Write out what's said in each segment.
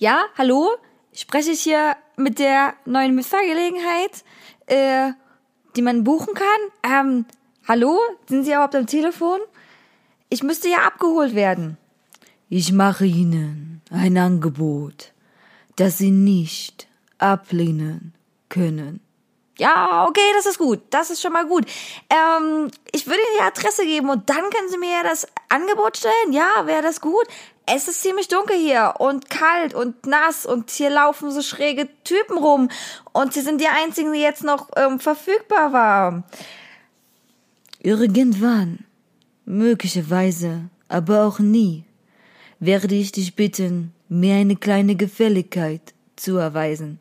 Ja, hallo? Spreche ich hier mit der neuen Mitfahrgelegenheit, äh, die man buchen kann? Ähm, hallo? Sind Sie überhaupt am Telefon? Ich müsste ja abgeholt werden. Ich mache Ihnen ein Angebot, das Sie nicht ablehnen können. Ja, okay, das ist gut. Das ist schon mal gut. Ähm, ich würde Ihnen die Adresse geben und dann können Sie mir das Angebot stellen. Ja, wäre das gut? Es ist ziemlich dunkel hier und kalt und nass und hier laufen so schräge Typen rum und Sie sind die einzigen, die jetzt noch ähm, verfügbar waren. Irgendwann, möglicherweise, aber auch nie, werde ich dich bitten, mir eine kleine Gefälligkeit zu erweisen.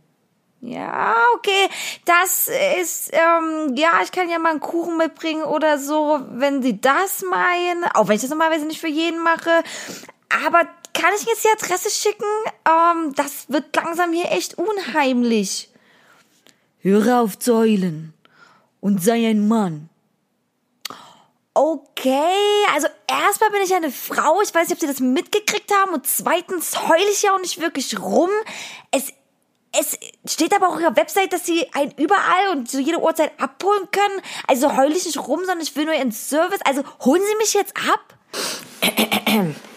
Ja, okay. Das ist, ähm, ja, ich kann ja mal einen Kuchen mitbringen oder so, wenn Sie das meinen. Auch wenn ich das normalerweise nicht für jeden mache. Aber kann ich jetzt die Adresse schicken? Ähm, das wird langsam hier echt unheimlich. Höre auf zu heulen und sei ein Mann. Okay, also erstmal bin ich eine Frau, ich weiß nicht, ob Sie das mitgekriegt haben und zweitens heule ich ja auch nicht wirklich rum. Es es steht aber auch auf ihrer Website, dass sie einen überall und zu jeder Uhrzeit abholen können. Also heul ich nicht rum, sondern ich will nur ihren Service. Also holen Sie mich jetzt ab.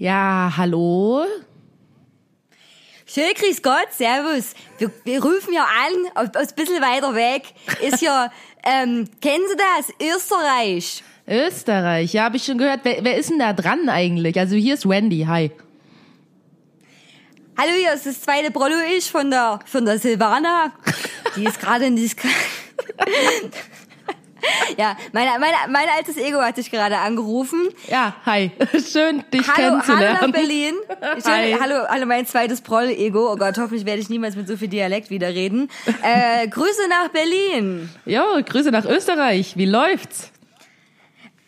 Ja, hallo? Schön, grüß Gott, servus. Wir, wir rufen ja an, aus, ein bisschen weiter weg. Ist ja, ähm, kennen Sie das? Österreich. Österreich, ja, habe ich schon gehört. Wer, wer ist denn da dran eigentlich? Also hier ist Wendy, hi. Hallo, hier ist das zweite Brollo ich von der, von der Silvana. Die ist gerade in dieses, ja, mein, mein, mein altes Ego hat dich gerade angerufen. Ja, hi. Schön, dich Hallo, hallo kennenzulernen. nach Berlin. Hi. Schön, hallo, hallo, mein zweites Proll-Ego. Oh Gott, hoffentlich werde ich niemals mit so viel Dialekt wieder reden. Äh, Grüße nach Berlin. Jo, Grüße nach Österreich. Wie läuft's?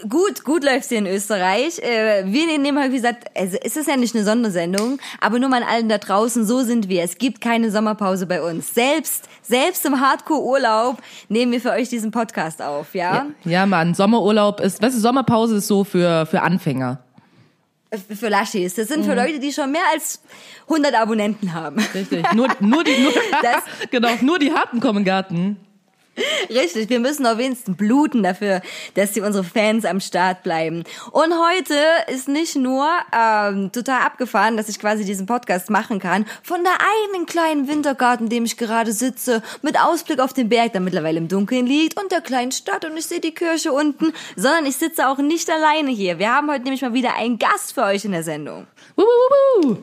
Gut, gut läuft's hier in Österreich. Äh, wir nehmen halt, wie gesagt, es ist ja nicht eine Sondersendung, aber nur mal an allen da draußen, so sind wir. Es gibt keine Sommerpause bei uns. Selbst, selbst im Hardcore-Urlaub nehmen wir für euch diesen Podcast auf, ja? Ja, Mann, Sommerurlaub ist, weißt du, Sommerpause ist so für, für Anfänger. F- Für Laschis. Das sind für Leute, die schon mehr als 100 Abonnenten haben. Richtig. Nur, nur die, nur, Das- genau, nur die Harten kommen Garten. Richtig, wir müssen auf wenigstens bluten dafür, dass die unsere Fans am Start bleiben. Und heute ist nicht nur ähm, total abgefahren, dass ich quasi diesen Podcast machen kann, von der einen kleinen Wintergarten, in dem ich gerade sitze, mit Ausblick auf den Berg, der mittlerweile im Dunkeln liegt, und der kleinen Stadt und ich sehe die Kirche unten, sondern ich sitze auch nicht alleine hier. Wir haben heute nämlich mal wieder einen Gast für euch in der Sendung. Wuh, wuh, wuh.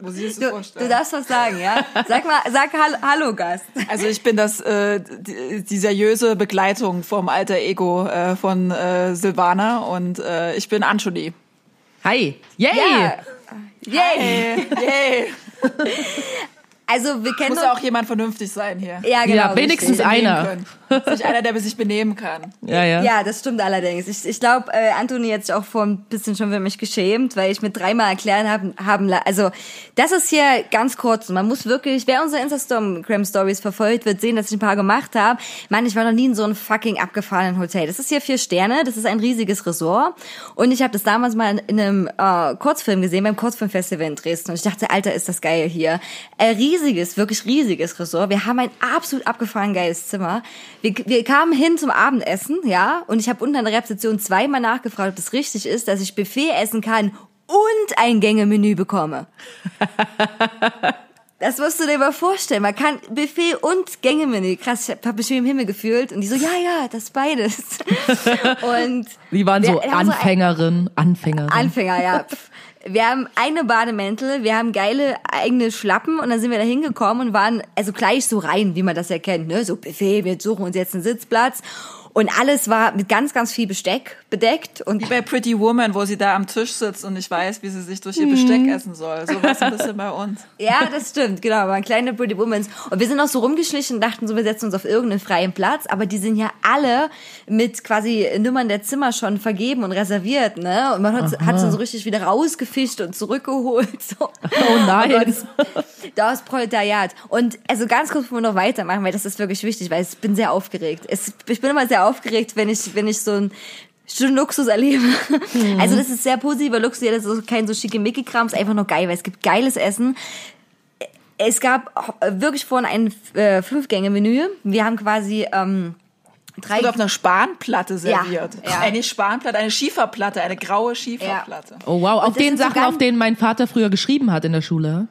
Muss ich das so Du, vorstellen? du darfst was sagen, ja? Sag mal, sag Hallo, Hallo Gast. Also ich bin das äh, die, die seriöse Begleitung vom alter Ego äh, von äh, Silvana und äh, ich bin Anjuli. Hi. Yay. Ja. Yay. Yay. Also wir kennen Muss ja auch jemand vernünftig sein hier. Ja, genau. Ja, wenigstens einer. Nicht einer, der sich benehmen kann. Ja, ja. Ja, das stimmt allerdings. Ich, ich glaube, äh, Anthony hat sich auch vor ein bisschen schon für mich geschämt, weil ich mir dreimal erklären haben, haben also das ist hier ganz kurz. Man muss wirklich, wer unsere Instagram Stories verfolgt, wird sehen, dass ich ein paar gemacht habe. Mann, ich war noch nie in so einem fucking abgefahrenen Hotel. Das ist hier vier Sterne, das ist ein riesiges Resort und ich habe das damals mal in einem äh, Kurzfilm gesehen beim Kurzfilmfestival in Dresden und ich dachte, Alter, ist das geil hier. Äh, riesiges, wirklich riesiges Resort. Wir haben ein absolut abgefahren geiles Zimmer. Wir, wir kamen hin zum Abendessen, ja, und ich habe unten an der Rezeption zweimal nachgefragt, ob das richtig ist, dass ich Buffet essen kann und ein Gängemenü bekomme. Das musst du dir mal vorstellen. Man kann Buffet und Gängemenü. Krass, ich habe mich wie im Himmel gefühlt. Und die so, ja, ja, das beides. Und Die waren so Anfängerin, Anfängerin. Anfänger, ja. Wir haben eine Bademäntel, wir haben geile eigene Schlappen und dann sind wir da hingekommen und waren also gleich so rein, wie man das ja ne? So Buffet, wir suchen uns jetzt einen Sitzplatz. Und alles war mit ganz, ganz viel Besteck bedeckt. Und Wie bei Pretty Woman, wo sie da am Tisch sitzt und nicht weiß, wie sie sich durch ihr Besteck essen soll. So was ein bisschen bei uns. Ja, das stimmt, genau. Waren kleine Pretty Womans. Und wir sind auch so rumgeschlichen und dachten so, wir setzen uns auf irgendeinen freien Platz. Aber die sind ja alle mit quasi Nummern der Zimmer schon vergeben und reserviert, ne? Und man hat, hat so richtig wieder rausgefischt und zurückgeholt. So. Oh nein. Gott, das Proletariat. Und also ganz kurz, bevor wir noch weitermachen, weil das ist wirklich wichtig, weil ich bin sehr aufgeregt. Es, ich bin immer sehr aufgeregt, wenn ich, wenn ich so ein schon Luxus erlebe. Also das ist sehr positiver Luxus, ja, das ist kein so schickimicki-Kram, ist einfach nur geil, weil es gibt geiles Essen. Es gab wirklich vorhin ein äh, Fünf-Gänge-Menü. Wir haben quasi ähm, drei... Und auf einer Spanplatte serviert. ja. Eine Spanplatte, eine Schieferplatte, eine graue Schieferplatte. Oh wow, auf den Sachen, auf denen mein Vater früher geschrieben hat in der Schule.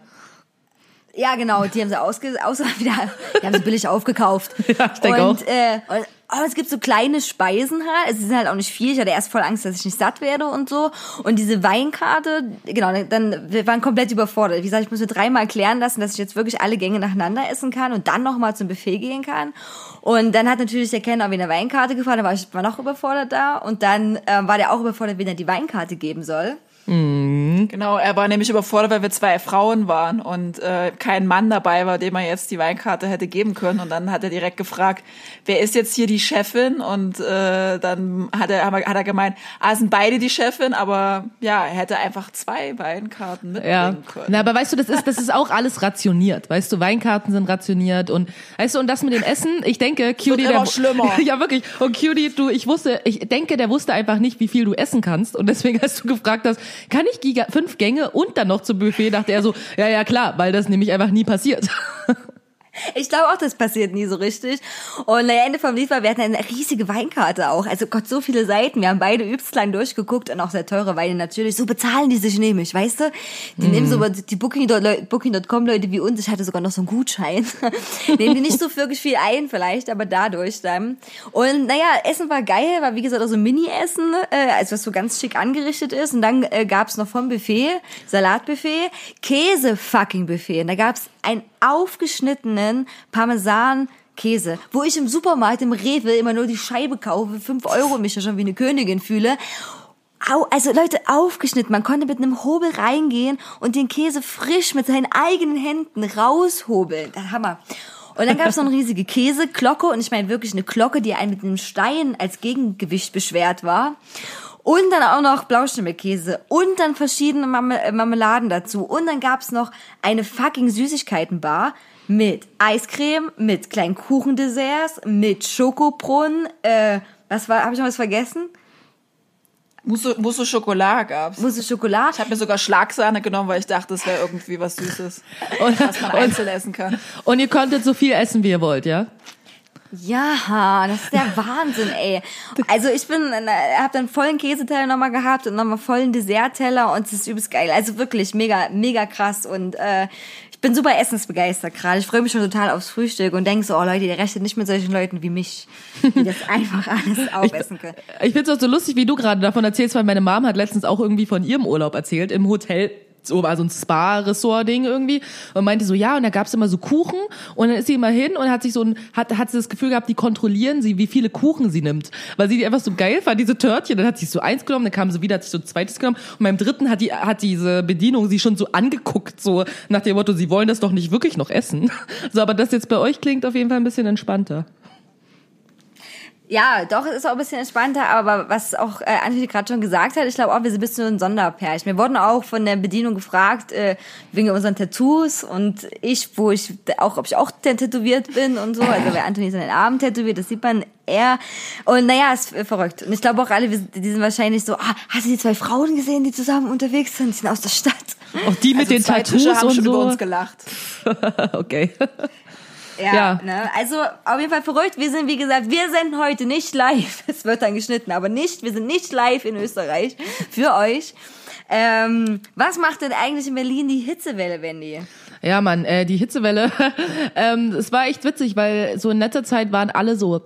Ja, genau, die haben sie ausge aus wieder, die haben sie billig aufgekauft. Ja, ich denke und, auch. Äh, und aber es gibt so kleine Speisen halt, es sind halt auch nicht viel. Ich hatte erst voll Angst, dass ich nicht satt werde und so. Und diese Weinkarte, genau, dann wir waren komplett überfordert. Wie gesagt, ich muss mir dreimal erklären lassen, dass ich jetzt wirklich alle Gänge nacheinander essen kann und dann noch mal zum Buffet gehen kann. Und dann hat natürlich der Kellner wie eine Weinkarte gefragt, dann war ich war noch überfordert da und dann äh, war der auch überfordert, wen er die Weinkarte geben soll. Genau, er war nämlich überfordert, weil wir zwei Frauen waren und äh, kein Mann dabei war, dem er jetzt die Weinkarte hätte geben können. Und dann hat er direkt gefragt, wer ist jetzt hier die Chefin? Und äh, dann hat er, hat er gemeint, ah, sind beide die Chefin, aber ja, er hätte einfach zwei Weinkarten mitbringen Ja. können. Na, aber weißt du, das ist, das ist auch alles rationiert. Weißt du, Weinkarten sind rationiert und weißt du, und das mit dem Essen, ich denke, Cutie, der, schlimmer. ja wirklich. Und Cutie, du, ich wusste, ich denke, der wusste einfach nicht, wie viel du essen kannst. Und deswegen hast du gefragt hast, kann ich Giga, fünf Gänge und dann noch zum Buffet? Dachte er so, ja, ja, klar, weil das nämlich einfach nie passiert. Ich glaube auch, das passiert nie so richtig. Und naja, Ende vom Lied war, wir hatten eine riesige Weinkarte auch. Also Gott, so viele Seiten. Wir haben beide übelst klein durchgeguckt und auch sehr teure Weine natürlich. So bezahlen die sich nämlich, weißt du? Die nehmen so die Booking.com Booking Leute wie uns. Ich hatte sogar noch so einen Gutschein. nehmen die nicht so wirklich viel ein vielleicht, aber dadurch dann. Und naja, Essen war geil, war wie gesagt auch so Mini-Essen, äh, also was so ganz schick angerichtet ist. Und dann äh, gab's noch vom Buffet, Salatbuffet, Käse-fucking-Buffet. Und da gab's einen aufgeschnittenen Parmesan Käse, wo ich im Supermarkt im Rewe immer nur die Scheibe kaufe, fünf Euro mich ja schon wie eine Königin fühle. Au, also Leute, aufgeschnitten. Man konnte mit einem Hobel reingehen und den Käse frisch mit seinen eigenen Händen raushobeln. Hammer. Und dann gab es noch eine riesige Käseglocke und ich meine wirklich eine Glocke, die einen mit einem Stein als Gegengewicht beschwert war. Und dann auch noch Blauschimmelkäse und dann verschiedene äh, Marmeladen dazu. Und dann gab's noch eine fucking Süßigkeitenbar mit Eiscreme, mit kleinen Kuchendesserts, mit Schokobrunnen. Äh, was war, habe ich noch was vergessen? Mousse, Mousse Schokolade gab's. Mousse Schokolade. Ich habe mir sogar Schlagsahne genommen, weil ich dachte, das wäre irgendwie was Süßes, Und, was man einzeln essen kann. und ihr konntet so viel essen, wie ihr wollt, ja? Ja, das ist der Wahnsinn, ey. Also ich bin, habe dann vollen Käseteller nochmal gehabt und nochmal vollen Dessertteller und es ist übelst geil. Also wirklich mega, mega krass und äh, ich bin super essensbegeistert gerade. Ich freue mich schon total aufs Frühstück und denke so, oh Leute, ihr rechnet nicht mit solchen Leuten wie mich, die das einfach alles aufessen können. Ich find's auch so lustig, wie du gerade davon erzählst, weil meine Mom hat letztens auch irgendwie von ihrem Urlaub erzählt im Hotel. So war so ein Spa-Ressort-Ding irgendwie und meinte so, ja, und da gab's immer so Kuchen und dann ist sie immer hin und hat sich so ein, hat, hat sie das Gefühl gehabt, die kontrollieren sie, wie viele Kuchen sie nimmt. Weil sie die einfach so geil fand, diese Törtchen, dann hat sie so eins genommen, dann kam sie wieder, hat sich so ein zweites genommen und beim dritten hat die, hat diese Bedienung sie schon so angeguckt, so nach dem Motto, sie wollen das doch nicht wirklich noch essen. So, aber das jetzt bei euch klingt auf jeden Fall ein bisschen entspannter. Ja, doch, es ist auch ein bisschen entspannter, aber was auch äh, Antje gerade schon gesagt hat, ich glaube auch, wir sind ein bisschen so ein Sonderpärchen. Wir wurden auch von der Bedienung gefragt, äh, wegen unseren Tattoos und ich, wo ich auch, ob ich auch tätowiert bin und so, also wer Anthony ist an den Arm tätowiert, das sieht man eher. Und naja, ist äh, verrückt. Und ich glaube auch alle, die sind wahrscheinlich so, ah, hast du die zwei Frauen gesehen, die zusammen unterwegs sind? Die sind aus der Stadt. Auch die mit Also den Tattoos haben und schon so. über uns gelacht. okay. Ja, Ja. Ne? also auf jeden Fall verrückt. Wir sind, wie gesagt, wir senden heute nicht live. Es wird dann geschnitten, aber nicht. Wir sind nicht live in Österreich für euch. Ähm, was macht denn eigentlich in Berlin die Hitzewelle, Wendy? Ja, Mann, äh, die Hitzewelle. ähm, es war echt witzig, weil so in letzter Zeit waren alle so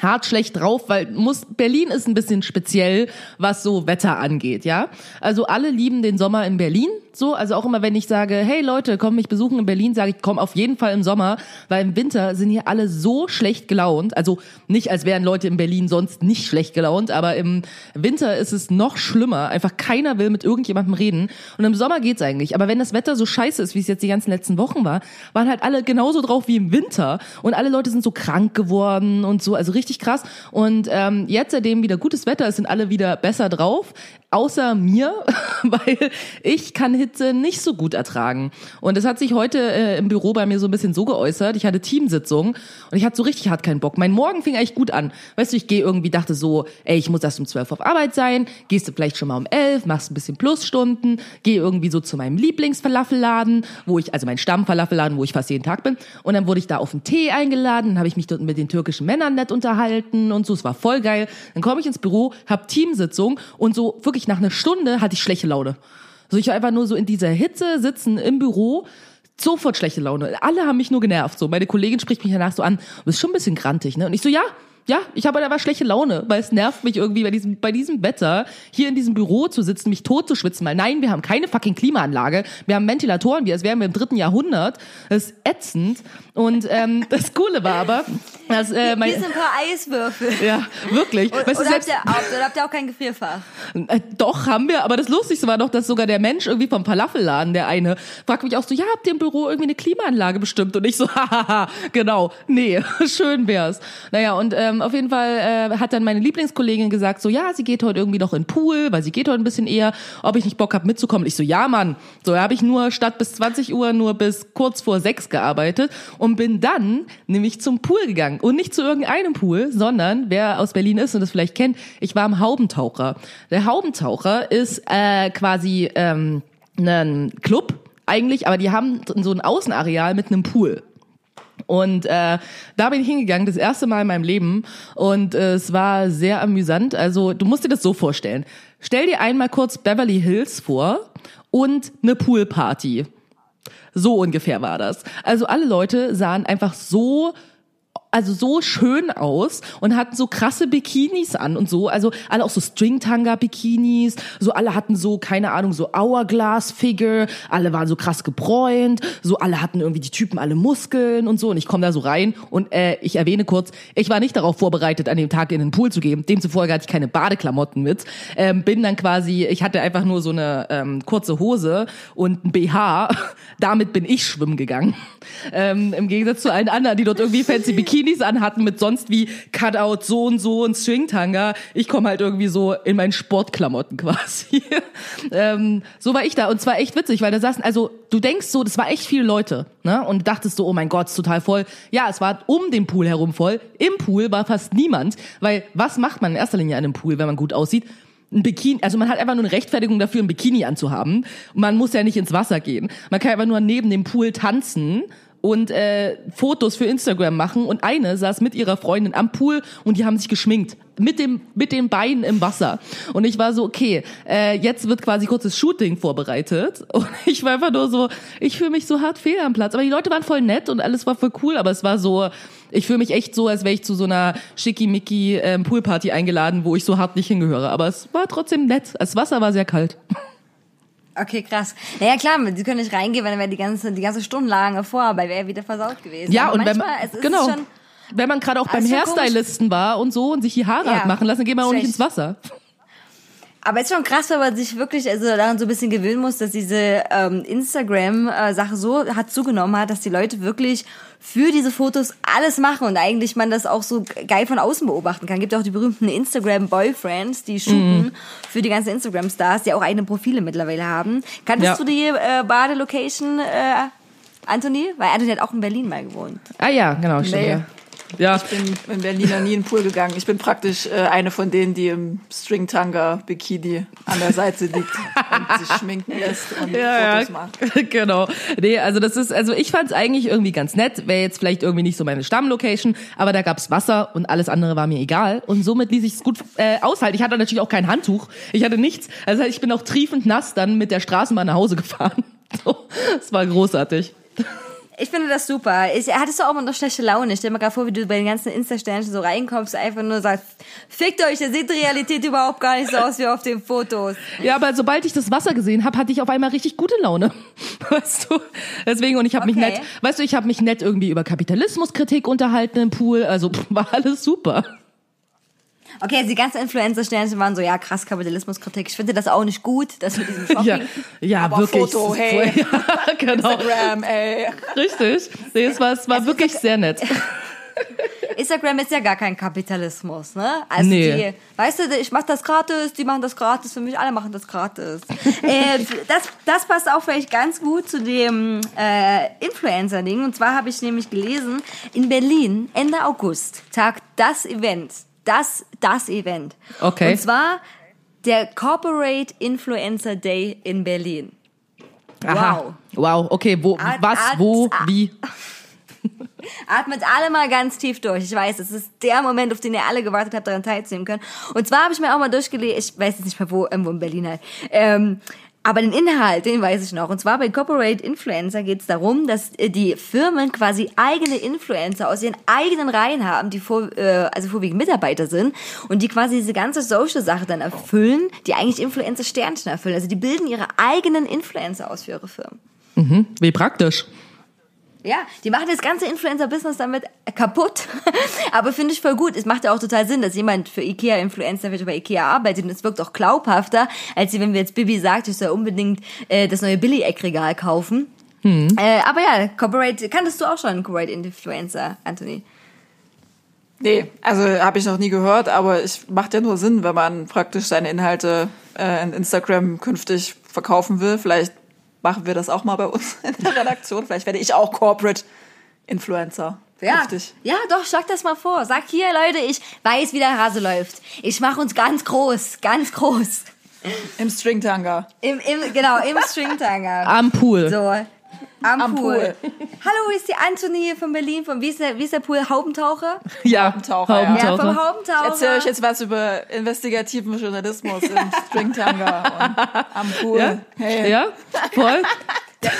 hart schlecht drauf, weil muss Berlin ist ein bisschen speziell, was so Wetter angeht, ja? Also alle lieben den Sommer in Berlin. So, also auch immer, wenn ich sage, hey Leute, komm mich besuchen in Berlin, sage ich, komm auf jeden Fall im Sommer, weil im Winter sind hier alle so schlecht gelaunt. Also nicht, als wären Leute in Berlin sonst nicht schlecht gelaunt, aber im Winter ist es noch schlimmer. Einfach keiner will mit irgendjemandem reden. Und im Sommer geht's eigentlich. Aber wenn das Wetter so scheiße ist, wie es jetzt die ganzen letzten Wochen war, waren halt alle genauso drauf wie im Winter. Und alle Leute sind so krank geworden und so, also richtig krass. Und ähm, jetzt, seitdem wieder gutes Wetter ist, sind alle wieder besser drauf. Außer mir, weil ich kann Hitze nicht so gut ertragen. Und es hat sich heute äh, im Büro bei mir so ein bisschen so geäußert. Ich hatte Teamsitzung und ich hatte so richtig hart keinen Bock. Mein Morgen fing eigentlich gut an. Weißt du, ich gehe irgendwie, dachte so, ey, ich muss erst um zwölf auf Arbeit sein. Gehst du vielleicht schon mal um elf, machst ein bisschen Plusstunden, gehe irgendwie so zu meinem Lieblingsfalafelladen, wo ich, also mein Stammfalafelladen, wo ich fast jeden Tag bin. Und dann wurde ich da auf einen Tee eingeladen, dann habe ich mich dort mit den türkischen Männern nett unterhalten und so. Es war voll geil. Dann komme ich ins Büro, hab Teamsitzung und so wirklich nach einer Stunde hatte ich schlechte Laune. So, ich war einfach nur so in dieser Hitze sitzen im Büro, sofort schlechte Laune. Alle haben mich nur genervt. So, meine Kollegin spricht mich danach so an, du bist schon ein bisschen grantig, ne? Und ich so, ja, ja, ich habe aber schlechte Laune, weil es nervt mich irgendwie bei diesem, bei diesem Wetter hier in diesem Büro zu sitzen, mich tot zu schwitzen, weil nein, wir haben keine fucking Klimaanlage, wir haben Ventilatoren, wie als wären wir im dritten Jahrhundert. Das ist ätzend. Und ähm, das Coole war aber, dass äh, mein, Hier sind ein paar Eiswürfel. ja, wirklich. Oder, Weißt du, oder, habt selbst, ihr auch, oder habt ihr auch kein Gefrierfach? äh, doch, haben wir, aber das Lustigste war doch, dass sogar der Mensch irgendwie vom Falafelladen, der eine, fragt mich auch so, ja, habt ihr im Büro irgendwie eine Klimaanlage bestimmt? Und ich so, hahaha, genau, nee, schön wär's. Naja, und ähm, auf jeden Fall äh, hat dann meine Lieblingskollegin gesagt, so, ja, sie geht heute irgendwie noch in den Pool, weil sie geht heute ein bisschen eher, ob ich nicht Bock hab mitzukommen. Ich so, ja, Mann. So, da habe ich nur statt bis 20 Uhr nur bis kurz vor sechs gearbeitet und bin dann nämlich zum Pool gegangen. Und nicht zu irgendeinem Pool, sondern, wer aus Berlin ist und das vielleicht kennt, ich war im Haubentaucher. Der Haubentaucher ist äh, quasi ähm, ein Club eigentlich, aber die haben so ein Außenareal mit einem Pool. Und äh, da bin ich hingegangen, das erste Mal in meinem Leben. Und äh, es war sehr amüsant. Also du musst dir das so vorstellen. Stell dir einmal kurz Beverly Hills vor und eine Poolparty. So ungefähr war das. Also alle Leute sahen einfach so also so schön aus und hatten so krasse Bikinis an und so, also alle auch so Stringtanga Bikinis, so alle hatten so keine Ahnung, so Hourglass Figure, alle waren so krass gebräunt, so alle hatten irgendwie die Typen alle Muskeln und so. Und ich komme da so rein und äh, ich erwähne kurz, ich war nicht darauf vorbereitet an dem Tag in den Pool zu gehen, demzufolge hatte ich keine Badeklamotten mit, ähm, bin dann quasi, ich hatte einfach nur so eine ähm, kurze Hose und ein BH, damit bin ich schwimmen gegangen. Ähm, Im Gegensatz zu allen anderen, die dort irgendwie fancy Bikinis anhatten mit sonst wie Cutout so und so und Stringtanga. Ich komme halt irgendwie so in meinen Sportklamotten quasi. ähm, so war ich da und zwar echt witzig, weil da saßen, also du denkst so, das war echt viele Leute, ne? Und dachtest so, oh mein Gott, ist total voll. Ja, es war um den Pool herum voll. Im Pool war fast niemand, weil was macht man in erster Linie an einem Pool, wenn man gut aussieht? ein Bikini, also man hat einfach nur eine Rechtfertigung dafür, ein Bikini anzuhaben. Man muss ja nicht ins Wasser gehen. Man kann einfach nur neben dem Pool tanzen und äh, Fotos für Instagram machen. Und eine saß mit ihrer Freundin am Pool und die haben sich geschminkt. Mit dem mit den Beinen im Wasser. Und ich war so okay äh, jetzt wird quasi kurzes Shooting vorbereitet. Und ich war einfach nur so ich fühle mich so hart fehl am Platz. Aber die Leute waren voll nett und alles war voll cool. Aber es war so ich fühle mich echt so als wäre ich zu so einer schickimicki ähm, Poolparty eingeladen wo ich so hart nicht hingehöre. Aber es war trotzdem nett. Das Wasser war sehr kalt Okay, krass. Naja, klar, sie können nicht reingehen, weil dann wäre die ganze, die ganze stundenlange Vorarbeit wäre wieder versaut gewesen. Ja, Aber und wenn man, manchmal, es ist genau. schon, wenn man gerade auch beim Also komisch. Hairstylisten war und so und sich die Haare Ja, hat machen lassen, dann geht man auch nicht ins Wasser. Aber es ist schon krass, wenn man sich wirklich also daran so ein bisschen gewöhnen muss, dass diese ähm, Instagram-Sache so hat zugenommen hat, dass die Leute wirklich für diese Fotos alles machen und eigentlich man das auch so geil von außen beobachten kann. Gibt ja auch die berühmten Instagram-Boyfriends, die shooten Mhm. für die ganzen Instagram-Stars, die auch eigene Profile mittlerweile haben. Kanntest Ja. du die äh, Badelocation, äh, Anthony? Weil Anthony hat auch in Berlin mal gewohnt. Ah ja, genau, stimmt. Nee. Ja. Ja. Ich bin in Berlin noch nie in den Pool gegangen. Ich bin praktisch äh, eine von denen, die im Stringtanga-Bikini an der Seite liegt und sich schminken lässt und Ja, Fotos ja, macht. genau. Nee, also das ist, also ich fand es eigentlich irgendwie ganz nett. Wäre jetzt vielleicht irgendwie nicht so meine Stammlocation, aber da gab's Wasser und alles andere war mir egal. Und somit ließ ich es gut äh, aushalten. Ich hatte natürlich auch kein Handtuch. Ich hatte nichts. Also ich bin auch triefend nass dann mit der Straßenbahn nach Hause gefahren. So, es war großartig. Ich finde das super. Ich, hattest du auch immer noch schlechte Laune? Ich stell mir gerade vor, wie du bei den ganzen Insta-Sternchen so reinkommst, einfach nur sagst, fickt euch, ihr seht die Realität überhaupt gar nicht so aus wie auf den Fotos. Ja, aber sobald ich das Wasser gesehen habe, hatte ich auf einmal richtig gute Laune. Weißt du? Deswegen, und ich habe mich Okay. nett, weißt du, ich habe mich nett irgendwie über Kapitalismuskritik unterhalten im Pool. Also pff, war alles super. Okay, die ganzen Influencer-Sternchen waren so, ja, krass, Kapitalismuskritik. Ich finde das auch nicht gut, dass mit diesem Shopping. Ja, ja Aber wirklich. Foto, Es hey. Ja, genau. Instagram, ey. Richtig. Nee, es war, es war wirklich sehr nett. Instagram ist ja gar kein Kapitalismus, ne? Also Nee. die, weißt du, ich mach das gratis, die machen das gratis für mich, alle machen das gratis. äh, das, das passt auch vielleicht ganz gut zu dem äh, Influencer-Ding. Und zwar habe ich nämlich gelesen, in Berlin Ende August tagt das Event, das, das Event. Okay. Und zwar der Corporate Influencer Day in Berlin. Aha. Wow, okay, wo, Art- was, Art- wo, ah. wie? Atmet alle mal ganz tief durch. Ich weiß, es ist der Moment, auf den ihr alle gewartet habt, daran teilzunehmen können. Und zwar habe ich mir auch mal durchgelesen, ich weiß jetzt nicht mehr wo, irgendwo in Berlin halt. Ähm, aber den Inhalt, den weiß ich noch. Und zwar bei Corporate Influencer geht es darum, dass äh, die Firmen quasi eigene Influencer aus ihren eigenen Reihen haben, die vor, äh, also vorwiegend Mitarbeiter sind und die quasi diese ganze Social-Sache dann erfüllen, die eigentlich Influencer-Sternchen erfüllen. Also die bilden ihre eigenen Influencer aus für ihre Firmen. Wie praktisch. Ja, die machen das ganze Influencer-Business damit kaputt. Aber finde ich voll gut. Es macht ja auch total Sinn, dass jemand für Ikea-Influencer vielleicht bei Ikea arbeitet. Und es wirkt auch glaubhafter, als wenn wir jetzt Bibi sagt, ich soll unbedingt äh, das neue Billy-Eck-Regal kaufen. Äh, aber ja, Corporate, kanntest du auch schon Corporate Influencer, Anthony? Nee, also habe ich noch nie gehört, aber es macht ja nur Sinn, wenn man praktisch seine Inhalte äh, in Instagram künftig verkaufen will. Vielleicht machen wir das auch mal bei uns in der Redaktion. Vielleicht werde ich auch Corporate Influencer. Ja, Künftig. ja, doch, schlag das mal vor. Sag hier, Leute, ich weiß, wie der Hase läuft. Ich mache uns ganz groß, ganz groß. Im Stringtanga. Im, im, genau, im Stringtanger. Am Pool. So, am, Am Pool. Pool. Hallo, hier ist die Antonie von Berlin, von wie ist der, wie ist der Pool? Haubentaucher? Ja, Haubentaucher, ja. Ja, vom Haubentaucher. Haubentaucher. Ich erzähle euch jetzt was über investigativen Journalismus im Stringtanga und am Pool. Ja? Hey. Ja, voll. Das,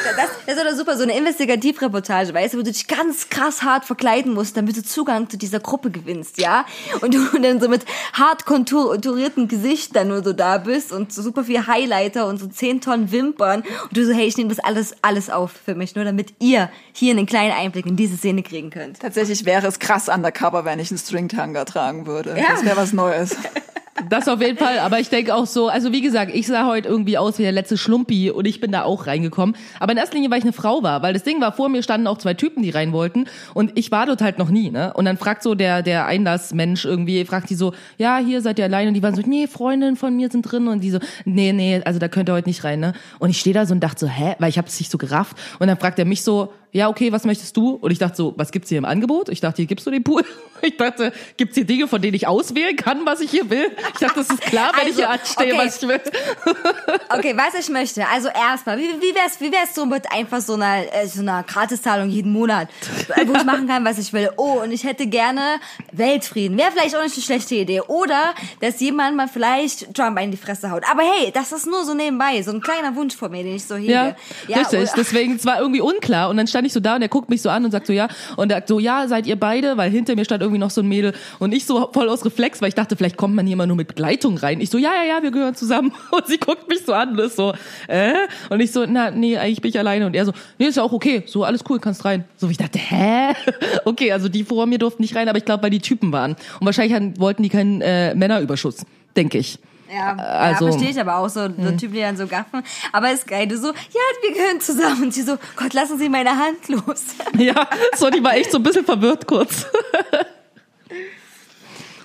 das ist doch super, so eine Investigativreportage, weißt du, wo du dich ganz krass hart verkleiden musst, damit du Zugang zu dieser Gruppe gewinnst, ja? Und du dann so mit hart konturierten Gesicht dann nur so da bist und so super viel Highlighter und so 10 Tonnen Wimpern und du so, hey, ich nehme das alles, alles auf für mich, nur damit ihr hier einen kleinen Einblick in diese Szene kriegen könnt. Tatsächlich wäre es krass undercover, wenn ich einen Stringtanga tragen würde. Ja. Das wäre was Neues. Das auf jeden Fall, aber ich denke auch so, also wie gesagt, ich sah heute irgendwie aus wie der letzte Schlumpi und ich bin da auch reingekommen. Aber in erster Linie, weil ich eine Frau war, weil das Ding war, vor mir standen auch zwei Typen, die rein wollten und ich war dort halt noch nie, ne? Und dann fragt so der, der Einlassmensch irgendwie, fragt die so, ja, hier seid ihr alleine und die waren so, nee, Freundinnen von mir sind drin und die so, nee, nee, also da könnt ihr heute nicht rein, ne? Und ich stehe da so und dachte so, hä? Weil ich habe es nicht so gerafft und dann fragt er mich so, ja, okay, was möchtest du? Und ich dachte so, was gibt's hier im Angebot? Ich dachte, hier gibst du den Pool. Ich dachte, gibt's hier Dinge, von denen ich auswählen kann, was ich hier will? Ich dachte, das ist klar, wenn ich hier Also, anstehe, okay. was ich will. Okay, was ich möchte. Also erstmal, wie, wie wär's, wie wär's so mit einfach so einer, äh, so einer Gratiszahlung jeden Monat, äh, wo ich machen kann, was ich will. Oh, und ich hätte gerne Weltfrieden. Wäre vielleicht auch nicht eine schlechte Idee. Oder, dass jemand mal vielleicht Trump in die Fresse haut. Aber hey, das ist nur so nebenbei, so ein kleiner Wunsch von mir, den ich so hege. Ja, richtig. oder- Deswegen, es war irgendwie unklar. Und dann stand ich so da und er guckt mich so an und sagt so, ja. Und er sagt so, ja, seid ihr beide? Weil hinter mir stand irgendwie noch so ein Mädel. Und ich so voll aus Reflex, weil ich dachte, vielleicht kommt man hier immer nur mit Begleitung rein. Ich so, ja, ja, ja, wir gehören zusammen. Und sie guckt mich so an und ist so, äh? Und ich so, na, nee, eigentlich bin ich alleine. Und er so, nee, ist ja auch okay. So, alles cool, kannst rein. So, ich dachte, hä? Okay, also die vor mir durften nicht rein, aber ich glaube, weil die Typen waren. Und wahrscheinlich wollten die keinen äh, Männerüberschuss, denke ich. Ja, also- ja verstehe ich aber auch so, so Typen, die dann so gaffen. Aber ist geil, du so, ja, wir gehören zusammen. Und sie so, Gott, lassen Sie meine Hand los. Ja, so, die war echt so ein bisschen verwirrt kurz.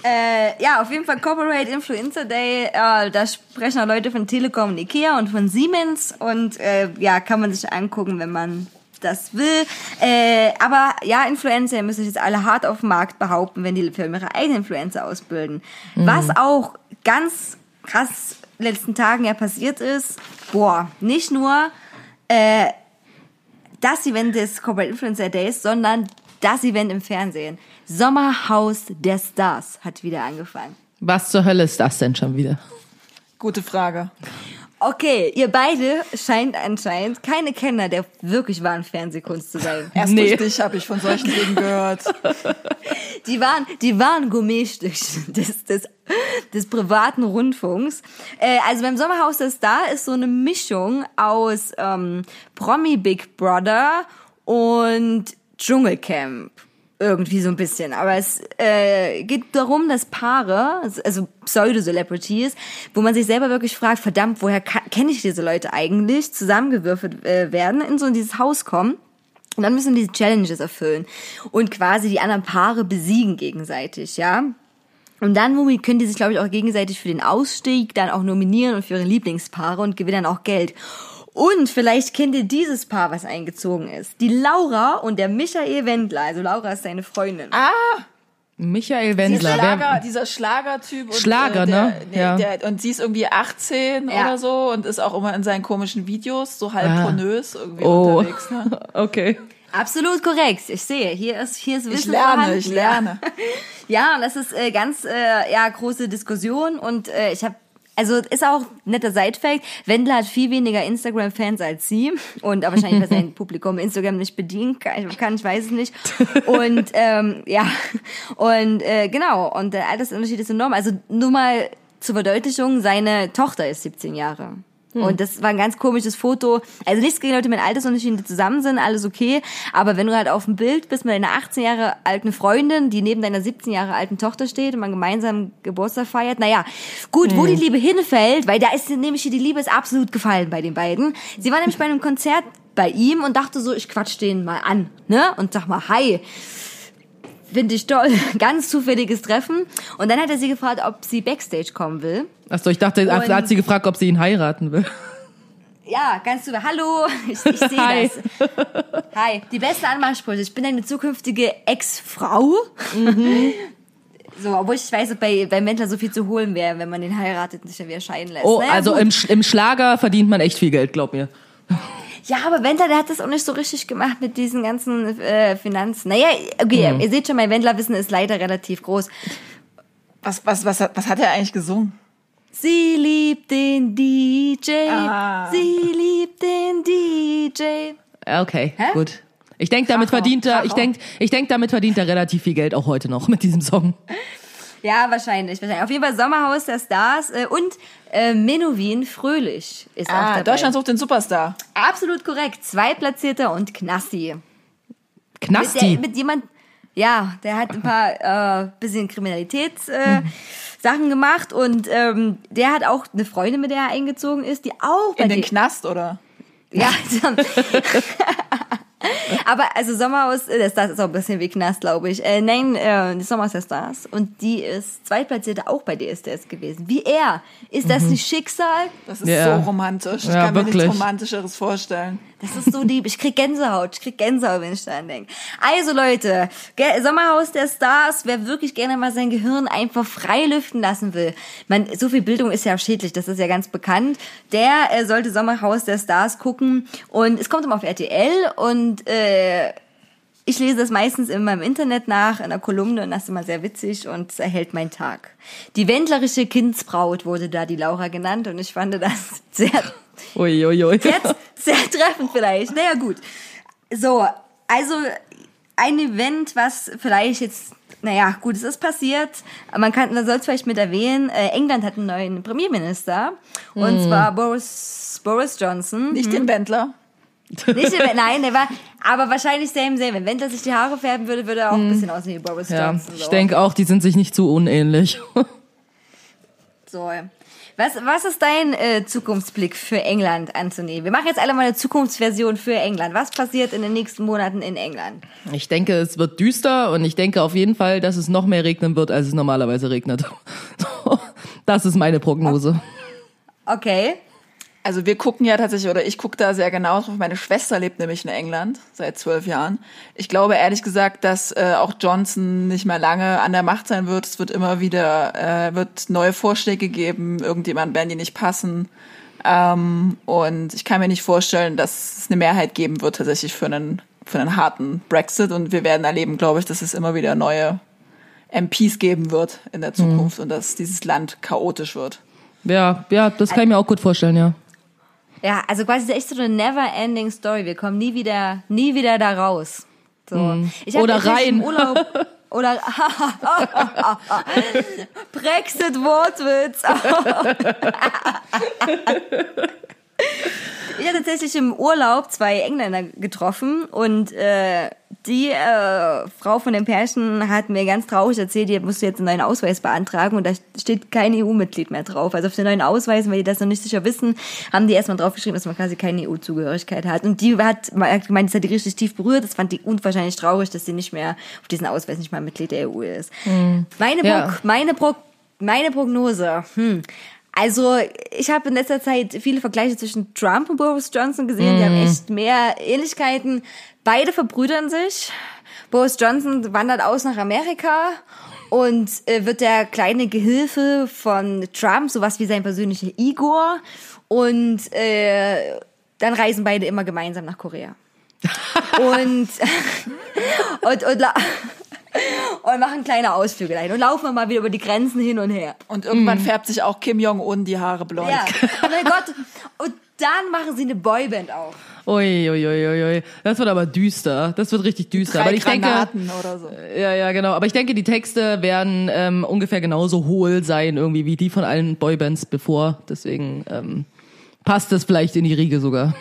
Äh, ja, auf jeden Fall Corporate Influencer Day. Äh, da sprechen auch Leute von Telekom und Ikea und von Siemens. Und äh, ja, kann man sich angucken, wenn man das will. Äh, aber ja, Influencer müssen sich jetzt alle hart auf dem Markt behaupten, wenn die Firmen ihre eigenen Influencer ausbilden. Was auch ganz krass letzten Tagen ja passiert ist, boah, nicht nur äh, das Event des Corporate Influencer Days, sondern das Event im Fernsehen. Sommerhaus der Stars hat wieder angefangen. Was zur Hölle ist das denn schon wieder? Gute Frage. Okay, ihr beide scheint anscheinend keine Kenner der wirklich wahren Fernsehkunst zu sein. Erst Nee. durch dich habe ich von solchen Dingen gehört. Die waren, die waren Gourmetstückchen des, des, des privaten Rundfunks. Äh, also beim Sommerhaus der Star ist so eine Mischung aus ähm, Promi Big Brother und Dschungelcamp. Irgendwie so ein bisschen. Aber es äh, geht darum, dass Paare, also Pseudo-Celebrities, wo man sich selber wirklich fragt, verdammt, woher kenne ich diese Leute eigentlich, zusammengewürfelt äh, werden, in so in dieses Haus kommen. Und dann müssen die diese Challenges erfüllen und quasi die anderen Paare besiegen gegenseitig, ja. Und dann womit können die sich, glaube ich, auch gegenseitig für den Ausstieg dann auch nominieren und für ihre Lieblingspaare und gewinnen dann auch Geld. Und vielleicht kennt ihr dieses Paar, was eingezogen ist. Die Laura und der Michael Wendler. Also Laura ist seine Freundin. Ah, Michael dieser Wendler. Schlager, Wer, dieser Schlagertyp. Und, Schlager, äh, der, ne? Ja. der, und sie ist irgendwie 18 Ja. oder so und ist auch immer in seinen komischen Videos so halb Ah. pornös irgendwie Oh. unterwegs. Ne? okay. Absolut korrekt. Ich sehe, hier ist, hier ist Wissen Ich lerne, vorhanden. ich lerne. Ja, und das ist äh, ganz äh, ja große Diskussion und äh, ich habe also ist auch ein netter Sidefact. Wendler hat viel weniger Instagram-Fans als sie und aber wahrscheinlich, weil sein Publikum Instagram nicht bedienen kann, kann ich weiß es nicht. Und ähm, ja, und äh, genau, und der Altersunterschied ist enorm. Also nur mal zur Verdeutlichung, seine Tochter ist 17 Jahre. Und das war ein ganz komisches Foto. Also nichts gegen Leute mit Altersunterschieden, die zusammen sind, alles okay. Aber wenn du halt auf dem Bild bist mit deiner 18 Jahre alten Freundin, die neben deiner 17 Jahre alten Tochter steht und man gemeinsam Geburtstag feiert, naja, gut, wo die Liebe hinfällt, weil da ist nämlich die Liebe ist absolut gefallen bei den beiden. Sie war nämlich bei einem Konzert bei ihm und dachte so, ich quatsch den mal an, ne? Und sag mal, hi. Finde ich toll. Ganz zufälliges Treffen. Und dann hat er sie gefragt, ob sie Backstage kommen will. Achso, ich dachte, Und- hat sie gefragt, ob sie ihn heiraten will. Ja, ganz super. Hallo, ich, ich sehe Hi. das. Hi, die beste Anmachsprüche. Ich bin deine zukünftige Ex-Frau. Mhm. So, obwohl ich weiß, ob bei, bei Wendler so viel zu holen wäre, wenn man den heiratet und sich dann wieder scheiden lässt. Oh, Naja, also gut. im, im Schlager verdient man echt viel Geld, glaub mir. Ja, aber Wendler, der hat das auch nicht so richtig gemacht mit diesen ganzen äh, Finanzen. Naja, okay, Mhm. ihr seht schon, mein Wendlerwissen ist leider relativ groß. Was, was, was, hat- was hat er eigentlich gesungen? Sie liebt den DJ. Ah. Sie liebt den DJ. Okay, Hä? gut. Ich denke, damit verdient er, ich Kracher. denk, ich denk, damit verdient er relativ viel Geld auch heute noch mit diesem Song. Ja, wahrscheinlich, wahrscheinlich. Auf jeden Fall Sommerhaus der Stars äh, und äh, Menowin Fröhlich ist auch Ah, dabei. Deutschland sucht den Superstar. Absolut korrekt. Zweitplatzierter und Knasti. Mit, der, Knasti. mit jemand, ja, der hat ein paar äh, bisschen Kriminalitäts äh, Sachen gemacht und ähm, der hat auch eine Freundin, mit der er eingezogen ist, die auch bei In den Knast, oder? Ja, aber also Sommerhaus äh, der Stars ist auch ein bisschen wie Knast, glaube ich. Äh, nein, äh, das Sommerhaus der Stars und die ist zweitplatzierte auch bei DSDS gewesen. Wie er. Ist das nicht Schicksal? Das ist Ja. so romantisch. Ich Ja, kann mir wirklich. nichts Romantischeres vorstellen. Das ist so lieb. Ich krieg Gänsehaut. Ich krieg Gänsehaut, wenn ich daran denke. Also Leute, Sommerhaus der Stars, wer wirklich gerne mal sein Gehirn einfach frei lüften lassen will. Man, so viel Bildung ist ja schädlich, das ist ja ganz bekannt. Der äh, sollte Sommerhaus der Stars gucken. Und es kommt immer auf RTL und äh, ich lese das meistens immer im Internet nach, in einer Kolumne und das ist immer sehr witzig und es erhält meinen Tag. Die wendlerische Kindsbraut wurde da die Laura genannt und ich fand das sehr Ui, ui, ui. sehr, sehr treffend vielleicht. Naja, gut. So, also ein Event, was vielleicht jetzt, naja, gut, es ist passiert. Man kann, man soll es vielleicht mit erwähnen. Äh, England hat einen neuen Premierminister. Und zwar Boris, Boris Johnson. Nicht den Wendler. Nicht den, nein, der war, aber wahrscheinlich same, same. Wenn Wendler sich die Haare färben würde, würde er auch ein bisschen aussehen wie Boris Ja, Johnson. So. ich denke auch, die sind sich nicht zu unähnlich. So. Was, was ist dein äh, Zukunftsblick für England, Anthony? Wir machen jetzt alle mal eine Zukunftsversion für England. Was passiert in den nächsten Monaten in England? Ich denke, es wird düster und ich denke auf jeden Fall, dass es noch mehr regnen wird, als es normalerweise regnet. Das ist meine Prognose. Okay. Also wir gucken ja tatsächlich, oder ich gucke da sehr genau drauf. Meine Schwester lebt nämlich in England seit zwölf Jahren. Ich glaube ehrlich gesagt, dass äh, auch Johnson nicht mehr lange an der Macht sein wird. Es wird immer wieder, äh, wird neue Vorschläge geben. Irgendjemand werden die nicht passen. Ähm, und ich kann mir nicht vorstellen, dass es eine Mehrheit geben wird tatsächlich für einen, für einen harten Brexit. Und wir werden erleben, glaube ich, dass es immer wieder neue MPs geben wird in der Zukunft und dass dieses Land chaotisch wird. Ja, ja, das kann ich mir auch gut vorstellen, ja. Ja, also quasi echt so eine never-ending Story. Wir kommen nie wieder, nie wieder da raus. So. Ich hab Oder rein. Urlaub oder Brexit Wortwitz. Ich habe tatsächlich im Urlaub zwei Engländer getroffen und äh, die äh, Frau von dem Pärchen hat mir ganz traurig erzählt, ihr musst jetzt einen neuen Ausweis beantragen und da steht kein EU-Mitglied mehr drauf. Also auf den neuen Ausweis, weil die das noch nicht sicher wissen, haben die erstmal draufgeschrieben, dass man quasi keine EU-Zugehörigkeit hat. Und die hat hat gemeint, das hat die richtig tief berührt. Das fand die unwahrscheinlich traurig, dass sie nicht mehr auf diesen Ausweis nicht mal Mitglied der EU ist. Meine, Ja. Prog meine, Prog meine Prognose. Hm. Also ich habe in letzter Zeit viele Vergleiche zwischen Trump und Boris Johnson gesehen. Die haben echt mehr Ähnlichkeiten. Beide verbrüdern sich. Boris Johnson wandert aus nach Amerika und äh, wird der kleine Gehilfe von Trump, sowas wie sein persönlicher Igor. Und äh, dann reisen beide immer gemeinsam nach Korea. und, und, und, und machen kleine Ausflüge dahin und laufen mal wieder über die Grenzen hin und her. Und irgendwann färbt sich auch Kim Jong-un die Haare blond. Ja, oh mein Gott. Und dann machen sie eine Boyband auf. Ui, ui, ui, ui, ui. Das wird aber düster. Das wird richtig düster. Drei Aber ich denke, Granaten oder so. ja, ja, genau. Aber ich denke, die Texte werden ähm, ungefähr genauso hohl sein, irgendwie wie die von allen Boybands bevor. Deswegen ähm, passt das vielleicht in die Riege sogar.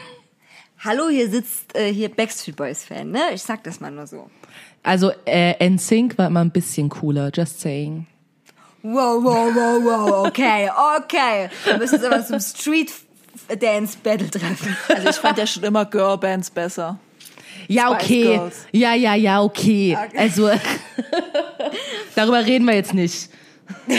Hallo, hier sitzt äh, hier Backstreet Boys Fan, ne? Ich sag das mal nur so. Also äh, NSYNC war immer ein bisschen cooler, just saying. Wow, wow, wow, wow, okay, okay. Wir müssen uns aber zum Street Dance Battle treffen. Also ich fand ja schon immer Girlbands besser. Ja, Spice okay. Girls. Ja, ja, ja, okay. Also darüber reden wir jetzt nicht.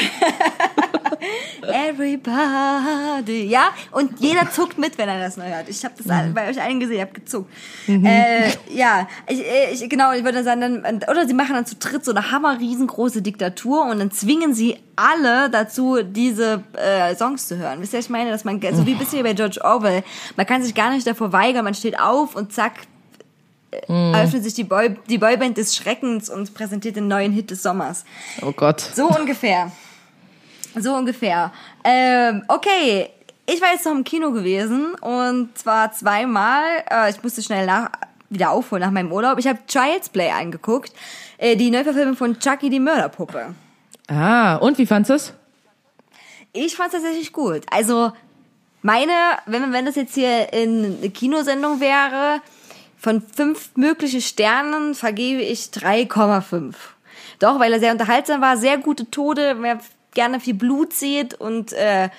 Everybody. Ja, und jeder zuckt mit, wenn er das neu hört. Ich habe das alle- bei euch allen gesehen, ich habe gezuckt. Äh, ja, ich, ich, genau, ich würde sagen, dann, oder sie machen dann zu dritt so eine hammer riesengroße Diktatur und dann zwingen sie alle dazu, diese äh, Songs zu hören. Wisst ihr, ich meine, dass man, so wie ein bisschen wie bei George Orwell, man kann sich gar nicht davor weigern, man steht auf und zack, äh, öffnet sich die, Boy, die Boyband des Schreckens und präsentiert den neuen Hit des Sommers. Oh Gott. So ungefähr. So ungefähr. Ähm, okay, ich war jetzt noch im Kino gewesen und zwar zweimal. Äh, ich musste schnell nach, wieder aufholen nach meinem Urlaub. Ich habe Child's Play angeguckt, äh, die Neuverfilmung von Chucky die Mörderpuppe. Ah, und wie fandst du's? Ich fand es tatsächlich gut. Also meine, wenn, wenn das jetzt hier in eine Kinosendung wäre, von fünf mögliche Sternen vergebe ich 3,5. Doch, weil er sehr unterhaltsam war, sehr gute Tode, wer gerne viel Blut sieht und äh,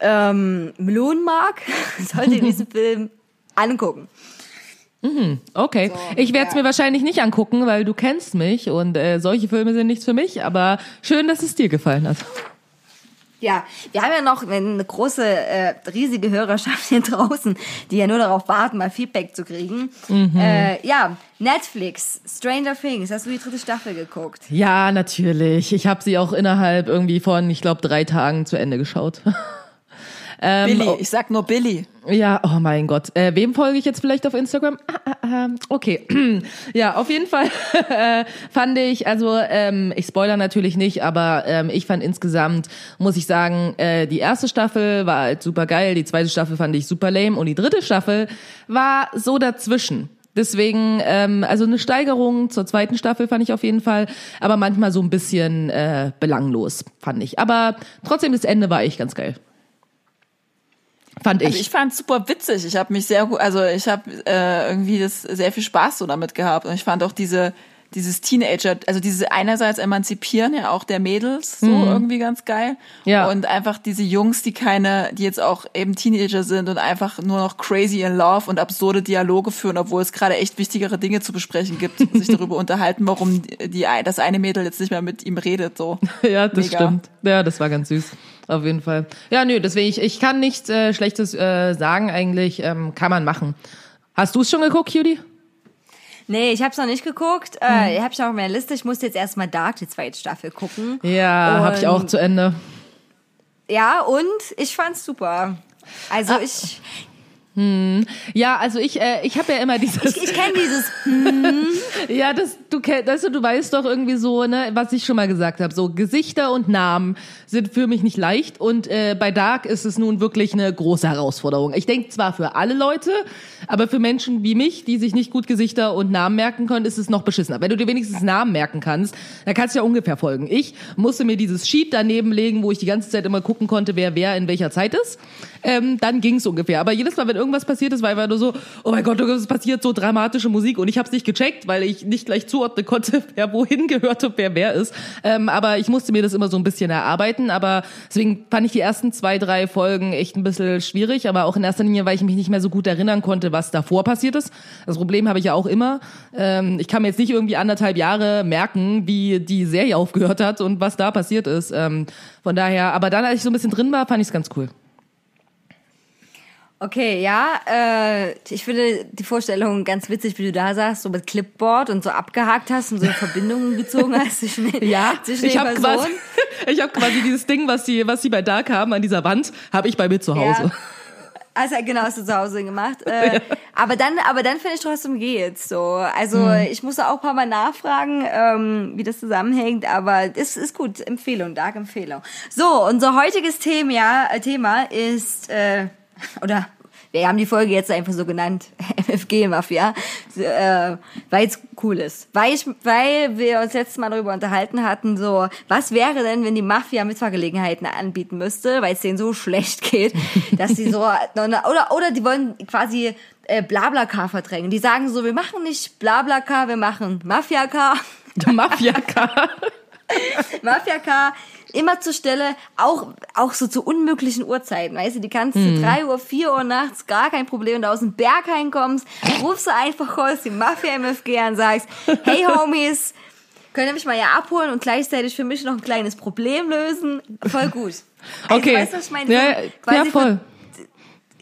ähm, Melonen mag, sollte diesen Film angucken. Okay. ich werde es ja. mir wahrscheinlich nicht angucken, weil du kennst mich und äh, solche Filme sind nichts für mich, aber schön, dass es dir gefallen hat. Ja, wir haben ja noch eine große, äh, riesige Hörerschaft hier draußen, die ja nur darauf warten, mal Feedback zu kriegen. Äh, ja, Netflix, Stranger Things, hast du die dritte Staffel geguckt? Ja, natürlich. Ich habe sie auch innerhalb irgendwie von, ich glaube, drei Tagen zu Ende geschaut. ähm, Billy, oh, ich sag nur Billy. ja, oh mein Gott. Äh, wem folge ich jetzt vielleicht auf Instagram? Ah, ah, ah, okay. ja, auf jeden Fall fand ich, also ähm, ich spoiler natürlich nicht, aber ähm, ich fand insgesamt, muss ich sagen, äh, die erste Staffel war halt super geil, die zweite Staffel fand ich super lame und die dritte Staffel war so dazwischen. Deswegen, ähm, also eine Steigerung zur zweiten Staffel fand ich auf jeden Fall, aber manchmal so ein bisschen äh, belanglos, fand ich. Aber trotzdem, das Ende war echt ganz geil. Fand ich. Also ich fand super witzig. Ich habe mich sehr gut, also ich habe äh, irgendwie das sehr viel Spaß so damit gehabt und ich fand auch diese dieses Teenager, also diese einerseits emanzipieren ja auch der Mädels so irgendwie ganz geil Ja. und einfach diese Jungs, die keine, die jetzt auch eben Teenager sind und einfach nur noch crazy in love und absurde Dialoge führen, obwohl es gerade echt wichtigere Dinge zu besprechen gibt, sich darüber unterhalten, warum die das eine Mädel jetzt nicht mehr mit ihm redet so. Ja, das Mega. stimmt. Ja, das war ganz süß. Auf jeden Fall. Ja, nö, deswegen, ich, ich kann nichts äh, Schlechtes äh, sagen eigentlich. Ähm, kann man machen. Hast du es schon geguckt, Judy? Nee, ich habe noch nicht geguckt. Äh, ich habe schon auf meiner Liste. Ich muss jetzt erstmal Dark, die zweite Staffel, gucken. Ja, habe ich auch zu Ende. Ja, und ich fand's super. Also ich, Ja, also ich, äh, ich habe ja immer dieses. Ich kenne dieses. Ja, das du kennst, also du weißt doch irgendwie so, ne, was ich schon mal gesagt habe, so Gesichter und Namen sind für mich nicht leicht und äh, bei Dark ist es nun wirklich eine große Herausforderung. Ich denke zwar für alle Leute, aber für Menschen wie mich, die sich nicht gut Gesichter und Namen merken können, ist es noch beschissener. Wenn du dir wenigstens Namen merken kannst, dann kannst du ja ungefähr folgen. Ich musste mir dieses Sheet daneben legen, wo ich die ganze Zeit immer gucken konnte, wer wer in welcher Zeit ist. Ähm, dann ging's ungefähr. Aber jedes Mal, wenn irgendwas passiert ist, war nur so, oh mein Gott, es passiert so dramatische Musik und ich habe es nicht gecheckt, weil ich nicht gleich zuordnen konnte, wer wohin gehört und wer wer ist. Ähm, aber ich musste mir das immer so ein bisschen erarbeiten. Aber deswegen fand ich die ersten zwei, drei Folgen echt ein bisschen schwierig. Aber auch in erster Linie, weil ich mich nicht mehr so gut erinnern konnte, was davor passiert ist. Das Problem habe ich ja auch immer. Ähm, ich kann mir jetzt nicht irgendwie anderthalb Jahre merken, wie die Serie aufgehört hat und was da passiert ist. Ähm, von daher, aber dann, als ich so ein bisschen drin war, fand ich es ganz cool. Okay, ja, äh, ich finde die Vorstellung ganz witzig, wie du da sagst, so mit Clipboard und so abgehakt hast und so Verbindungen gezogen hast zwischen den, zwischen ich den Personen. quasi, ich habe quasi dieses Ding, was sie, was sie bei Dark haben an dieser Wand, habe ich bei mir zu Hause. Ja. Also genau, hast du zu Hause gemacht. Äh, Aber dann, aber dann finde ich trotzdem geht's so. Also Hm. ich musste auch ein paar Mal nachfragen, ähm, wie das zusammenhängt, aber es ist gut. Empfehlung, Dark Empfehlung. So, unser heutiges Thema, ja, äh, Thema ist, äh, oder wir haben die Folge jetzt einfach so genannt, MFG Mafia, äh, weil es cool ist. Weil, ich, weil wir uns letztes Mal darüber unterhalten hatten, so, was wäre denn, wenn die Mafia Mitfahrgelegenheiten anbieten müsste, weil es denen so schlecht geht, dass sie so, oder, oder die wollen quasi äh, Blablacar verdrängen. Die sagen so, wir machen nicht Blablacar, wir machen Mafia-Car. Mafia-Car. Mafia-Car immer zur Stelle, auch, auch so zu unmöglichen Uhrzeiten, weißt du, die kannst du 3 Uhr, 4 Uhr nachts, gar kein Problem, du aus dem Berg reinkommst, rufst du einfach kurz die Mafia-MFG an, sagst, hey Homies, könnt ihr mich mal hier abholen und gleichzeitig für mich noch ein kleines Problem lösen? Voll gut. Also, Okay. weißt du, was ich meine? ja, ja, voll.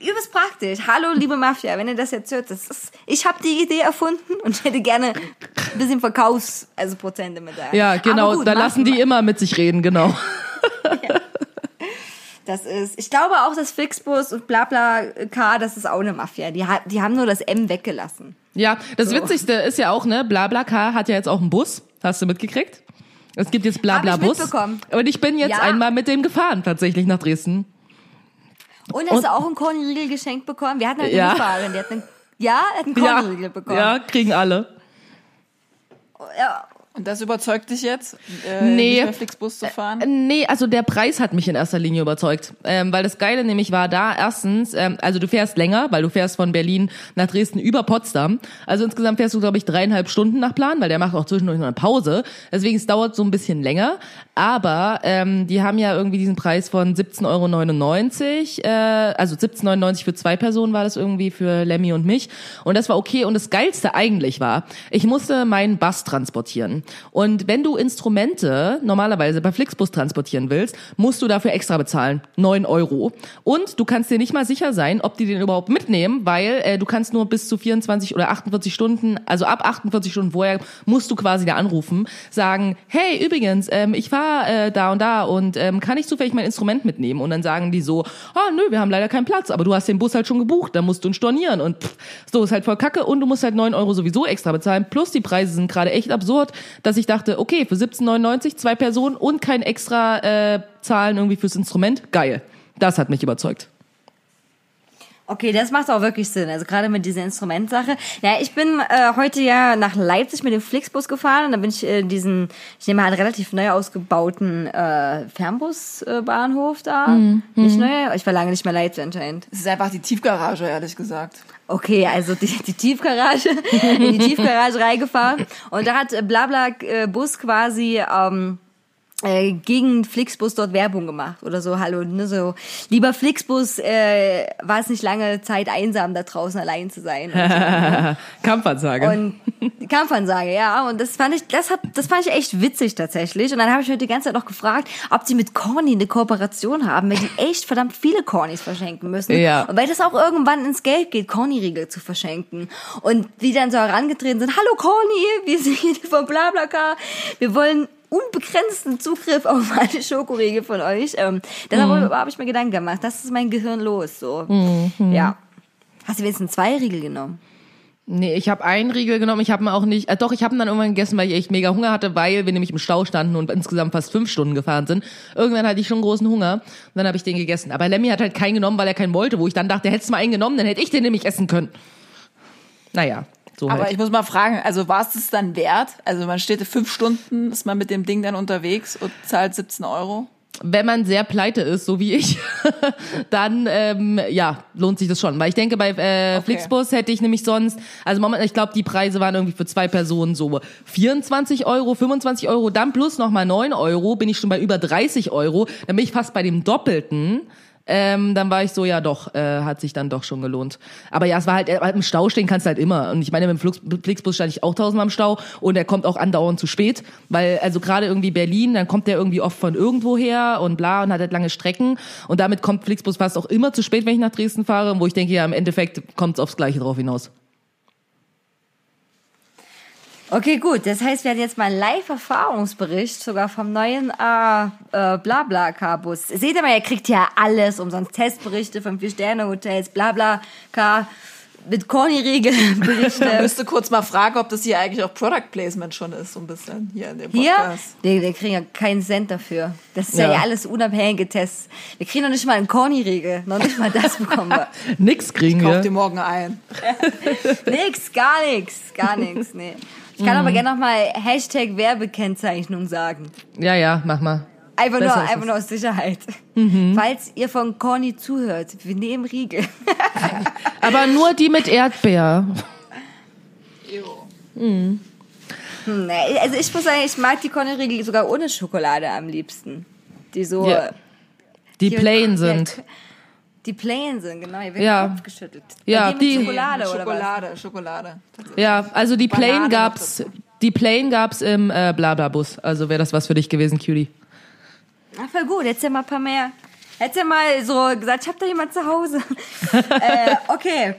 Übelst praktisch. Hallo, liebe Mafia, wenn ihr das jetzt hört, das ist, ich habe die Idee erfunden und ich hätte gerne ein bisschen Verkaufs, also Prozente mit da. Ja, genau. Gut, da machen lassen die immer mit sich reden, genau. Das ist, ich glaube auch, dass Flixbus und BlaBlaCar, das ist auch eine Mafia. Die, die haben nur das M weggelassen. Ja, das Witzigste ist ja auch, ne, BlaBlaCar hat ja jetzt auch einen Bus. Hast du mitgekriegt? Es gibt jetzt BlaBla-Bus. mitbekommen. Und ich bin jetzt Ja. einmal mit dem gefahren, tatsächlich nach Dresden. Und hast du auch einen Kornriegel geschenkt bekommen? Wir hatten halt Ja. eine Fahrerin, die hat einen, ja, hat einen Ja, Kornriegel bekommen. ja, kriegen alle. Ja. Und das überzeugt dich jetzt, äh, Nee. Flixbus zu fahren? Nee, also der Preis hat mich in erster Linie überzeugt. Ähm, weil das Geile nämlich war da, erstens, ähm, also du fährst länger, weil du fährst von Berlin nach Dresden über Potsdam. Also insgesamt fährst du, glaube ich, dreieinhalb Stunden nach Plan, weil der macht auch zwischendurch noch eine Pause. Deswegen es dauert so ein bisschen länger. Aber ähm, die haben ja irgendwie diesen Preis von 17,99 Euro. Äh, also 17,99 für zwei Personen war das irgendwie für Lemmy und mich. Und das war okay. Und das Geilste eigentlich war, ich musste meinen Bass transportieren. Und wenn du Instrumente normalerweise bei Flixbus transportieren willst, musst du dafür extra bezahlen. 9 Euro. Und du kannst dir nicht mal sicher sein, ob die den überhaupt mitnehmen, weil äh, du kannst nur bis zu 24 oder 48 Stunden, also ab 48 Stunden vorher, musst du quasi da anrufen, sagen, hey, übrigens, ähm, ich war äh, da und da und ähm, kann ich zufällig mein Instrument mitnehmen? Und dann sagen die so, ah nö, wir haben leider keinen Platz, aber du hast den Bus halt schon gebucht, da musst du ihn stornieren. Und pff, so ist halt voll kacke und du musst halt 9 Euro sowieso extra bezahlen. Plus die Preise sind gerade echt absurd, dass ich dachte, okay, für 17,99 zwei Personen und kein extra äh, Zahlen irgendwie fürs Instrument, geil. Das hat mich überzeugt. Okay, das macht auch wirklich Sinn. Also gerade mit dieser Instrumentsache. Ja, ich bin äh, heute ja nach Leipzig mit dem Flixbus gefahren und da bin ich äh, diesen, ich nehme mal einen relativ neu ausgebauten äh, Fernbusbahnhof äh, Bahnhof da. Nicht neu, ich war lange nicht mehr Leipzig anscheinend. Es ist einfach die Tiefgarage, ehrlich gesagt. Okay, also die, die Tiefgarage, in die Tiefgarage reingefahren. Und da hat äh, Blabla äh, Bus quasi ähm, äh, gegen Flixbus dort Werbung gemacht oder so, hallo, ne, so, lieber Flixbus, äh, war es nicht lange Zeit einsam, da draußen allein zu sein. Und, so. Kampfansage. und Kampfansage, ja, und das fand ich, das hat, das fand ich echt witzig tatsächlich. Und dann habe ich mich die ganze Zeit noch gefragt, ob sie mit Corny eine Kooperation haben, weil die echt verdammt viele Cornys verschenken müssen. Ja. Und weil das auch irgendwann ins Geld geht, Corny-Riegel zu verschenken. Und die dann so herangetreten sind, hallo Corny, wir sind hier von Blablacar, wir wollen unbegrenzten Zugriff auf alle Schokoriegel von euch. Ähm, darüber habe ich mir Gedanken gemacht. Das ist mein Gehirn los, so. Ja. Hast du wenigstens zwei Riegel genommen? Nee, ich habe einen Riegel genommen, ich habe ihn auch nicht, äh, doch, ich habe ihn dann irgendwann gegessen, weil ich echt mega Hunger hatte, weil wir nämlich im Stau standen und insgesamt fast fünf Stunden gefahren sind. Irgendwann hatte ich schon großen Hunger und dann habe ich den gegessen. Aber Lemmy hat halt keinen genommen, weil er keinen wollte, wo ich dann dachte, hättest du mal einen genommen, dann hätte ich den nämlich essen können. Naja, so Aber halt. ich muss mal fragen, also war es das dann wert? Also man steht fünf Stunden, ist man mit dem Ding dann unterwegs und zahlt 17 Euro? Wenn man sehr pleite ist, so wie ich, dann ähm, ja, lohnt sich das schon. Weil ich denke, bei äh, Okay. Flixbus hätte ich nämlich sonst, also momentan, ich glaube, die Preise waren irgendwie für zwei Personen so 24 Euro, 25 Euro, dann plus nochmal 9 Euro, bin ich schon bei über 30 Euro, dann bin ich fast bei dem Doppelten. Ähm, dann war ich so, ja doch, äh, hat sich dann doch schon gelohnt. Aber ja, es war halt, äh, im Stau stehen kannst du halt immer. Und ich meine, mit dem Flixbus stand ich auch tausendmal im Stau und er kommt auch andauernd zu spät, weil also gerade irgendwie Berlin, dann kommt der irgendwie oft von irgendwo her und bla und hat halt lange Strecken und damit kommt Flixbus fast auch immer zu spät, wenn ich nach Dresden fahre, wo ich denke, ja, im Endeffekt kommt es aufs Gleiche drauf hinaus. Okay, gut. Das heißt, wir hatten jetzt mal einen Live-Erfahrungsbericht sogar vom neuen äh, äh, Blabla-Car-Bus. Seht ihr mal, ihr kriegt ja alles umsonst. Testberichte von Vier-Sterne-Hotels, Blabla-Car, mit Corny-Riegel Ich Berichte. müsste kurz mal fragen, ob das hier eigentlich auch Product Placement schon ist, so ein bisschen hier in dem Hier, Podcast. wir, wir kriegen ja keinen Cent dafür. Das ist ja, Ja. alles unabhängige Tests. Wir kriegen noch nicht mal einen Corny-Riegel. Noch nicht mal das bekommen wir. Nix kriegen Kauf wir. dir morgen ein. Nix, gar nix, gar nix, nee. Ich kann aber gerne noch mal Hashtag Werbekennzeichnung sagen. Ja, ja, mach mal. Einfach nur, Besser einfach nur aus Sicherheit. Falls ihr von Corny zuhört, wir nehmen Riegel. Aber nur die mit Erdbeer. Hm, nee, also ich muss sagen, ich mag die Corny-Riegel sogar ohne Schokolade am liebsten. Die so... Ja. Die hier- plain ja, sind. Die plain sind, genau. Hier wird Ja. Kopf geschüttelt. Ja, Bei die- Schokolade, oder was? Schokolade, Schokolade. Ja, also die Banane Plain noch gab's, die Plain gab's im äh, Blabla-Bus. Also wäre das was für dich gewesen, Cutie. Ach, voll gut. Hättest ja mal ein paar mehr. Hättest ja mal so gesagt, ich hab da jemand zu Hause. äh, okay.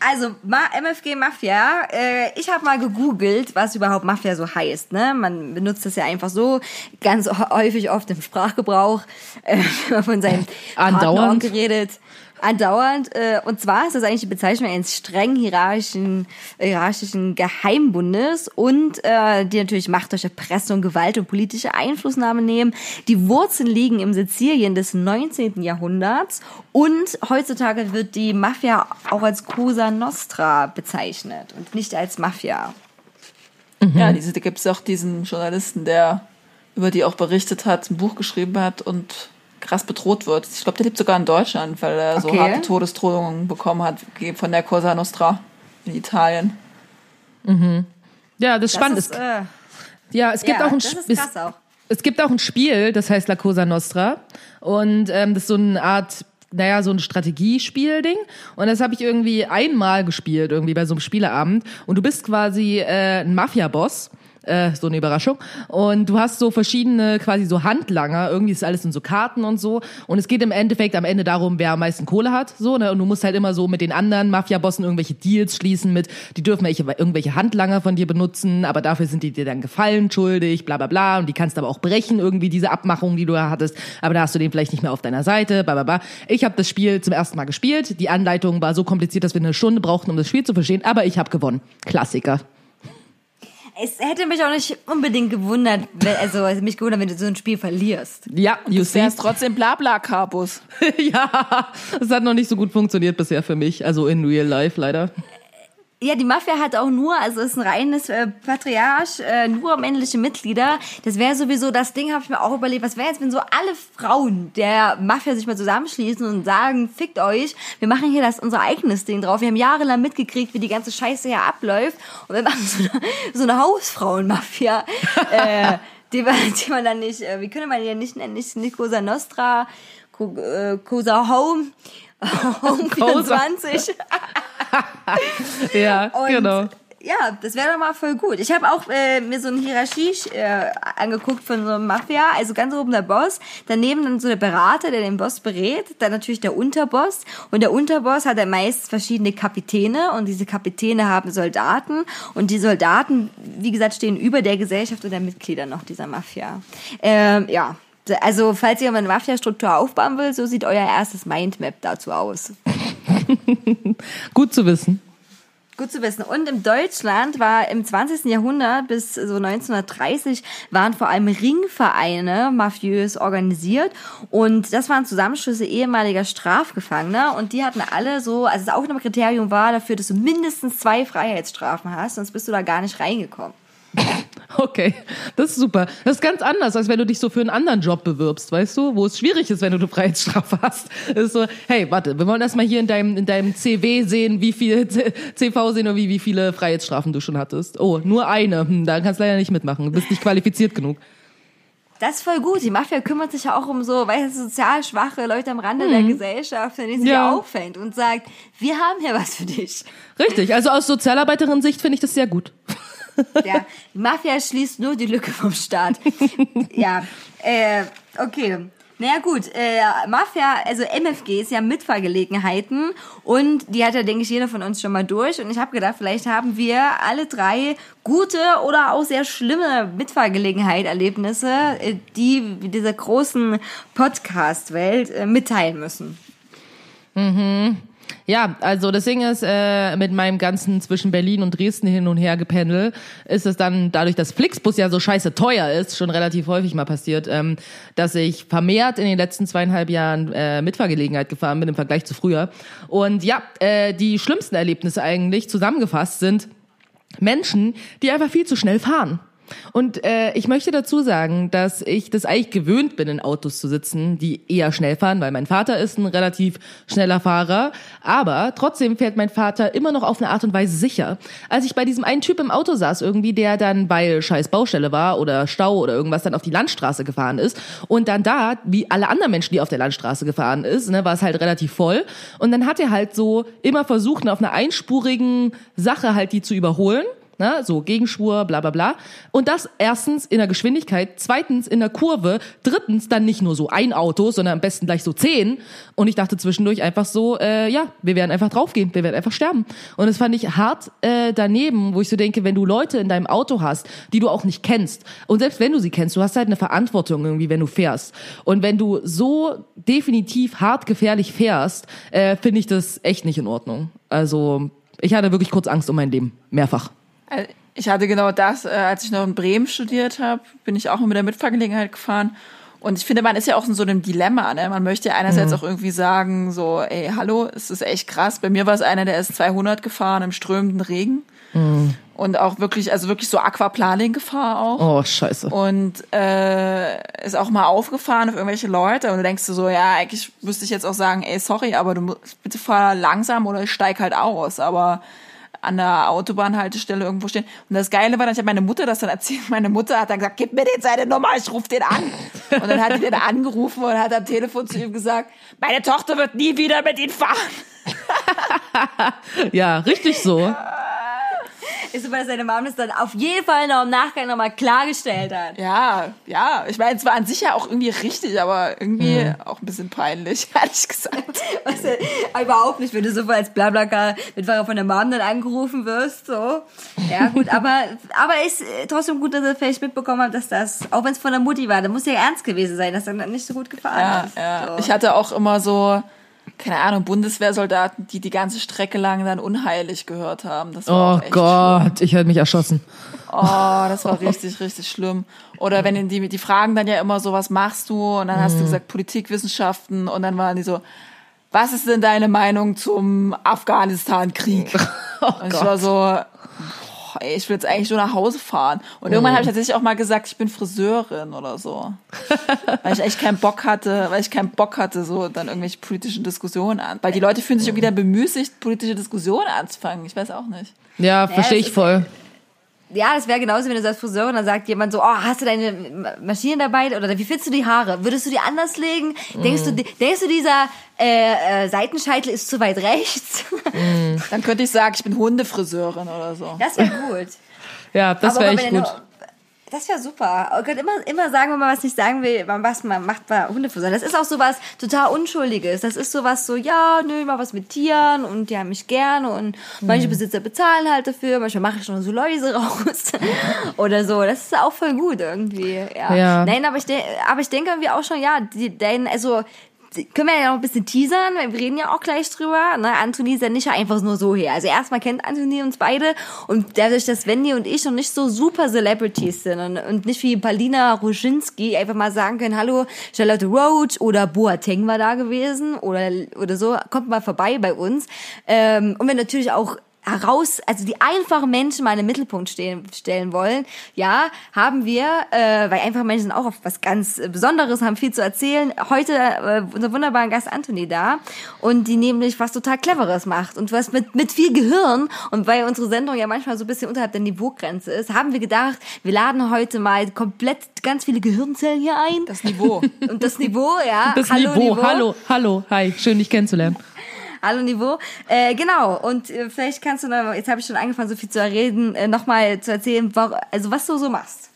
Also, Ma MFG Mafia. Äh, ich habe mal gegoogelt, was überhaupt Mafia so heißt. Ne? Man benutzt das ja einfach so, ganz häufig oft im Sprachgebrauch, äh, wenn man von seinen Andauernd. Partnern geredet. Andauernd. Äh, und zwar ist das eigentlich die Bezeichnung eines streng hierarchischen, hierarchischen Geheimbundes und äh, die natürlich Macht durch Erpressung, Gewalt und politische Einflussnahme nehmen. Die Wurzeln liegen im Sizilien des 19. Jahrhunderts und heutzutage wird die Mafia auch als Cosa Nostra bezeichnet und nicht als Mafia. Ja, diese, da gibt's auch diesen Journalisten, der über die auch berichtet hat, ein Buch geschrieben hat und krass bedroht wird. Ich glaube, der lebt sogar in Deutschland, weil er so Okay. harte Todesdrohungen bekommen hat von der Cosa Nostra in Italien. Ja, das ist spannend. Das ist, Es- äh, ja, es gibt ja, auch ein das Sp- ist krass auch. Es gibt auch ein Spiel, das heißt La Cosa Nostra. Und ähm, das ist so eine Art, naja, so ein Strategiespiel-Ding. Und das habe ich irgendwie einmal gespielt, irgendwie bei so einem Spieleabend. Und du bist quasi äh, ein Mafia-Boss. Äh, so eine Überraschung. Und du hast so verschiedene quasi so Handlanger, irgendwie ist alles in so Karten und so. Und es geht im Endeffekt am Ende darum, wer am meisten Kohle hat. So, ne? Und du musst halt immer so mit den anderen Mafia-Bossen irgendwelche Deals schließen mit, die dürfen welche, irgendwelche Handlanger von dir benutzen, aber dafür sind die dir dann Gefallen schuldig, bla bla bla. Und die kannst aber auch brechen, irgendwie diese Abmachung, die du da hattest. Aber da hast du den vielleicht nicht mehr auf deiner Seite, bla bla bla. Ich habe das Spiel zum ersten Mal gespielt. Die Anleitung war so kompliziert, dass wir eine Stunde brauchten, um das Spiel zu verstehen. Aber ich habe gewonnen. Klassiker. Es hätte mich auch nicht unbedingt gewundert, wenn, also mich gewundert, wenn du so ein Spiel verlierst. Ja, you see. Trotzdem Blabla-Carbus. ja, es hat noch nicht so gut funktioniert bisher für mich. Also in real life leider. Ja, die Mafia hat auch nur, also ist ein reines äh, Patriarch, äh, nur männliche Mitglieder. Das wäre sowieso das Ding, habe ich mir auch überlegt, was wäre jetzt, wenn so alle Frauen der Mafia sich mal zusammenschließen und sagen, fickt euch, wir machen hier das unser eigenes Ding drauf. Wir haben jahrelang mitgekriegt, wie die ganze Scheiße hier abläuft und wir machen so eine, so eine Hausfrauen-Mafia. äh, die, man- die man dann nicht, äh, wie könnte man die denn nicht nennen, nicht, nicht Cosa Nostra, äh, Cosa Home, Home 24. Ja, Und genau. Ja, das wäre doch mal voll gut. Ich habe auch äh, mir so eine Hierarchie äh, angeguckt von so einem Mafia. Also ganz oben der Boss, daneben dann so der Berater, der den Boss berät, dann natürlich der Unterboss. Und der Unterboss hat dann meist verschiedene Kapitäne und diese Kapitäne haben Soldaten. Und die Soldaten, wie gesagt, stehen über der Gesellschaft und der Mitglieder noch dieser Mafia. Ähm, ja, also falls ihr mal eine Mafia-Struktur aufbauen will, so sieht euer erstes Mindmap dazu aus. Gut zu wissen. Gut zu wissen. Und in Deutschland war im 20. Jahrhundert bis so 1930 waren vor allem Ringvereine mafiös organisiert und das waren Zusammenschlüsse ehemaliger Strafgefangener und die hatten alle so, also das Aufnahmekriterium war dafür, dass du mindestens zwei Freiheitsstrafen hast, sonst bist du da gar nicht reingekommen. Okay, das ist super. Das ist ganz anders, als wenn du dich so für einen anderen Job bewirbst, weißt du, wo es schwierig ist, wenn du eine Freiheitsstrafe hast. Das ist so, hey, warte, wir wollen erstmal hier in deinem, in deinem CW sehen, wie viel, CV sehen oder wie, wie viele Freiheitsstrafen du schon hattest. Oh, nur eine. Hm, da kannst du leider nicht mitmachen. Du bist nicht qualifiziert genug. Das ist voll gut. Die Mafia kümmert sich ja auch um so, weißt du, sozial schwache Leute am Rande der Gesellschaft, wenn die sich Ja. auffängt und sagt, wir haben hier was für dich. Richtig, also aus Sozialarbeiterin-Sicht finde ich das sehr gut. Ja, Mafia schließt nur die Lücke vom Staat. ja, äh, okay. Naja gut, äh, Mafia, also MFG ist ja Mitfahrgelegenheiten und die hat ja, denke ich, jeder von uns schon mal durch. Und ich habe gedacht, vielleicht haben wir alle drei gute oder auch sehr schlimme Mitfahrgelegenheit-Erlebnisse, äh, die dieser großen Podcast-Welt äh, mitteilen müssen. Ja, also das Ding ist, äh, mit meinem ganzen zwischen Berlin und Dresden hin und her gependel, ist es dann, dadurch, dass Flixbus ja so scheiße teuer ist, schon relativ häufig mal passiert, ähm, dass ich vermehrt in den letzten zweieinhalb Jahren äh, Mitfahrgelegenheit gefahren bin im Vergleich zu früher. Und ja, äh, die schlimmsten Erlebnisse eigentlich zusammengefasst sind Menschen, die einfach viel zu schnell fahren. Und äh, ich möchte dazu sagen, dass ich das eigentlich gewöhnt bin, in Autos zu sitzen, die eher schnell fahren, weil mein Vater ist ein relativ schneller Fahrer. Aber trotzdem fährt mein Vater immer noch auf eine Art und Weise sicher. Als ich bei diesem einen Typ im Auto saß, irgendwie, der dann, weil scheiß Baustelle war oder Stau oder irgendwas, dann auf die Landstraße gefahren ist und dann da, wie alle anderen Menschen, die auf der Landstraße gefahren ist, ne, war es halt relativ voll. Und dann hat er halt so immer versucht, auf einer einspurigen Sache halt die zu überholen ne, so Gegenspur, bla bla bla. Und das erstens in der Geschwindigkeit, zweitens in der Kurve, drittens dann nicht nur so ein Auto, sondern am besten gleich so zehn. Und ich dachte zwischendurch einfach so, äh, ja, wir werden einfach draufgehen, wir werden einfach sterben. Und das fand ich hart äh, daneben, wo ich so denke, wenn du Leute in deinem Auto hast, die du auch nicht kennst, und selbst wenn du sie kennst, du hast halt eine Verantwortung irgendwie, wenn du fährst. Und wenn du so definitiv hart gefährlich fährst, äh, finde ich das echt nicht in Ordnung. Also ich hatte wirklich kurz Angst um mein Leben, mehrfach. Äh, Ich hatte genau das, äh, als ich noch in Bremen studiert habe, bin ich auch mit der Mitfahrgelegenheit gefahren. Und ich finde, man ist ja auch in so einem Dilemma. Ne? Man möchte ja einerseits auch irgendwie sagen, so, ey, hallo, es ist echt krass. Bei mir war es einer, der ist 200 gefahren im strömenden Regen. Und auch wirklich, also wirklich so Aquaplaning-Gefahr auch. Oh, scheiße. Und äh, ist auch mal aufgefahren auf irgendwelche Leute und du denkst du so, ja, eigentlich müsste ich jetzt auch sagen, ey, sorry, aber du musst, bitte fahr langsam oder ich steig halt aus. Aber an der Autobahnhaltestelle irgendwo stehen. Und das Geile war, dann, ich habe meine Mutter das dann erzählt. Meine Mutter hat dann gesagt, gib mir den seine Nummer, ich ruf den an. Und dann hat die den angerufen und hat am Telefon zu ihm gesagt, meine Tochter wird nie wieder mit ihm fahren. Ja, richtig so. Ist so, weil seine Mom das dann auf jeden Fall noch im Nachgang nochmal klargestellt hat. Ja, ja. Ich meine, es war an sich ja auch irgendwie richtig, aber irgendwie auch ein bisschen peinlich, ehrlich gesagt. Weißt du, überhaupt nicht, wenn du so als Blablacar Mitfahrer von der Mom dann angerufen wirst, so. Ja, gut, aber, aber ist äh, trotzdem gut, dass er vielleicht mitbekommen hat, dass das, auch wenn es von der Mutti war, da muss ja ernst gewesen sein, dass er dann nicht so gut gefahren Ja, ist. ja. So. Ich hatte auch immer so, keine Ahnung, Bundeswehrsoldaten, die die ganze Strecke lang dann unheilig gehört haben. Das war Oh auch echt Gott, ich hätte mich erschossen. Schlimm. Oh, das war richtig, richtig schlimm. Oder wenn die, die fragen dann ja immer so, was machst du? Und dann hast Mhm. du gesagt, Politikwissenschaften. Und dann waren die so, was ist denn deine Meinung zum Afghanistan-Krieg? und ich war so, boah, ey, ich will jetzt eigentlich nur nach Hause fahren. Und irgendwann habe ich tatsächlich auch mal gesagt, ich bin Friseurin oder so. weil ich echt keinen Bock hatte, weil ich keinen Bock hatte, so dann irgendwelche politischen Diskussionen an. Weil die Leute fühlen sich irgendwie dann bemüßigt, politische Diskussionen anzufangen. Ich weiß auch nicht. Ja, verstehe ich ist- voll. Ja, das wäre genauso, wenn du sagst Friseurin, dann sagt jemand so, oh, hast du deine Ma- Maschine dabei? Oder wie findest du die Haare? Würdest du die anders legen? Denkst du, denkst du, dieser äh, äh, Seitenscheitel ist zu weit rechts? Dann könnte ich sagen, ich bin Hundefriseurin oder so. Das wäre gut. Ja, das wäre echt gut. Das wäre super. Oh Gott, immer, immer sagen, wenn man was nicht sagen will, man- was man macht bei Hundefriseur. Das ist auch sowas total Unschuldiges. Das ist sowas so, ja, nö, mal was mit Tieren und die haben mich gerne und manche Mhm. Besitzer bezahlen halt dafür, manchmal mache ich schon so Läuse raus oder so. Das ist auch voll gut irgendwie. Ja. Ja. Nein, aber ich, aber ich denke irgendwie auch schon, ja, die, dein, also können wir ja noch ein bisschen teasern, weil wir reden ja auch gleich drüber. Ne? Anthony ist ja nicht einfach nur so her. Also erstmal kennt Anthony uns beide und dadurch, dass Wendy und ich noch nicht so super Celebrities sind und, und nicht wie Palina Ruschinski einfach mal sagen können, hallo, Charlotte Roach oder Boateng war da gewesen oder, oder so, kommt mal vorbei bei uns. Ähm, und wir natürlich auch heraus, also die einfachen Menschen mal in den Mittelpunkt stehen, stellen wollen, ja, haben wir, äh, weil einfache Menschen sind auch auf was ganz Besonderes, haben viel zu erzählen, heute äh, unser wunderbaren Gast Anthony da und die nämlich was total Cleveres macht und was mit, mit viel Gehirn und weil unsere Sendung ja manchmal so ein bisschen unterhalb der Niveaugrenze ist, haben wir gedacht, wir laden heute mal komplett ganz viele Gehirnzellen hier ein. Das Niveau. Und das Niveau, ja. Das hallo Niveau. Hallo, hallo, hi, schön dich kennenzulernen. Hallo Niveau. Äh, genau, und äh, vielleicht kannst du noch, jetzt habe ich schon angefangen, so viel zu reden, äh, nochmal zu erzählen, warum, also was du so machst.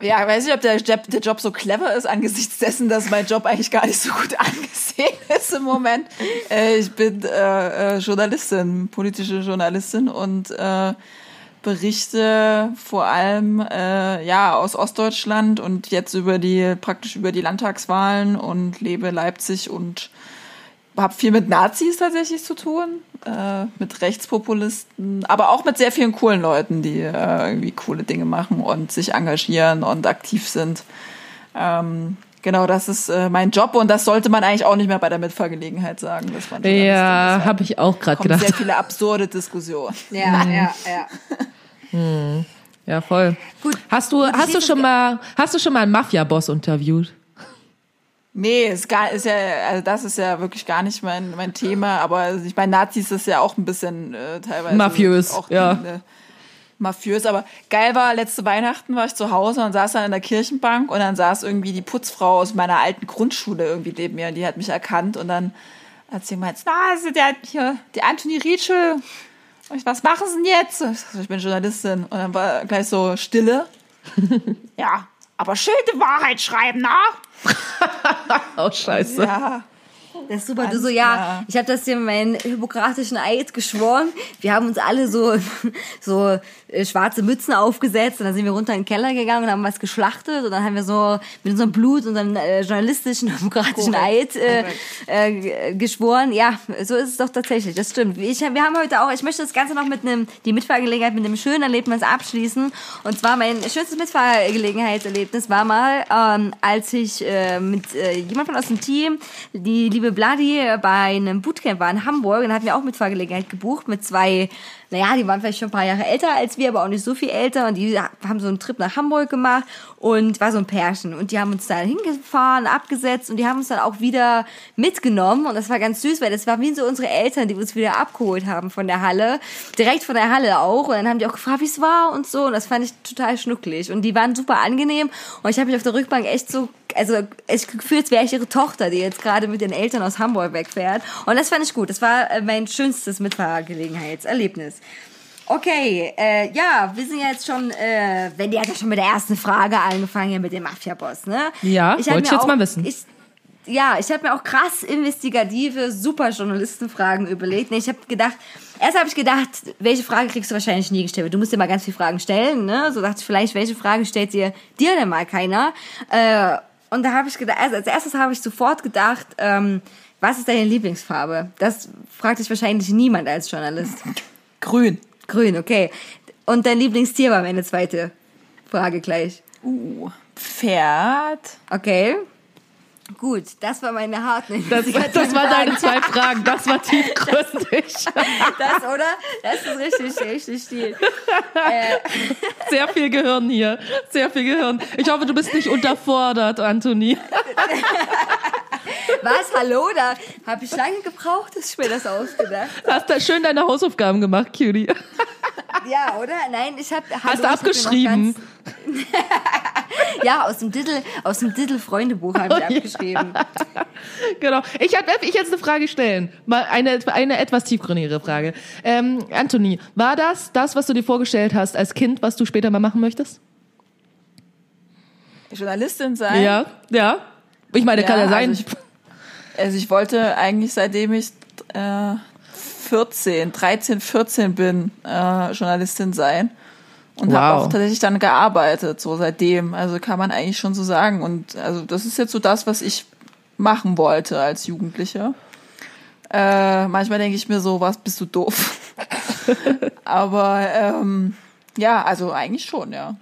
Ja, ich weiß nicht, ob der Job, der Job so clever ist, angesichts dessen, dass mein Job eigentlich gar nicht so gut angesehen ist im Moment. Äh, ich bin äh, äh, Journalistin, politische Journalistin und äh, berichte vor allem äh, ja aus Ostdeutschland und jetzt über die praktisch über die Landtagswahlen und lebe Leipzig und habe viel mit Nazis tatsächlich zu tun, äh, mit Rechtspopulisten, aber auch mit sehr vielen coolen Leuten, die äh, irgendwie coole Dinge machen und sich engagieren und aktiv sind. Ähm, genau, das ist äh, mein Job und das sollte man eigentlich auch nicht mehr bei der Mitfahrgelegenheit sagen. Dass man Journalistin Ja, habe ich auch gerade kommen gedacht. sehr viele absurde Diskussionen. Ja, ja, ja. Ja, voll. Gut. Hast du, hast du schon mal, hast du schon mal einen Mafia-Boss interviewt? Nee, ist gar, ist ja, also das ist ja wirklich gar nicht mein, mein Thema, aber ich meine, Nazis ist ja auch ein bisschen äh, teilweise Mafiös, auch ja. äh, mafiös, aber geil war, letzte Weihnachten war ich zu Hause und saß dann in der Kirchenbank und dann saß irgendwie die Putzfrau aus meiner alten Grundschule irgendwie neben mir und die hat mich erkannt und dann hat sie gemeint, na, also der, hier, die Anthony Rietschel, was machen Sie denn jetzt? Ich Ich bin Journalistin und dann war gleich so Stille. ja, aber schön die Wahrheit schreiben, na? Oh, scheiße. Ja. Das ist super. Du so, ja, klar. ich habe das hier meinen hippokratischen Eid geschworen. Wir haben uns alle so, so äh, schwarze Mützen aufgesetzt und dann sind wir runter in den Keller gegangen und haben was geschlachtet und dann haben wir so mit unserem Blut, unserem äh, journalistischen hippokratischen Korrekt. Eid äh, äh, geschworen. Ja, so ist es doch tatsächlich. Das stimmt. Ich, wir haben heute auch, ich möchte das Ganze noch mit einem, die Mitfahrgelegenheit mit einem schönen Erlebnis abschließen. Und zwar mein schönstes Mitfahrgelegenheitserlebnis war mal, ähm, als ich äh, mit äh, jemand von aus dem Team, die liebe Bloody, äh, bei einem Bootcamp war in Hamburg und hatten wir auch Mitfahrgelegenheit gebucht mit zwei, naja, die waren vielleicht schon ein paar Jahre älter als wir, aber auch nicht so viel älter. Und die haben so einen Trip nach Hamburg gemacht und war so ein Pärchen. Und die haben uns da hingefahren, abgesetzt und die haben uns dann auch wieder mitgenommen. Und das war ganz süß, weil das war wie so unsere Eltern, die uns wieder abgeholt haben von der Halle, direkt von der Halle auch. Und dann haben die auch gefragt, wie es war und so. Und das fand ich total schnucklig. Und die waren super angenehm. Und ich habe mich auf der Rückbank echt so also ich gefühlt, als wäre ich ihre Tochter, die jetzt gerade mit den Eltern aus Hamburg wegfährt. Und das fand ich gut. Das war äh, mein schönstes Mitfahrgelegenheitserlebnis. Okay, äh, ja, wir sind ja jetzt schon, äh, wenn die hat ja schon mit der ersten Frage angefangen hier mit dem Mafia-Boss, ne? Ja, hab wollte ich jetzt mal wissen. Ich, ja, ich habe mir auch krass investigative, super Journalistenfragen überlegt. Nee, ich habe gedacht, erst habe ich gedacht, welche Frage kriegst du wahrscheinlich nie gestellt? Du musst dir mal ganz viele Fragen stellen, ne? So dachte ich, vielleicht, welche Frage stellt dir dir denn mal keiner? Äh, und da habe ich gedacht, also als erstes habe ich sofort gedacht, ähm, was ist deine Lieblingsfarbe? Das fragt dich wahrscheinlich niemand als Journalist. Grün. Grün, okay. Und dein Lieblingstier war meine zweite Frage gleich. Uh, Pferd. Okay. Gut, das war meine harten Das, das waren deine zwei Fragen. Das war tiefgründig. Das, oder? Das ist richtig, richtig Stil. Sehr viel Gehirn hier. Sehr viel Gehirn. Ich hoffe, du bist nicht unterfordert, Anthony. Was? Hallo? Da habe ich lange gebraucht, dass ich mir das ausgedacht Hast da schön deine Hausaufgaben gemacht, Cutie. Ja, oder? Nein, ich habe. Hast du abgeschrieben? Ja, aus dem Diddle, aus dem Diddle Freundebuch habe ich Oh, ja. abgeschrieben. Genau. Ich hab- ich jetzt eine Frage stellen. Mal eine, eine etwas tiefgründigere Frage. Ähm, Anthony, war das das, was du dir vorgestellt hast als Kind, was du später mal machen möchtest? Journalistin sein. Ja, ja. Ich meine, kann ja sein. Also ich, also ich wollte eigentlich, seitdem ich äh, 14, 13, 14 bin, äh, Journalistin sein. Und habe Wow. auch tatsächlich dann gearbeitet, so seitdem. Also kann man eigentlich schon so sagen. Und also das ist jetzt so das, was ich machen wollte als Jugendliche. Äh, manchmal denke ich mir so, was bist du doof? Aber ähm, ja, also eigentlich schon, ja.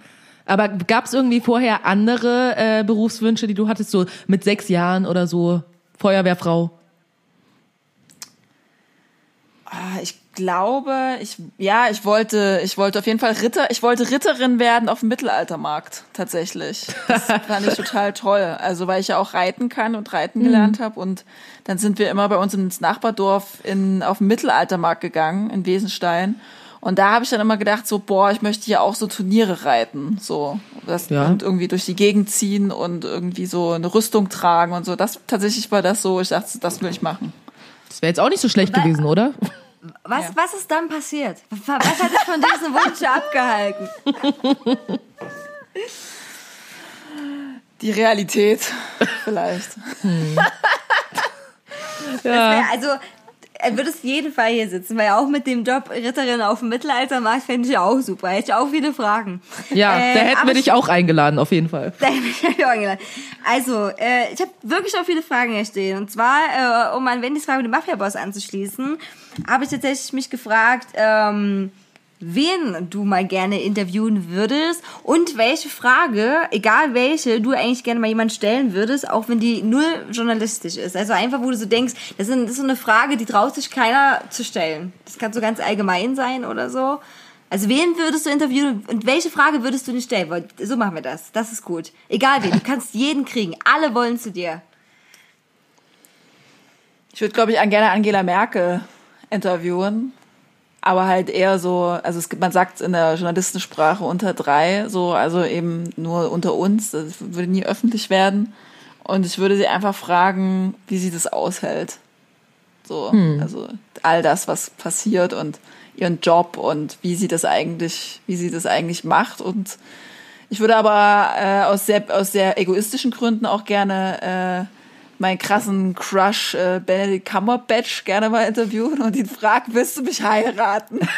Aber gab es irgendwie vorher andere äh, Berufswünsche, die du hattest, so mit sechs Jahren oder so? Feuerwehrfrau. Ah, Ich glaube, ich ja, ich wollte, ich wollte auf jeden Fall Ritter, ich wollte Ritterin werden auf dem Mittelaltermarkt tatsächlich. Das fand ich total toll. Also weil ich ja auch reiten kann und reiten gelernt habe und dann sind wir immer bei uns ins Nachbardorf in auf den Mittelaltermarkt gegangen in Wesenstein. Und da habe ich dann immer gedacht, so, boah, ich möchte ja auch so Turniere reiten, so das, Ja. und irgendwie durch die Gegend ziehen und irgendwie so eine Rüstung tragen und so. Das tatsächlich war das so, ich dachte, das will ich machen. Das wäre jetzt auch nicht so schlecht gewesen, oder? Was, Ja. was ist dann passiert? Was hat dich von diesem Wunsch abgehalten? Die Realität vielleicht. Ja. Also, er würde es jeden Fall hier sitzen, weil auch mit dem Job Ritterin auf dem Mittelaltermarkt fände ich auch super. Hätte ich auch viele Fragen. Ja, Äh, da hätten wir dich auch eingeladen, auf jeden Fall. Da hätte ich mich auch eingeladen. Also, äh, ich habe wirklich auch viele Fragen hier stehen. Und zwar, äh, um an Wendys Frage mit dem Mafia-Boss anzuschließen, habe ich tatsächlich mich gefragt, ähm, wen du mal gerne interviewen würdest und welche Frage, egal welche, du eigentlich gerne mal jemand stellen würdest, auch wenn die null journalistisch ist. Also einfach, wo du so denkst, das ist, so eine Frage, die traut sich keiner zu stellen. Das kann so ganz allgemein sein oder so. Also wen würdest du interviewen und welche Frage würdest du nicht stellen? So machen wir das. Das ist gut. Egal wen, du kannst jeden kriegen. Alle wollen zu dir. Ich würde, glaube ich, gerne Angela Merkel interviewen. Aber halt eher so, also es gibt, man sagt in der Journalistensprache unter drei, so, also eben nur unter uns, das würde nie öffentlich werden. Und ich würde sie einfach fragen, wie sie das aushält. So, also all das, was passiert und ihren Job und wie sie das eigentlich, wie sie das eigentlich macht. Und ich würde aber äh, aus sehr aus sehr egoistischen Gründen auch gerne äh, meinen krassen Crush äh, Benedict Cumberbatch gerne mal interviewen und ihn fragen, willst du mich heiraten?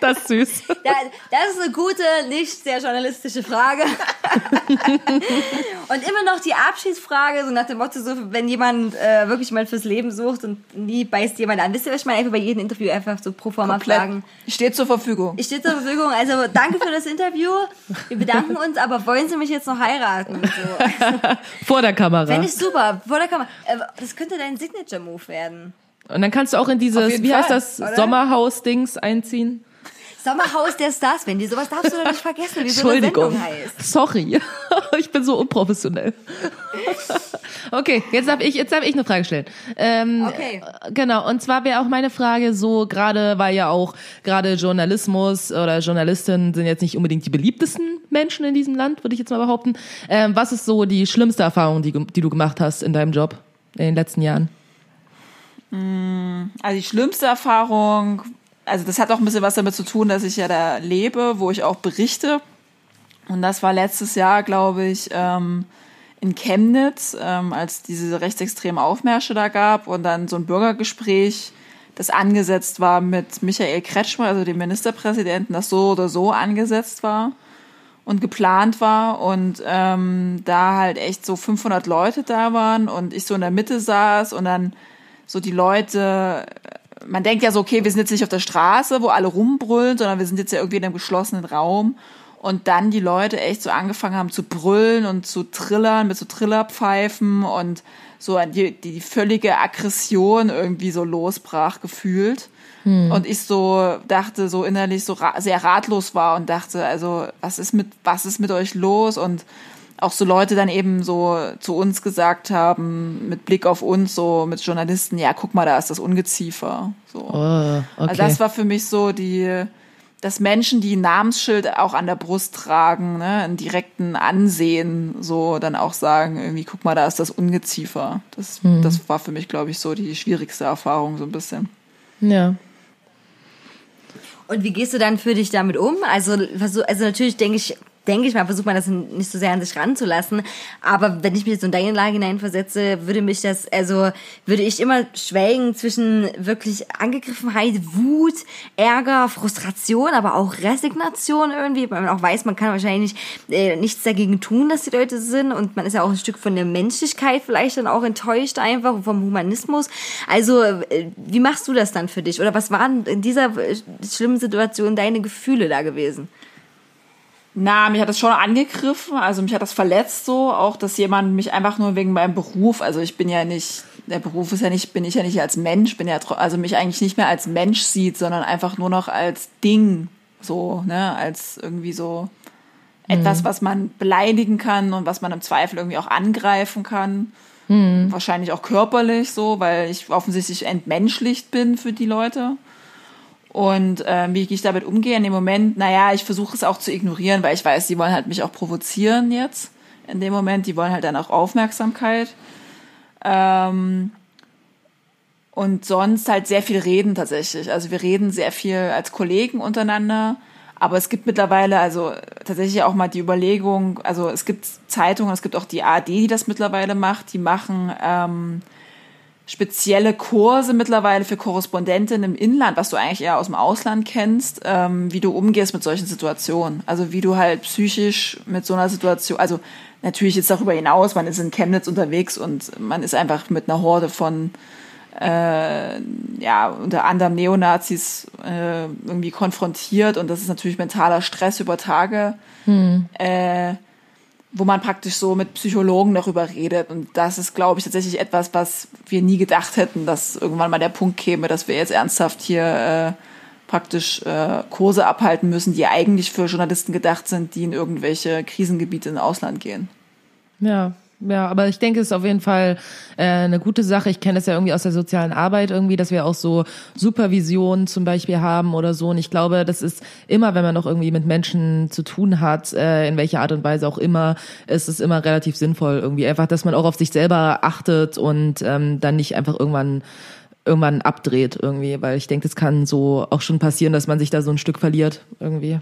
Das ist süß. Das ist eine gute, nicht sehr journalistische Frage. und immer noch die Abschiedsfrage, so nach dem Motto, so, wenn jemand äh, wirklich mal fürs Leben sucht und nie beißt jemand an. Wisst ihr, was ich meine? Einfach bei jedem Interview einfach so pro forma fragen. Ich stehe zur Verfügung. Ich stehe zur Verfügung. Also danke für das Interview. Wir bedanken uns, aber wollen Sie mich jetzt noch heiraten? So. Vor der Kamera. Fände ich super. Vor der Kamera. Äh, Das könnte dein Signature-Move werden. Und dann kannst du auch in dieses, wie heißt Fall, das, oder? Sommerhaus-Dings einziehen. Sommerhaus der Stars, Wendy. Sowas darfst du doch nicht vergessen, wie so eine Entschuldigung. Sendung heißt. Sorry. Ich bin so unprofessionell. Okay, jetzt darf ich, jetzt darf ich eine Frage stellen. Ähm, Okay. Genau, und zwar wäre auch meine Frage so, gerade weil ja auch gerade Journalismus oder Journalistinnen sind jetzt nicht unbedingt die beliebtesten Menschen in diesem Land, würde ich jetzt mal behaupten. Ähm, was ist so die schlimmste Erfahrung, die, die du gemacht hast in deinem Job in den letzten Jahren? Also die schlimmste Erfahrung, also das hat auch ein bisschen was damit zu tun, dass ich ja da lebe, wo ich auch berichte. Und das war letztes Jahr, glaube ich, ähm, in Chemnitz, ähm, als diese rechtsextremen Aufmärsche da gab und dann so ein Bürgergespräch, das angesetzt war mit Michael Kretschmer, also dem Ministerpräsidenten, das so oder so angesetzt war und geplant war und ähm, da halt echt so 500 Leute da waren und ich so in der Mitte saß und dann so die Leute, man denkt ja so, okay, wir sind jetzt nicht auf der Straße, wo alle rumbrüllen, sondern wir sind jetzt ja irgendwie in einem geschlossenen Raum und dann die Leute echt so angefangen haben zu brüllen und zu trillern mit so Trillerpfeifen und so die, die völlige Aggression irgendwie so losbrach gefühlt. Und ich so dachte, so innerlich so ra sehr ratlos war und dachte, also, was ist mit, was ist mit euch los? Und auch so Leute dann eben so zu uns gesagt haben, mit Blick auf uns, so mit Journalisten, ja, guck mal, da ist das Ungeziefer. So. Oh, okay. Also das war für mich so die, dass Menschen, die ein Namensschild auch an der Brust tragen, ne, einen direkten Ansehen, so dann auch sagen, irgendwie, guck mal, da ist das Ungeziefer. Das, das war für mich, glaube ich, so die schwierigste Erfahrung, so ein bisschen. ja. Und wie gehst du dann für dich damit um? Also, also natürlich denke ich, denke ich mal, versucht man das nicht so sehr an sich ranzulassen. Aber wenn ich mich jetzt in deine Lage hineinversetze, würde mich das, also würde ich immer schwelgen zwischen wirklich Angegriffenheit, Wut, Ärger, Frustration, aber auch Resignation irgendwie, weil man auch weiß, man kann wahrscheinlich äh, nichts dagegen tun, dass die Leute sind und man ist ja auch ein Stück von der Menschlichkeit vielleicht dann auch enttäuscht einfach vom Humanismus. Also äh, wie machst du das dann für dich? Oder was waren in dieser äh, schlimmen Situation deine Gefühle da gewesen? Na, mich hat das schon angegriffen, also mich hat das verletzt so, auch dass jemand mich einfach nur wegen meinem Beruf, also ich bin ja nicht, der Beruf ist ja nicht, bin ich ja nicht als Mensch, bin ja, also mich eigentlich nicht mehr als Mensch sieht, sondern einfach nur noch als Ding, so, ne, als irgendwie so etwas, was man beleidigen kann und was man im Zweifel irgendwie auch angreifen kann. Wahrscheinlich auch körperlich so, weil ich offensichtlich entmenschlicht bin für die Leute. Und äh, wie ich damit umgehe in dem Moment, naja, ich versuche es auch zu ignorieren, weil ich weiß, die wollen halt mich auch provozieren jetzt. In dem Moment, die wollen halt dann auch Aufmerksamkeit. Ähm, und sonst halt sehr viel reden tatsächlich. Also wir reden sehr viel als Kollegen untereinander. Aber es gibt mittlerweile also tatsächlich auch mal die Überlegung, also es gibt Zeitungen, es gibt auch die ARD, die das mittlerweile macht, die machen ähm, spezielle Kurse mittlerweile für Korrespondentinnen im Inland, was du eigentlich eher aus dem Ausland kennst, ähm, wie du umgehst mit solchen Situationen. Also wie du halt psychisch mit so einer Situation, also natürlich jetzt darüber hinaus, man ist in Chemnitz unterwegs und man ist einfach mit einer Horde von äh, ja, unter anderem Neonazis äh, irgendwie konfrontiert und das ist natürlich mentaler Stress über Tage. Äh, wo man praktisch so mit Psychologen darüber redet. Und das ist, glaube ich, tatsächlich etwas, was wir nie gedacht hätten, dass irgendwann mal der Punkt käme, dass wir jetzt ernsthaft hier äh, praktisch äh, Kurse abhalten müssen, die eigentlich für Journalisten gedacht sind, die in irgendwelche Krisengebiete im Ausland gehen. Ja, ja, aber ich denke, es ist auf jeden Fall äh, eine gute Sache. Ich kenne das ja irgendwie aus der sozialen Arbeit irgendwie, dass wir auch so Supervision zum Beispiel haben oder so. Und ich glaube, das ist immer, wenn man noch irgendwie mit Menschen zu tun hat, äh, in welcher Art und Weise auch immer, ist es immer relativ sinnvoll irgendwie. Einfach, dass man auch auf sich selber achtet und ähm, dann nicht einfach irgendwann irgendwann abdreht irgendwie, weil ich denke, das kann so auch schon passieren, dass man sich da so ein Stück verliert irgendwie.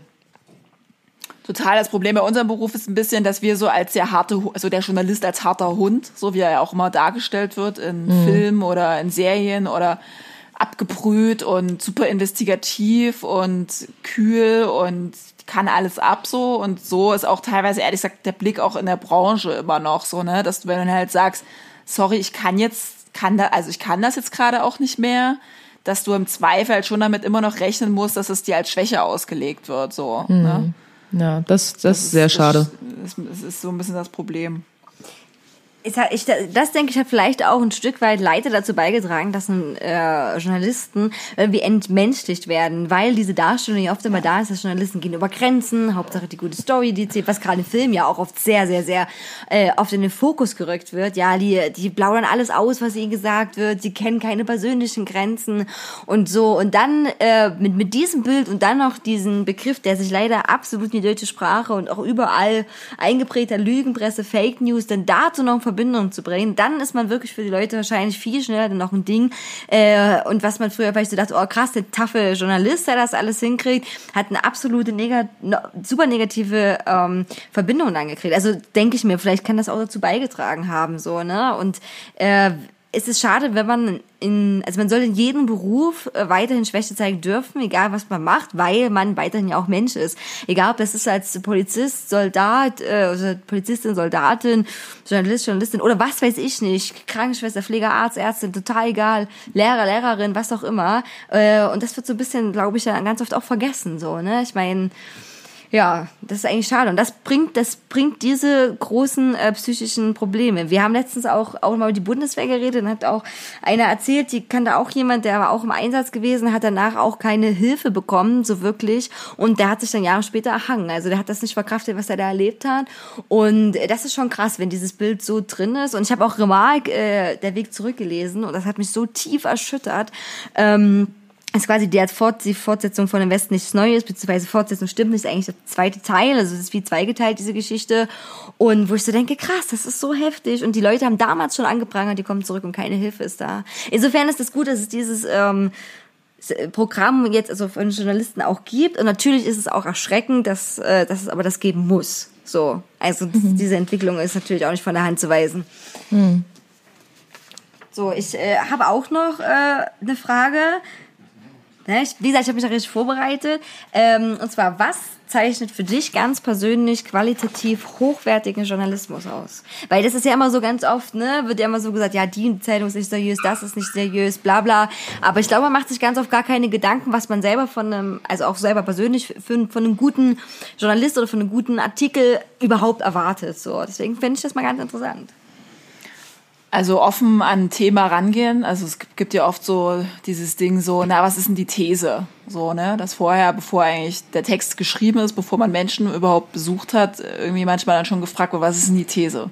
Total. Das Problem bei unserem Beruf ist ein bisschen, dass wir so als sehr harte, also der Journalist als harter Hund, so wie er ja auch immer dargestellt wird in Filmen oder in Serien oder abgebrüht und super investigativ und kühl und kann alles ab so und so ist auch teilweise ehrlich gesagt der Blick auch in der Branche immer noch so, ne, dass du wenn du halt sagst, sorry, ich kann jetzt kann da also ich kann das jetzt gerade auch nicht mehr, dass du im Zweifel halt schon damit immer noch rechnen musst, dass es dir als Schwäche ausgelegt wird so, ne? Ja, das, das, ist sehr schade. Das, das ist so ein bisschen das Problem. Ich, das denke ich hat vielleicht auch ein Stück weit leider dazu beigetragen, dass ein, äh, Journalisten irgendwie entmenschlicht werden, weil diese Darstellung ja oft immer da ist, dass Journalisten gehen über Grenzen, Hauptsache die gute Story, die zählt, was gerade im Film ja auch oft sehr, sehr, sehr äh, oft in den Fokus gerückt wird. Ja, die, die plaudern alles aus, was ihnen gesagt wird, sie kennen keine persönlichen Grenzen und so. Und dann äh, mit, mit diesem Bild und dann noch diesen Begriff, der sich leider absolut in die deutsche Sprache und auch überall eingeprägter Lügenpresse, Fake News, dann dazu noch in Verbindung zu bringen, dann ist man wirklich für die Leute wahrscheinlich viel schneller dann noch ein Ding. Äh, und was man früher vielleicht so dachte, oh krass, der taffe Journalist, der das alles hinkriegt, hat eine absolute super negative ähm, Verbindung dann gekriegt. Also denke ich mir, vielleicht kann das auch dazu beigetragen haben, so, ne? Und äh, es ist schade, wenn man in, also man soll in jedem Beruf äh, weiterhin Schwäche zeigen dürfen, egal was man macht, weil man weiterhin ja auch Mensch ist. Egal, ob das ist als Polizist, Soldat, äh, also Polizistin, Soldatin, Journalist, Journalistin oder was weiß ich nicht, Krankenschwester, Pfleger, Arzt, Ärztin, total egal, Lehrer, Lehrerin, was auch immer. Äh, und das wird so ein bisschen, glaube ich, ja ganz oft auch vergessen, so, ne? Ich meine, ja, das ist eigentlich schade. Und das bringt, das bringt diese großen äh, psychischen Probleme. Wir haben letztens auch, auch mal über die Bundeswehr geredet und hat auch einer erzählt, die kannte auch jemand, der war auch im Einsatz gewesen, hat danach auch keine Hilfe bekommen, so wirklich. Und der hat sich dann Jahre später erhangen. Also der hat das nicht verkraftet, was er da erlebt hat. Und das ist schon krass, wenn dieses Bild so drin ist. Und ich habe auch Remarque, äh, der Weg zurückgelesen und das hat mich so tief erschüttert. Ähm, ist quasi die, Fort die Fortsetzung von dem Westen nichts Neues, beziehungsweise Fortsetzung stimmt nicht, ist eigentlich der zweite Teil, also es ist wie zweigeteilt, diese Geschichte. Und wo ich so denke, krass, das ist so heftig. Und die Leute haben damals schon angeprangert, die kommen zurück und keine Hilfe ist da. Insofern ist es gut, dass es dieses, ähm, Programm jetzt also von Journalisten auch gibt. Und natürlich ist es auch erschreckend, dass, äh, dass es aber das geben muss. So. Also das, diese Entwicklung ist natürlich auch nicht von der Hand zu weisen. So, ich äh, habe auch noch äh, eine Frage. Ne, ich, wie gesagt, ich habe mich da richtig vorbereitet. Ähm, und zwar, was zeichnet für dich ganz persönlich qualitativ hochwertigen Journalismus aus? Weil das ist ja immer so ganz oft, ne, wird ja immer so gesagt, ja, die Zeitung ist nicht seriös, das ist nicht seriös, bla bla. Aber ich glaube, man macht sich ganz oft gar keine Gedanken, was man selber von einem, also auch selber persönlich für, von einem guten Journalist oder von einem guten Artikel überhaupt erwartet. So, deswegen finde ich das mal ganz interessant. Also offen an ein Thema rangehen. Also es gibt ja oft so dieses Ding so, na, was ist denn die These? So, ne? Das vorher, bevor eigentlich der Text geschrieben ist, bevor man Menschen überhaupt besucht hat, irgendwie manchmal dann schon gefragt wird, was ist denn die These?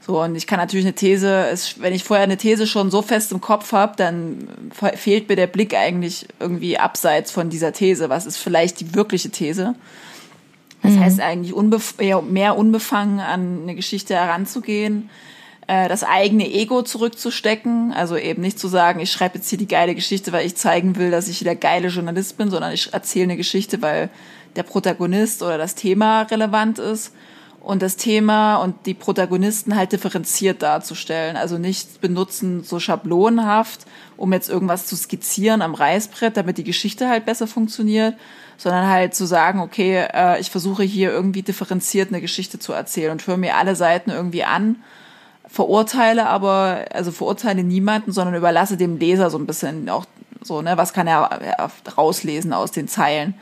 So, und ich kann natürlich eine These, es- wenn ich vorher eine These schon so fest im Kopf habe, dann fe- fehlt mir der Blick eigentlich irgendwie abseits von dieser These. Was ist vielleicht die wirkliche These? Das heißt eigentlich unbef mehr unbefangen an eine Geschichte heranzugehen, äh, das eigene Ego zurückzustecken, also eben nicht zu sagen, ich schreibe jetzt hier die geile Geschichte, weil ich zeigen will, dass ich der geile Journalist bin, sondern ich erzähle eine Geschichte, weil der Protagonist oder das Thema relevant ist. Und das Thema und die Protagonisten halt differenziert darzustellen. Also nicht benutzen so schablonenhaft, um jetzt irgendwas zu skizzieren am Reißbrett, damit die Geschichte halt besser funktioniert, sondern halt zu sagen, okay, äh, ich versuche hier irgendwie differenziert eine Geschichte zu erzählen und höre mir alle Seiten irgendwie an, verurteile aber, also verurteile niemanden, sondern überlasse dem Leser so ein bisschen auch so, ne, was kann er rauslesen aus den Zeilen.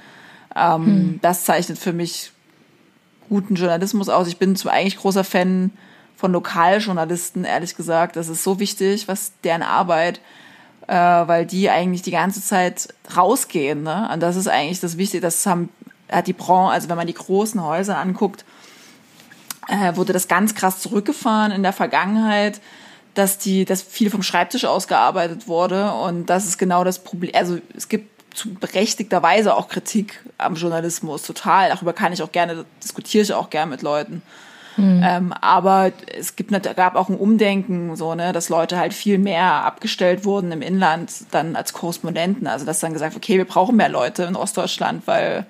Ähm, Das zeichnet für mich guten Journalismus aus. Ich bin zwar eigentlich großer Fan von Lokaljournalisten, ehrlich gesagt. Das ist so wichtig, was deren Arbeit, äh, weil die eigentlich die ganze Zeit rausgehen. Ne? Und das ist eigentlich das Wichtige. Das haben, hat die Branche, also wenn man die großen Häuser anguckt, äh, wurde das ganz krass zurückgefahren in der Vergangenheit, dass die, dass viel vom Schreibtisch aus gearbeitet wurde und das ist genau das Problem. Also es gibt zu berechtigterweise auch Kritik am Journalismus, total. Darüber kann ich auch gerne, diskutiere ich auch gerne mit Leuten. Ähm, aber es gibt, gab auch ein Umdenken, so, ne, dass Leute halt viel mehr abgestellt wurden im Inland dann als Korrespondenten. Also dass dann gesagt, okay, wir brauchen mehr Leute in Ostdeutschland, weil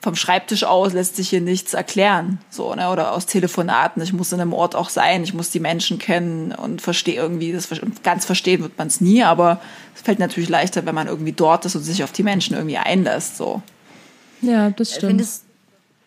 vom Schreibtisch aus lässt sich hier nichts erklären, so, ne, oder aus Telefonaten. Ich muss in einem Ort auch sein, ich muss die Menschen kennen und verstehe irgendwie, das ganz verstehen wird man es nie, aber es fällt natürlich leichter, wenn man irgendwie dort ist und sich auf die Menschen irgendwie einlässt, so. Ja, das stimmt. Findest,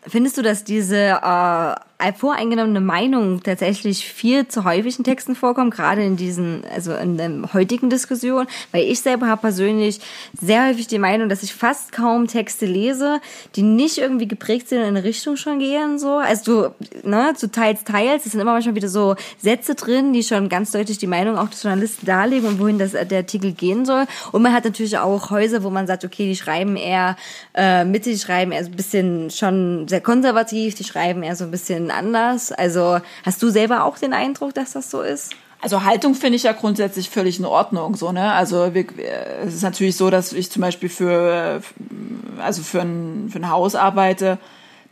findest du, dass diese äh, voreingenommene Meinung tatsächlich viel zu häufig in Texten vorkommt, gerade in diesen, also in der heutigen Diskussion? Weil ich selber habe persönlich sehr häufig die Meinung, dass ich fast kaum Texte lese, die nicht irgendwie geprägt sind und in eine Richtung schon gehen, so. Also du, ne, zu teils, teils. Es sind immer manchmal wieder so Sätze drin, die schon ganz deutlich die Meinung auch des Journalisten darlegen und wohin das, der Artikel gehen soll. Und man hat natürlich auch Häuser, wo man sagt, okay, die schreiben eher äh, Mitte, die schreiben eher so ein bisschen schon sehr konservativ, die schreiben eher so ein bisschen anders. Also hast du selber auch den Eindruck, dass das so ist? Also Haltung finde ich ja grundsätzlich völlig in Ordnung, so ne. Also wir, äh, es ist natürlich so, dass ich zum Beispiel für also für ein, für ein Haus arbeite,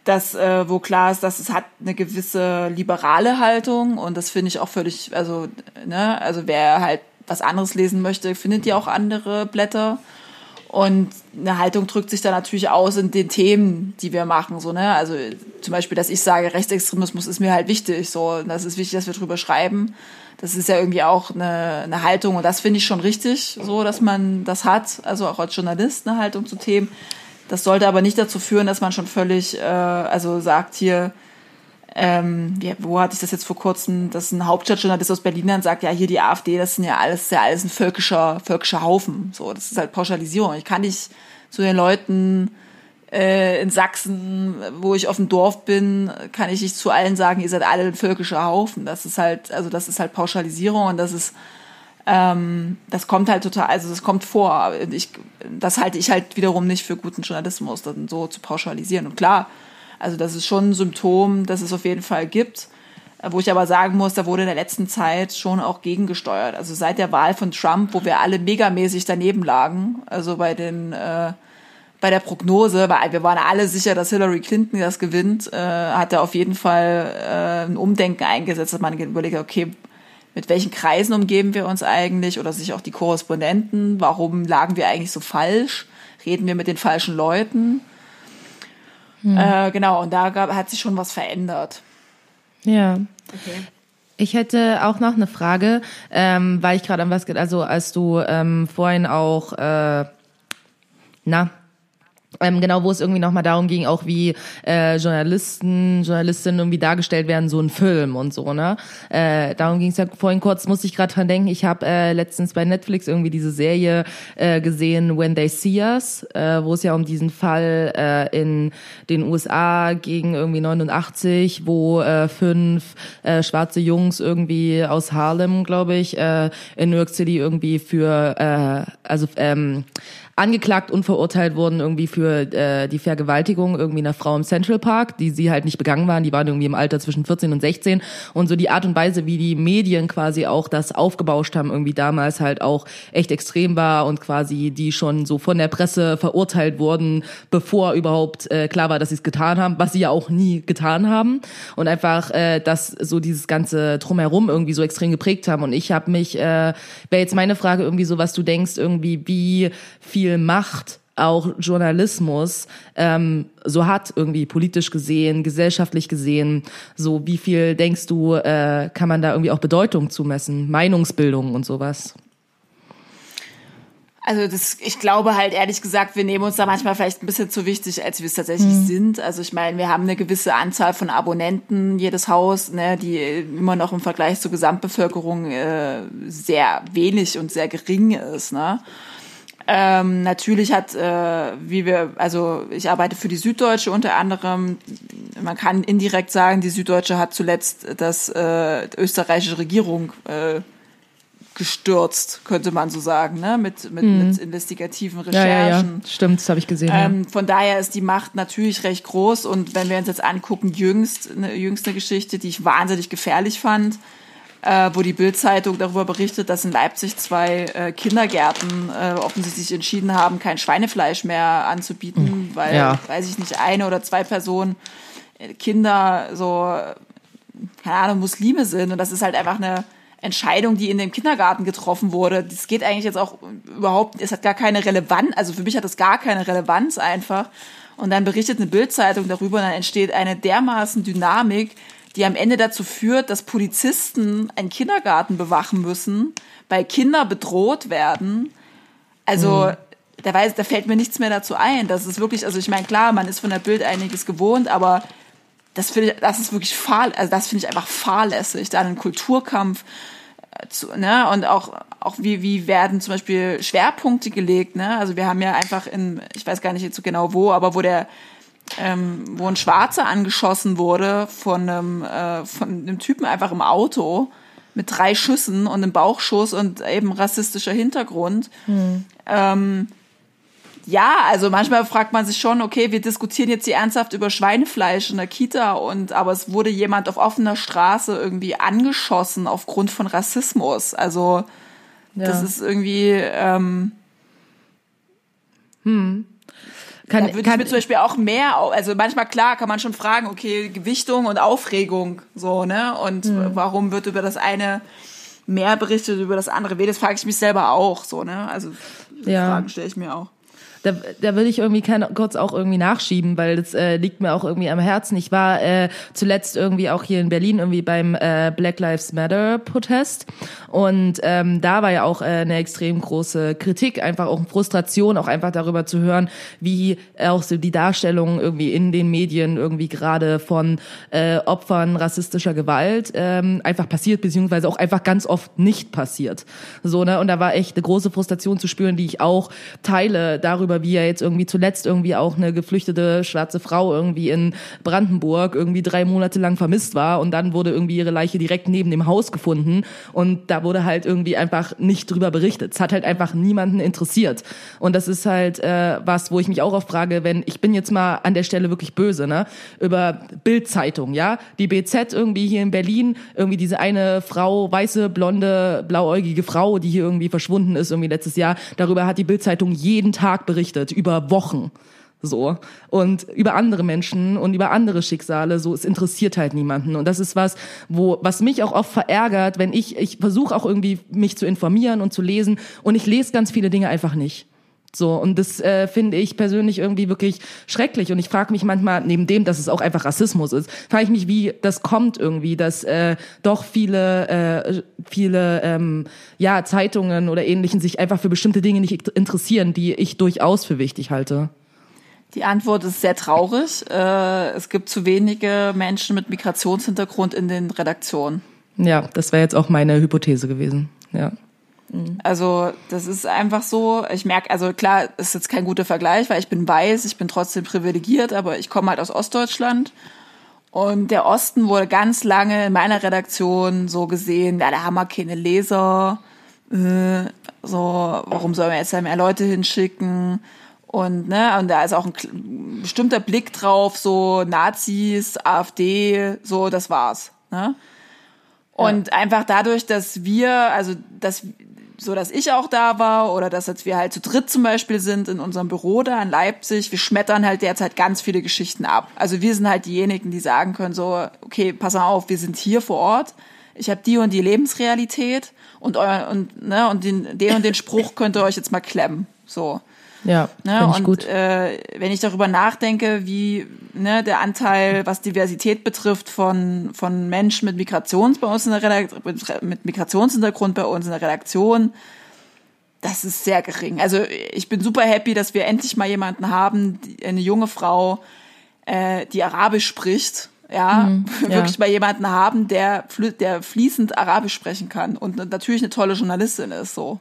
das äh, wo klar ist, dass es hat eine gewisse liberale Haltung und das finde ich auch völlig, also ne, also wer halt was anderes lesen möchte, findet ja auch andere Blätter. Und eine Haltung drückt sich da natürlich aus in den Themen, die wir machen. So, ne? Also zum Beispiel, dass ich sage, Rechtsextremismus ist mir halt wichtig. So, das ist wichtig, dass wir drüber schreiben. Das ist ja irgendwie auch eine, eine Haltung und das finde ich schon richtig, so dass man das hat, also auch als Journalist eine Haltung zu Themen. Das sollte aber nicht dazu führen, dass man schon völlig, äh, also sagt hier, ähm, ja, wo hatte ich das jetzt vor kurzem, dass ein Hauptstadtjournalist aus Berlin dann sagt, ja, hier die AfD, das sind ja alles, ja alles ein völkischer, völkischer Haufen. So, das ist halt Pauschalisierung. Ich kann nicht zu den Leuten äh, in Sachsen, wo ich auf dem Dorf bin, kann ich nicht zu allen sagen, ihr seid alle ein völkischer Haufen. Das ist halt, also das ist halt Pauschalisierung und das ist ähm, das kommt halt total, also das kommt vor. Ich, das halte ich halt wiederum nicht für guten Journalismus, dann so zu pauschalisieren. Und klar, also das ist schon ein Symptom, das es auf jeden Fall gibt. Wo ich aber sagen muss, da wurde in der letzten Zeit schon auch gegengesteuert. Also seit der Wahl von Trump, wo wir alle megamäßig daneben lagen, also bei den äh, bei der Prognose, weil wir waren alle sicher, dass Hillary Clinton das gewinnt, äh, hat er auf jeden Fall äh, ein Umdenken eingesetzt, dass man überlegt, okay, mit welchen Kreisen umgeben wir uns eigentlich oder sich auch die Korrespondenten, warum lagen wir eigentlich so falsch, reden wir mit den falschen Leuten. Äh, genau, und da gab, hat sich schon was verändert. Ja. Ich hätte auch noch eine Frage, ähm, weil ich gerade an was, ge- also als du ähm, vorhin auch, äh, na, ähm, genau, wo es irgendwie nochmal darum ging, auch wie äh, Journalisten, Journalistinnen irgendwie dargestellt werden, so ein Film und so, ne? Äh, darum ging es ja vorhin kurz, musste ich gerade dran denken, ich habe äh, letztens bei Netflix irgendwie diese Serie äh, gesehen, When They See Us, äh, wo es ja um diesen Fall äh, in den USA gegen irgendwie 89, wo äh, fünf äh, schwarze Jungs irgendwie aus Harlem, glaube ich, äh, in New York City irgendwie für, äh, also ähm, angeklagt und verurteilt wurden irgendwie für äh, die Vergewaltigung irgendwie einer Frau im Central Park, die sie halt nicht begangen waren. Die waren irgendwie im Alter zwischen 14 und 16 und so die Art und Weise, wie die Medien quasi auch das aufgebauscht haben, irgendwie damals halt auch echt extrem war und quasi die schon so von der Presse verurteilt wurden, bevor überhaupt äh, klar war, dass sie es getan haben, was sie ja auch nie getan haben. Und einfach äh, dass so dieses ganze drumherum irgendwie so extrem geprägt haben. Und ich habe mich äh, wäre jetzt meine Frage irgendwie so, was du denkst irgendwie wie viel Macht auch Journalismus ähm, so hat irgendwie politisch gesehen, gesellschaftlich gesehen, so wie viel denkst du äh, kann man da irgendwie auch Bedeutung zumessen, Meinungsbildung und sowas? Also das, ich glaube halt ehrlich gesagt, wir nehmen uns da manchmal vielleicht ein bisschen zu wichtig, als wir es tatsächlich sind. Also ich meine, wir haben eine gewisse Anzahl von Abonnenten, jedes Haus, ne, die immer noch im Vergleich zur Gesamtbevölkerung äh, sehr wenig und sehr gering ist. Ne? Ähm, natürlich hat, äh, wie wir, also ich arbeite für die Süddeutsche unter anderem. Man kann indirekt sagen, die Süddeutsche hat zuletzt das äh, österreichische Regierung äh, gestürzt, könnte man so sagen, ne? mit, mit, mit investigativen Ja, ja, ja, Recherchen. stimmt, das habe ich gesehen. ja. Ähm, von daher ist die Macht natürlich recht groß und wenn wir uns jetzt angucken, jüngst, eine jüngste Geschichte, die ich wahnsinnig gefährlich fand, äh, wo die Bild-Zeitung darüber berichtet, dass in Leipzig zwei äh, Kindergärten äh, offensichtlich entschieden haben, kein Schweinefleisch mehr anzubieten, weil, ja. weiß ich nicht, eine oder zwei Personen, äh, Kinder so, keine Ahnung, Muslime sind und das ist halt einfach eine Entscheidung, die in dem Kindergarten getroffen wurde. Das geht eigentlich jetzt auch überhaupt, es hat gar keine Relevanz, also für mich hat das gar keine Relevanz einfach. Und dann berichtet eine Bildzeitung darüber und dann entsteht eine dermaßen Dynamik, die am Ende dazu führt, dass Polizisten einen Kindergarten bewachen müssen, weil Kinder bedroht werden. Also da, weiß, da fällt mir nichts mehr dazu ein. Das ist wirklich, also ich meine, klar, man ist von der Bild einiges gewohnt, aber das finde ich, das ist wirklich fahl, also das finde ich einfach fahrlässig, da einen Kulturkampf äh, zu, ne, und auch, auch wie, wie werden zum Beispiel Schwerpunkte gelegt, ne, also wir haben ja einfach in, ich weiß gar nicht jetzt so genau wo, aber wo der, ähm, wo ein Schwarzer angeschossen wurde von einem, äh, von einem Typen einfach im Auto mit drei Schüssen und einem Bauchschuss und eben rassistischer Hintergrund. Ähm, ja, also manchmal fragt man sich schon, okay, wir diskutieren jetzt hier ernsthaft über Schweinefleisch in der Kita und aber es wurde jemand auf offener Straße irgendwie angeschossen aufgrund von Rassismus. Also das ist irgendwie ähm, kann, da würde ich mir zum Beispiel auch mehr, also manchmal klar kann man schon fragen, okay, Gewichtung und Aufregung, so, ne? Und Hm. warum wird über das eine mehr berichtet, über das andere? Das frage ich mich selber auch, so, ne? Also die Ja. Fragen stelle ich mir auch. Da, da will ich irgendwie kein, kurz auch irgendwie nachschieben, weil das äh, liegt mir auch irgendwie am Herzen. Ich war äh, zuletzt irgendwie auch hier in Berlin irgendwie beim äh, Black Lives Matter Protest und ähm, da war ja auch äh, eine extrem große Kritik, einfach auch Frustration, auch einfach darüber zu hören, wie auch so die Darstellung irgendwie in den Medien irgendwie gerade von äh, Opfern rassistischer Gewalt ähm, einfach passiert, beziehungsweise auch einfach ganz oft nicht passiert. So, ne? Und da war echt eine große Frustration zu spüren, die ich auch teile darüber, wie ja jetzt irgendwie zuletzt irgendwie auch eine geflüchtete schwarze Frau irgendwie in Brandenburg irgendwie drei Monate lang vermisst war und dann wurde irgendwie ihre Leiche direkt neben dem Haus gefunden und da wurde halt irgendwie einfach nicht drüber berichtet. Es hat halt einfach niemanden interessiert. Und das ist halt äh, was, wo ich mich auch oft frage, wenn ich bin jetzt mal an der Stelle wirklich böse, ne? Über Bildzeitung, ja? Die BZ irgendwie hier in Berlin, irgendwie diese eine Frau, weiße, blonde, blauäugige Frau, die hier irgendwie verschwunden ist irgendwie letztes Jahr, darüber hat die Bildzeitung jeden Tag berichtet, über Wochen. so. Und über andere Menschen und über andere Schicksale so es interessiert halt niemanden. Und das ist was wo was mich auch oft verärgert wenn ich ich versuche auch irgendwie mich zu informieren und zu lesen. Und ich lese ganz viele Dinge einfach nicht so und das äh, finde ich persönlich irgendwie wirklich schrecklich und ich frage mich manchmal neben dem dass es auch einfach Rassismus ist frage ich mich wie das kommt irgendwie dass äh, doch viele äh, viele ähm, ja Zeitungen oder ähnlichen sich einfach für bestimmte Dinge nicht interessieren die ich durchaus für wichtig halte Die Antwort ist sehr traurig. Äh, es gibt zu wenige Menschen mit Migrationshintergrund in den Redaktionen. ja das wäre jetzt auch meine Hypothese gewesen ja Also das ist einfach so. Ich merke, also klar, ist jetzt kein guter Vergleich, weil ich bin weiß, ich bin trotzdem privilegiert, aber ich komme halt aus Ostdeutschland. Und der Osten wurde ganz lange in meiner Redaktion so gesehen, ja, da haben wir keine Leser. Äh, so, warum sollen wir jetzt da mehr Leute hinschicken? Und, ne, und da ist auch ein bestimmter Blick drauf, so Nazis, AfD, so, das war's. Ne? Und einfach dadurch, dass wir, also dass so dass ich auch da war oder dass jetzt wir halt zu dritt zum Beispiel sind in unserem Büro da in Leipzig, wir schmettern halt derzeit ganz viele Geschichten ab. Also wir sind halt diejenigen, die sagen können so, okay, pass auf, wir sind hier vor Ort, ich habe die und die Lebensrealität und euer, und ne und den, den und den Spruch könnt ihr euch jetzt mal klemmen, so. Ja Ne? ich Und gut Äh, wenn ich darüber nachdenke, wie ne, der Anteil, was Diversität betrifft, von, von Menschen mit Migrations bei uns in der Redakt mit Migrationshintergrund bei uns in der Redaktion, das ist sehr gering. Also ich bin super happy, dass wir endlich mal jemanden haben, die, eine junge Frau, äh, die Arabisch spricht. Ja, ja. wirklich mal jemanden haben, der, der fließend Arabisch sprechen kann und natürlich eine tolle Journalistin ist, so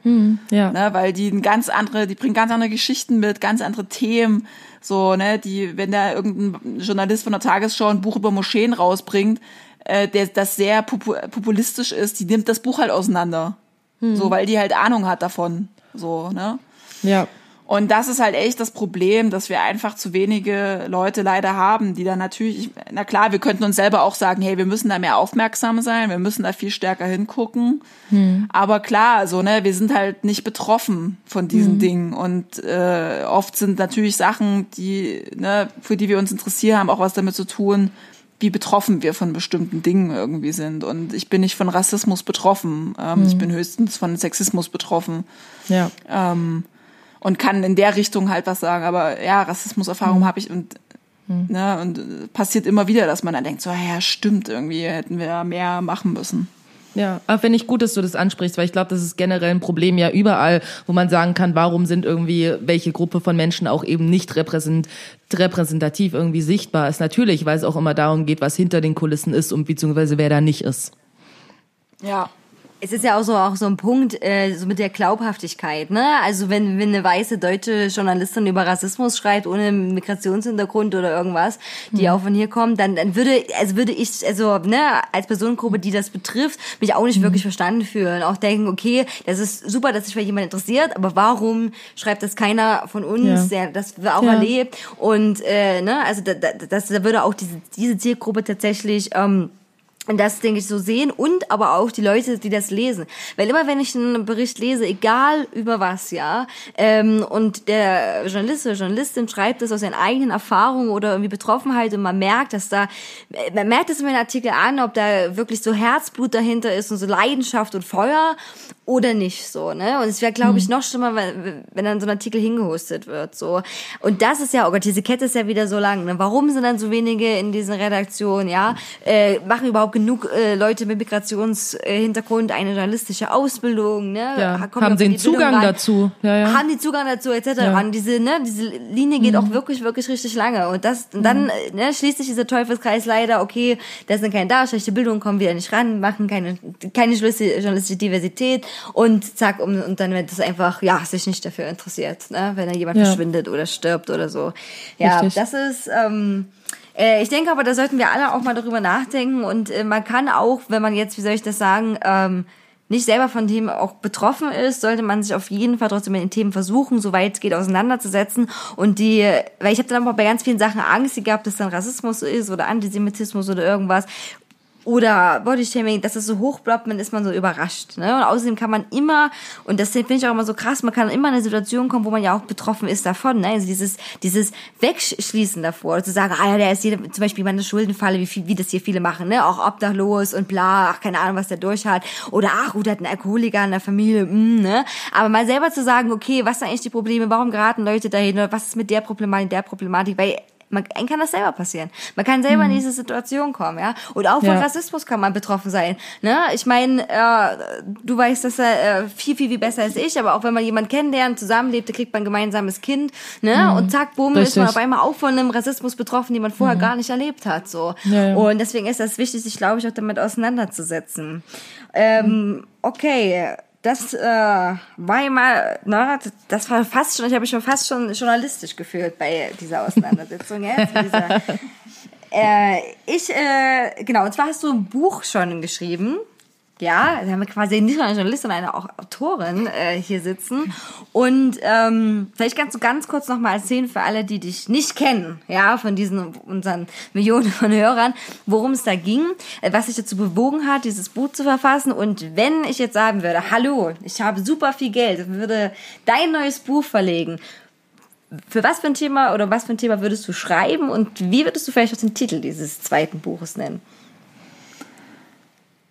ja ne, weil die ein ganz andere, die bringen ganz andere Geschichten mit, ganz andere Themen, so, ne, die, wenn da irgendein Journalist von der Tagesschau ein Buch über Moscheen rausbringt, äh, der das sehr popu populistisch ist, die nimmt das Buch halt auseinander. So, weil die halt Ahnung hat davon. So, ne? ja Und das ist halt echt das Problem, dass wir einfach zu wenige Leute leider haben, die dann natürlich, na klar, wir könnten uns selber auch sagen, hey, wir müssen da mehr aufmerksam sein, wir müssen da viel stärker hingucken. Aber klar, so, ne, wir sind halt nicht betroffen von diesen Dingen. Und äh, oft sind natürlich Sachen, die, ne, für die wir uns interessieren, haben auch was damit zu tun, wie betroffen wir von bestimmten Dingen irgendwie sind. Und ich bin nicht von Rassismus betroffen. Ähm, Ich bin höchstens von Sexismus betroffen ja ähm, und kann in der Richtung halt was sagen. Aber ja, Rassismuserfahrung habe ich und ne, und äh, passiert immer wieder, dass man dann denkt, so ja, stimmt, irgendwie hätten wir mehr machen müssen. Ja, aber finde ich gut, dass du das ansprichst, weil ich glaube, das ist generell ein Problem ja überall, wo man sagen kann, warum sind irgendwie welche Gruppe von Menschen auch eben nicht repräsent, repräsentativ irgendwie sichtbar ist. Natürlich, weil es auch immer darum geht, was hinter den Kulissen ist und beziehungsweise wer da nicht ist. Ja. Es ist ja auch so auch so ein Punkt äh, so mit der Glaubhaftigkeit, ne? Also wenn wenn eine weiße deutsche Journalistin über Rassismus schreibt ohne Migrationshintergrund oder irgendwas, die auch von hier kommt, dann dann würde also würde ich also ne als Personengruppe, die das betrifft, mich auch nicht wirklich verstanden fühlen, auch denken, okay, das ist super, dass sich vielleicht jemand interessiert, aber warum schreibt das keiner von uns, Ja. der das auch Ja. erlebt und äh, ne also da, da, das da würde auch diese diese Zielgruppe tatsächlich ähm, und das, denke ich, so sehen und aber auch die Leute, die das lesen. Weil immer, wenn ich einen Bericht lese, egal über was, ja, ähm, und der Journalist oder Journalistin schreibt das aus seinen eigenen Erfahrungen oder irgendwie Betroffenheit und man merkt, dass da, man merkt es in den Artikel an, ob da wirklich so Herzblut dahinter ist und so Leidenschaft und Feuer oder nicht so, ne? Und es wäre, glaube ich, noch schlimmer, wenn, wenn dann so ein Artikel hingehostet wird, so. Und das ist ja, oh Gott, diese Kette ist ja wieder so lang, ne? Warum sind dann so wenige in diesen Redaktionen, ja? Äh, machen überhaupt genug äh, Leute mit Migrationshintergrund eine journalistische Ausbildung, ne? Ja, haben auch sie den Zugang rein? dazu? Ja, ja. Haben die Zugang dazu, etc. Ja. Und diese, ne, diese Linie geht auch wirklich, wirklich richtig lange. Und das, und dann äh, ne, schließt sich dieser Teufelskreis leider, okay, da sind keine da, schlechte Bildung, kommen wieder nicht ran, machen keine, keine journalistische journalistische Diversität und zack, um, und dann wird das einfach, ja, sich nicht dafür interessiert, ne, wenn da jemand Ja. verschwindet oder stirbt oder so. Ja, Richtig. das ist, ähm, äh, ich denke aber, da sollten wir alle auch mal darüber nachdenken und äh, man kann auch, wenn man jetzt, wie soll ich das sagen, ähm, nicht selber von Themen auch betroffen ist, sollte man sich auf jeden Fall trotzdem mit den Themen versuchen, soweit es geht, auseinanderzusetzen. Und die, weil ich habe dann aber bei ganz vielen Sachen Angst gehabt, dass dann Rassismus ist oder Antisemitismus oder irgendwas. Oder Bodyshaming, dass es so hochploppt, dann ist man so überrascht. Ne? Und außerdem kann man immer, und das finde ich auch immer so krass, man kann immer in eine Situation kommen, wo man ja auch betroffen ist davon. Ne? Also dieses, dieses Wegschließen davor, zu sagen, ah ja, der ist hier zum Beispiel meine Schuldenfalle, wie, viel, wie das hier viele machen, ne? auch obdachlos und bla, ach, keine Ahnung, was der durch hat. Oder ach, gut, hat einen Alkoholiker in der Familie, mm, ne? Aber mal selber zu sagen, okay, was sind eigentlich die Probleme, warum geraten Leute dahin, oder was ist mit der Problematik, der Problematik, weil man einem kann das selber passieren. Man kann selber in diese Situation kommen, ja. Und auch von Ja. Rassismus kann man betroffen sein. Ne? Ich meine, äh, du weißt das äh, viel, viel, viel besser als ich, aber auch wenn man jemanden kennenlernt, zusammenlebt, da kriegt man ein gemeinsames Kind, ne? Und zack, bumm, ist man auf einmal auch von einem Rassismus betroffen, den man vorher gar nicht erlebt hat. So. Ja, ja. Und deswegen ist das wichtig, sich, glaube ich, auch damit auseinanderzusetzen. Ähm, okay. Das äh, war ja mal, na, das war fast schon, ich habe mich schon fast schon journalistisch gefühlt bei dieser Auseinandersetzung mit Dieser, äh, ich, äh, genau, und zwar hast du ein Buch schon geschrieben. Ja, da haben wir quasi nicht nur eine Journalistin, sondern eine auch Autorin äh, hier sitzen. Und ähm, vielleicht kannst du ganz kurz nochmal erzählen für alle, die dich nicht kennen, ja, von diesen unseren Millionen von Hörern, worum es da ging, äh, was dich dazu bewogen hat, dieses Buch zu verfassen. Und wenn ich jetzt sagen würde, hallo, ich habe super viel Geld, und würde dein neues Buch verlegen, für was für ein Thema oder was für ein Thema würdest du schreiben und wie würdest du vielleicht auch den Titel dieses zweiten Buches nennen?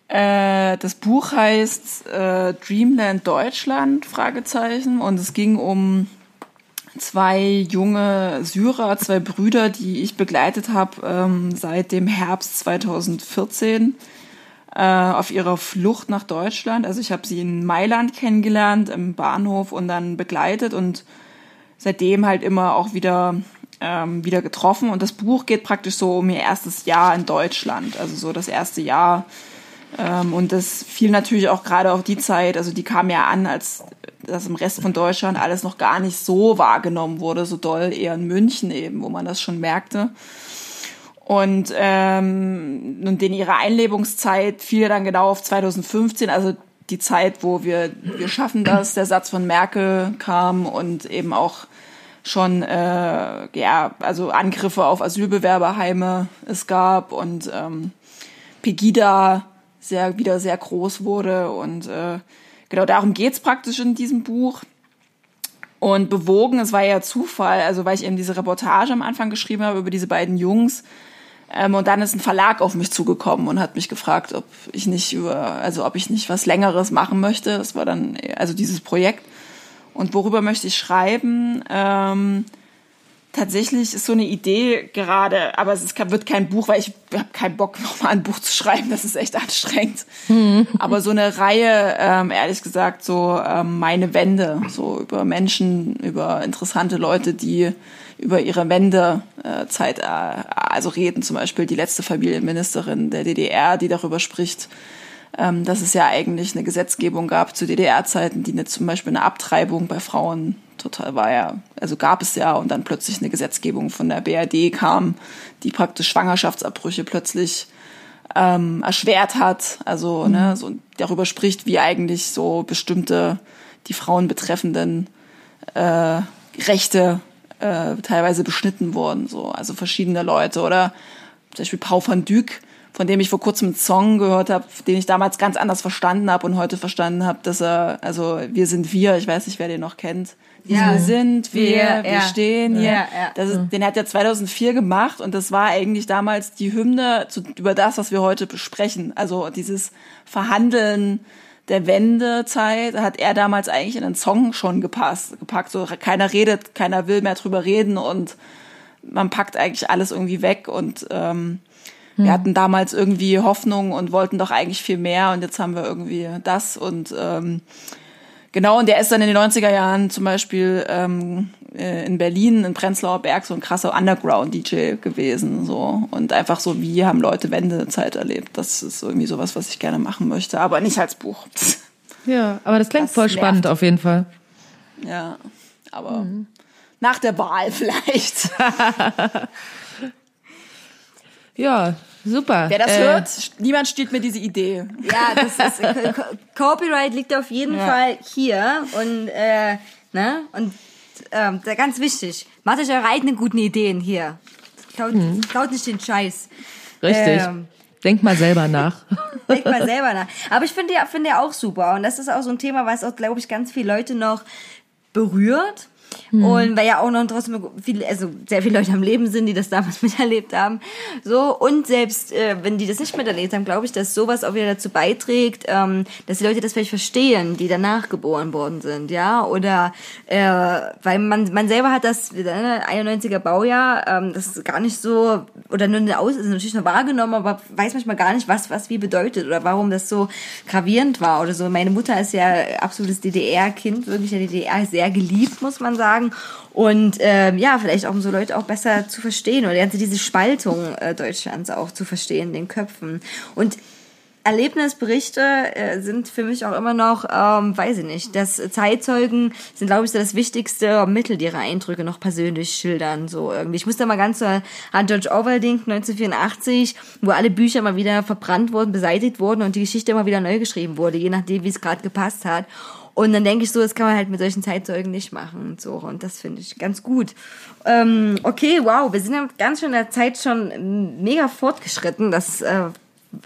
Äh, das Buch heißt äh, Dreamland Deutschland, Fragezeichen. Und es ging um zwei junge Syrer, zwei Brüder, die ich begleitet habe ähm, seit dem Herbst 2014 äh, auf ihrer Flucht nach Deutschland. Also ich habe sie in Mailand kennengelernt, im Bahnhof und dann begleitet und seitdem halt immer auch wieder ähm, wieder getroffen. Und das Buch geht praktisch so um ihr erstes Jahr in Deutschland, also so das erste Jahr. Ähm, und das fiel natürlich auch gerade auf die Zeit, also die kam ja an, als das im Rest von Deutschland alles noch gar nicht so wahrgenommen wurde, so doll eher in München eben, wo man das schon merkte. Und, ähm, und in ihrer Einlebungszeit fiel dann genau auf 2015, also die Zeit, wo wir, wir schaffen das, der Satz von Merkel kam und eben auch schon, äh, ja, also Angriffe auf Asylbewerberheime es gab und ähm, Pegida sehr, wieder sehr groß wurde und äh, genau darum geht's praktisch in diesem Buch. Und bewogen, es war ja Zufall, also weil ich eben diese Reportage am Anfang geschrieben habe über diese beiden Jungs. Ähm, und dann ist ein Verlag auf mich zugekommen und hat mich gefragt, ob ich nicht über, also ob ich nicht was Längeres machen möchte. Das war dann, also dieses Projekt. Und worüber möchte ich schreiben? Ähm, tatsächlich ist so eine Idee gerade, aber es wird kein Buch, weil ich habe keinen Bock, nochmal ein Buch zu schreiben. Das ist echt anstrengend. Aber so eine Reihe, ähm, ehrlich gesagt, so ähm, meine Wende, so über Menschen, über interessante Leute, die über ihre Wendezeit äh, also reden. Zum Beispiel die letzte Familienministerin der DDR, die darüber spricht, ähm, dass es ja eigentlich eine Gesetzgebung gab zu DDR-Zeiten, die eine, zum Beispiel eine Abtreibung bei Frauen total war ja, also gab es ja und dann plötzlich eine Gesetzgebung von der BRD kam, die praktisch Schwangerschaftsabbrüche plötzlich ähm, erschwert hat, also Mhm. ne, so darüber spricht, wie eigentlich so bestimmte die Frauen betreffenden äh, Rechte äh, teilweise beschnitten wurden, so also verschiedene Leute oder zum Beispiel Paul van Dyk, von dem ich vor kurzem einen Song gehört habe, den ich damals ganz anders verstanden habe und heute verstanden habe, dass er, also wir sind wir, ich weiß nicht, wer den noch kennt. Ja. Wir sind wir, Wir, wir ja. stehen hier. Ja. Das ist, den hat er 2004 gemacht und das war eigentlich damals die Hymne zu, über das, was wir heute besprechen. Also dieses Verhandeln der Wendezeit hat er damals eigentlich in einen Song schon gepasst, gepackt. So keiner redet, keiner will mehr drüber reden und man packt eigentlich alles irgendwie weg und ähm, wir hatten damals irgendwie Hoffnung und wollten doch eigentlich viel mehr und jetzt haben wir irgendwie das und ähm, genau und der ist dann in den 90er Jahren zum Beispiel ähm, äh, in Berlin in Prenzlauer Berg so ein krasser Underground-DJ gewesen so. Und einfach so wie haben Leute Wendezeit erlebt? Das ist irgendwie sowas was ich gerne machen möchte aber nicht als Buch. Ja, aber das klingt Das voll nervt. spannend auf jeden Fall. ja aber nach der Wahl vielleicht. Ja, super. wer das Äh, hört niemand stiehlt mir diese Idee Ja, das ist äh, Co- Copyright liegt auf jeden Fall hier und äh, ne und ähm, da ganz wichtig, macht euch eure eigenen guten Ideen hier. Klaut, klaut nicht den Scheiß. Richtig. Ähm, Denk mal selber nach. Denk mal selber nach. Aber ich finde ja, finde ja auch super. Und das ist auch so ein Thema, was auch, glaube ich, ganz viele Leute noch berührt. Hm. Und weil ja auch noch trotzdem viele, also sehr viele Leute am Leben sind, die das damals miterlebt haben. So, und selbst äh, wenn die das nicht miterlebt haben, glaube ich, dass sowas auch wieder dazu beiträgt, ähm, dass die Leute das vielleicht verstehen, die danach geboren worden sind, ja. Oder äh, weil man, man selber hat das, ne, 91er Baujahr, ähm, das ist gar nicht so, oder nur eine Aus, ist natürlich noch wahrgenommen, aber weiß manchmal gar nicht, was, was wie bedeutet oder warum das so gravierend war oder so. Meine Mutter ist ja absolutes DDR-Kind, wirklich der DDR sehr geliebt, muss man sagen. Und ähm, ja, vielleicht auch um so Leute auch besser zu verstehen oder diese Spaltung äh, Deutschlands auch zu verstehen, den Köpfen. Und Erlebnisberichte äh, sind für mich auch immer noch, ähm, weiß ich nicht, das Zeitzeugen sind, glaube ich, so das wichtigste Mittel, die ihre Eindrücke noch persönlich schildern. So irgendwie. Ich muss da mal ganz an George Orwell denken, 1984, wo alle Bücher mal wieder verbrannt wurden, beseitigt wurden und die Geschichte immer wieder neu geschrieben wurde, je nachdem, wie es gerade gepasst hat. Und dann denke ich so, das kann man halt mit solchen Zeitzeugen nicht machen und so. Und das finde ich ganz gut. Ähm, okay, wow, wir sind ja ganz schön in der Zeit schon mega fortgeschritten. Das äh,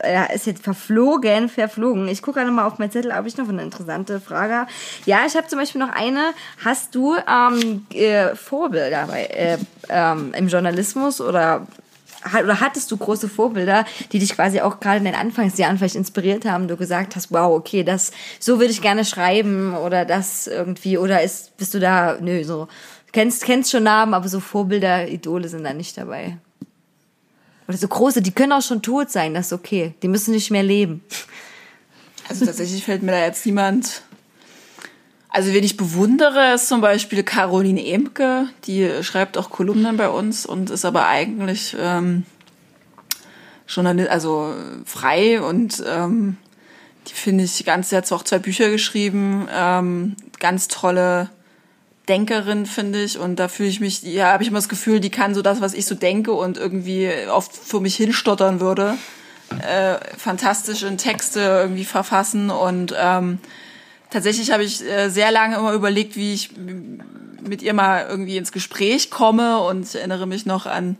ja, ist jetzt verflogen, verflogen. Ich gucke gerade mal auf mein Zettel, ob ich noch eine interessante Frage habe. Ja, ich habe zum Beispiel noch eine. Hast du ähm, äh, Vorbilder bei, äh, ähm, im Journalismus oder oder hattest du große Vorbilder, die dich quasi auch gerade in den Anfangsjahren vielleicht inspiriert haben, du gesagt hast, wow, okay, das so würde ich gerne schreiben oder das irgendwie oder ist bist du da nö, so kennst kennst schon Namen, aber so Vorbilder, Idole sind da nicht dabei. Oder so große, die können auch schon tot sein, das ist okay. Die müssen nicht mehr leben. Also tatsächlich fällt mir da jetzt niemand also wen ich bewundere, ist zum Beispiel Caroline Emke, die schreibt auch Kolumnen bei uns und ist aber eigentlich ähm, Journalist, also frei und ähm, die finde ich ganz, sie hat auch zwei Bücher geschrieben, ähm, ganz tolle Denkerin, finde ich. Und da fühle ich mich, ja, habe ich immer das Gefühl, die kann so das, was ich so denke und irgendwie oft für mich hinstottern würde, äh, fantastische Texte irgendwie verfassen und ähm, tatsächlich habe ich äh, sehr lange immer überlegt, wie ich mit ihr mal irgendwie ins Gespräch komme und ich erinnere mich noch an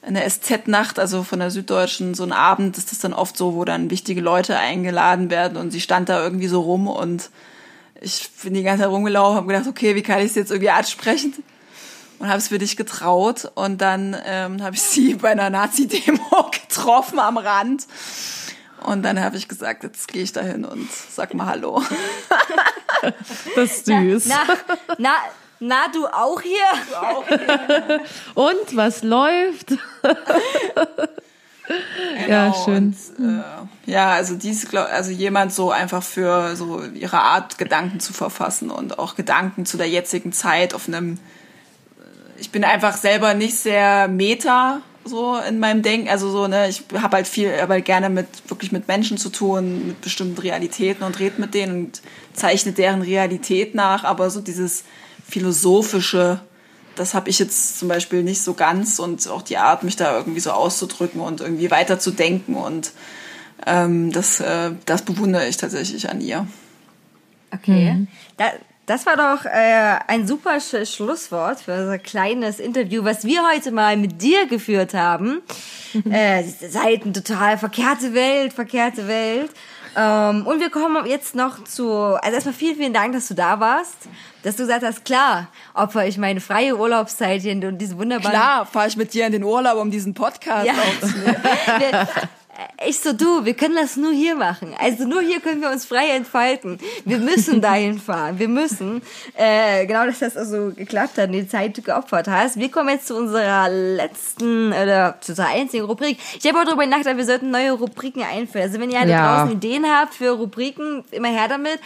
eine SZ-Nacht, also von der Süddeutschen, so ein Abend ist das dann oft so, wo dann wichtige Leute eingeladen werden und sie stand da irgendwie so rum und ich bin die ganze Zeit rumgelaufen, habe gedacht, okay, wie kann ich es jetzt irgendwie ansprechen? Und habe es für dich getraut und dann ähm, habe ich sie bei einer Nazi-Demo getroffen am Rand und dann habe ich gesagt, jetzt gehe ich dahin und sag mal Hallo. das ist süß. Na, na, na, du auch hier? Du auch hier. und was läuft? Genau, ja, schön. Und, äh, ja, also dies, also jemand so einfach für so ihre Art Gedanken zu verfassen und auch Gedanken zu der jetzigen Zeit auf einem. Ich bin einfach selber nicht sehr meta so in meinem Denken. Also so, ne, ich habe halt viel, aber halt gerne mit wirklich mit Menschen zu tun, mit bestimmten Realitäten und rede mit denen und zeichne deren Realität nach. Aber so dieses philosophische, das habe ich jetzt zum Beispiel nicht so ganz und auch die Art, mich da irgendwie so auszudrücken und irgendwie weiter zu denken und ähm, das, äh, das bewundere ich tatsächlich an ihr. Okay. Mhm. Da, das war doch äh, ein super Sch Schlusswort für unser kleines Interview, was wir heute mal mit dir geführt haben. äh, Seiten total verkehrte Welt, verkehrte Welt. Ähm, und wir kommen jetzt noch zu, also erstmal vielen, vielen Dank, dass du da warst, dass du gesagt hast, klar, opfer ich meine freie Urlaubszeit hier in diese wunderbaren... Klar, fahre ich mit dir in den Urlaub, um diesen Podcast ja. aufzunehmen. ich so, du, wir können das nur hier machen. Also nur hier können wir uns frei entfalten. Wir müssen dahin fahren. Wir müssen. Äh, genau, dass das also geklappt hat und die Zeit geopfert hast. Wir kommen jetzt zu unserer letzten, oder zu unserer einzigen Rubrik. Ich habe auch darüber nachgedacht, wir sollten neue Rubriken einführen. Also wenn ihr alle ja. draußen Ideen habt für Rubriken, immer her damit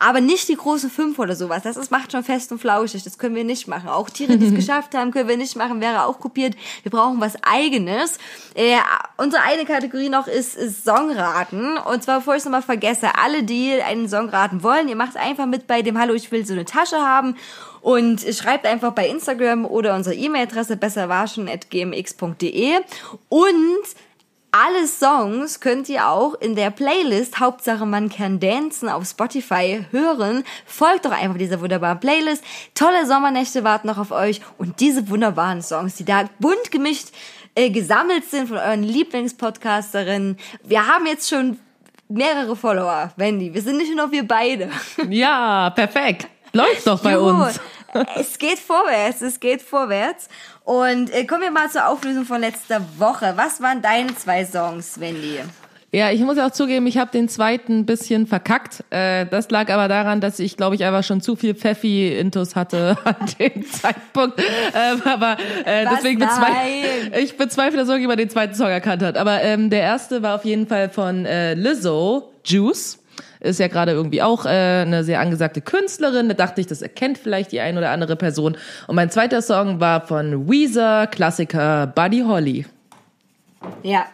aber nicht die große fünf oder sowas. Das ist, macht schon fest und flauschig. Das können wir nicht machen. Auch Tiere, die es geschafft haben, können wir nicht machen. Wäre auch kopiert. Wir brauchen was Eigenes. Äh, unsere eine Kategorie noch ist, ist Songraten. Und zwar, bevor ich es nochmal vergesse, alle, die einen Song raten wollen, ihr macht einfach mit bei dem Hallo, ich will so eine Tasche haben. Und schreibt einfach bei Instagram oder unsere E-Mail-Adresse besserwarschen.gmx.de. Und alle Songs könnt ihr auch in der Playlist Hauptsache man kann dancen auf Spotify hören. Folgt doch einfach dieser wunderbaren Playlist. Tolle Sommernächte warten noch auf euch und diese wunderbaren Songs, die da bunt gemischt äh, gesammelt sind von euren Lieblingspodcasterinnen. Wir haben jetzt schon mehrere Follower, Wendy. Wir sind nicht nur wir beide. Ja, perfekt. Läuft doch bei Juhu. uns. Es geht vorwärts, es geht vorwärts. Und äh, kommen wir mal zur Auflösung von letzter Woche. Was waren deine zwei Songs, Wendy? Ja, ich muss ja auch zugeben, ich habe den zweiten ein bisschen verkackt. Äh, das lag aber daran, dass ich, glaube ich, einfach schon zu viel Pfeffi-Intus hatte an dem Zeitpunkt. Ähm, aber äh, Was? deswegen bezweifle ich bezweifle, dass irgendjemand den zweiten Song erkannt hat. Aber ähm, der erste war auf jeden Fall von äh, Lizzo, Juice. Ist ja gerade irgendwie auch äh, eine sehr angesagte Künstlerin. Da dachte ich, das erkennt vielleicht die ein oder andere Person. Und mein zweiter Song war von Weezer, Klassiker Buddy Holly. Ja,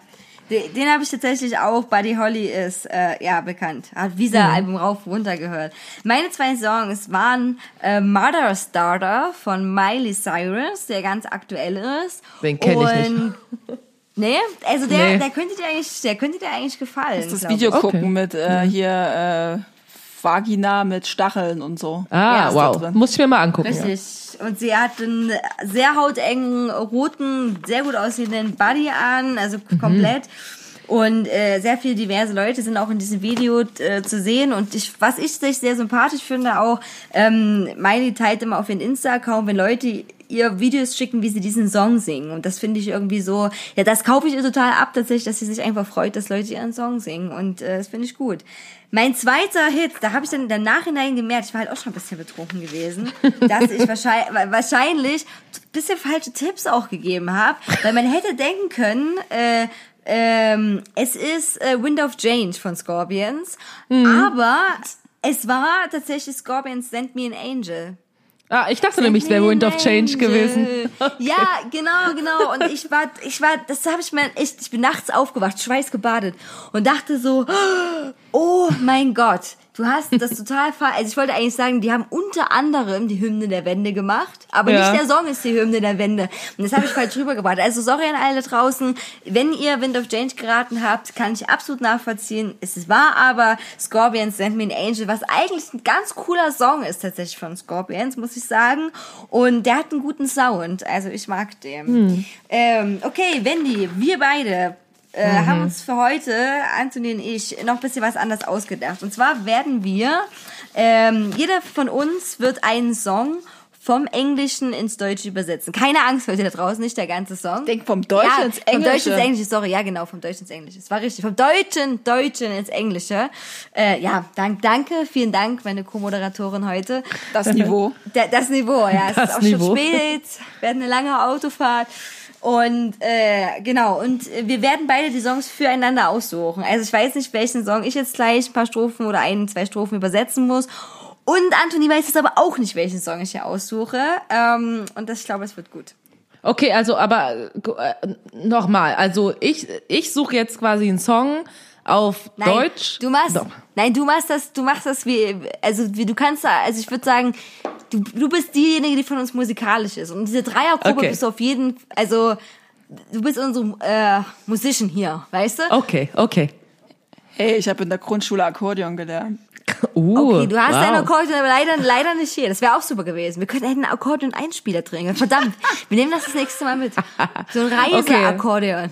den, den habe ich tatsächlich auch. Buddy Holly ist äh, ja bekannt. Hat Visa Album rauf runter gehört. Meine zwei Songs waren äh, Mother Starter von Miley Cyrus, der ganz aktuell ist. Den kenn ich nicht. Nee, also der, Nee. der könnte dir eigentlich, der könnte dir eigentlich gefallen. Das glaub Video ich. gucken mit äh, hier äh, Vagina mit Stacheln und so. Ah, Ja, ist wow. Muss ich mir mal angucken. Richtig. Und sie hat einen sehr hautengen, roten, sehr gut aussehenden Body an, also komplett. Und äh, sehr viele diverse Leute sind auch in diesem Video äh, zu sehen. Und ich, was ich sehr sympathisch finde, auch ähm, Miley teilt immer auf ihren Insta-Account, wenn Leute ihr Videos schicken, wie sie diesen Song singen. Und das finde ich irgendwie so, ja, das kaufe ich ihr total ab, tatsächlich, dass sie sich einfach freut, dass Leute ihren Song singen. Und äh, das finde ich gut. Mein zweiter Hit, da habe ich dann im Nachhinein gemerkt, ich war halt auch schon ein bisschen betrunken gewesen, dass ich wahrscheinlich, wahrscheinlich ein bisschen falsche Tipps auch gegeben habe, weil man hätte denken können, äh, ähm, es ist äh, Wind of Change von Scorpions, aber es war tatsächlich Scorpions Send Me an Angel. Ah, ich dachte nämlich, es wäre Wind of Change gewesen. Ja, genau, genau. Und ich war, ich war, das habe ich mir echt, ich bin nachts aufgewacht, schweißgebadet und dachte so, oh mein Gott, du hast das total ver, also ich wollte eigentlich sagen, die haben unter anderem die Hymne der Wende gemacht, aber Ja. nicht der Song ist die Hymne der Wende. Und das habe ich falsch rübergebracht. Also sorry an alle draußen, wenn ihr Wind of Change geraten habt, kann ich absolut nachvollziehen. Es war aber Scorpions Send Me an Angel, was eigentlich ein ganz cooler Song ist tatsächlich von Scorpions, muss ich sagen. Und der hat einen guten Sound, also ich mag den. Ähm, okay, Wendy, wir beide äh, haben uns für heute, Anthony und ich, noch ein bisschen was anderes ausgedacht. Und zwar werden wir, ähm, jeder von uns wird einen Song vom Englischen ins Deutsche übersetzen. Keine Angst, Leute da draußen, nicht der ganze Song. Denk vom Deutschen ja, ins Vom Deutschen Englische. ins Englische, sorry, ja genau, vom Deutschen ins Englische. Es war richtig. Vom Deutschen, Deutschen ins Englische. Äh, ja, dank, danke, vielen Dank, meine Co-Moderatorin heute. Das Niveau. Da- Das Niveau, ja. Es Das ist auch Niveau. schon spät. Wir hatten eine lange Autofahrt. Und äh, genau, und äh, wir werden beide die Songs füreinander aussuchen. Also ich weiß nicht, welchen Song ich jetzt gleich ein paar Strophen oder ein, zwei Strophen übersetzen muss. Und Anthony weiß jetzt aber auch nicht, welchen Song ich hier aussuche. Ähm, und das, ich glaube, es wird gut. Okay, also aber äh, nochmal, also ich ich suche jetzt quasi einen Song auf Nein, Deutsch. Du machst, Doch. nein, du machst das, du machst das wie, also wie du kannst, da- also ich würde sagen, du, du bist diejenige, die von uns musikalisch ist. Und diese Dreiergruppe Okay. bist du auf jeden, also du bist unsere äh, Musician hier, weißt du? Okay, okay. Hey, ich habe in der Grundschule Akkordeon gelernt. Uh, Okay, du hast wow. dein Akkordeon, aber leider, leider nicht hier. Das wäre auch super gewesen. Wir könnten einen Akkordeon-Einspieler drin. Verdammt, wir nehmen das das nächste Mal mit. So ein Reise-Akkordeon. Okay,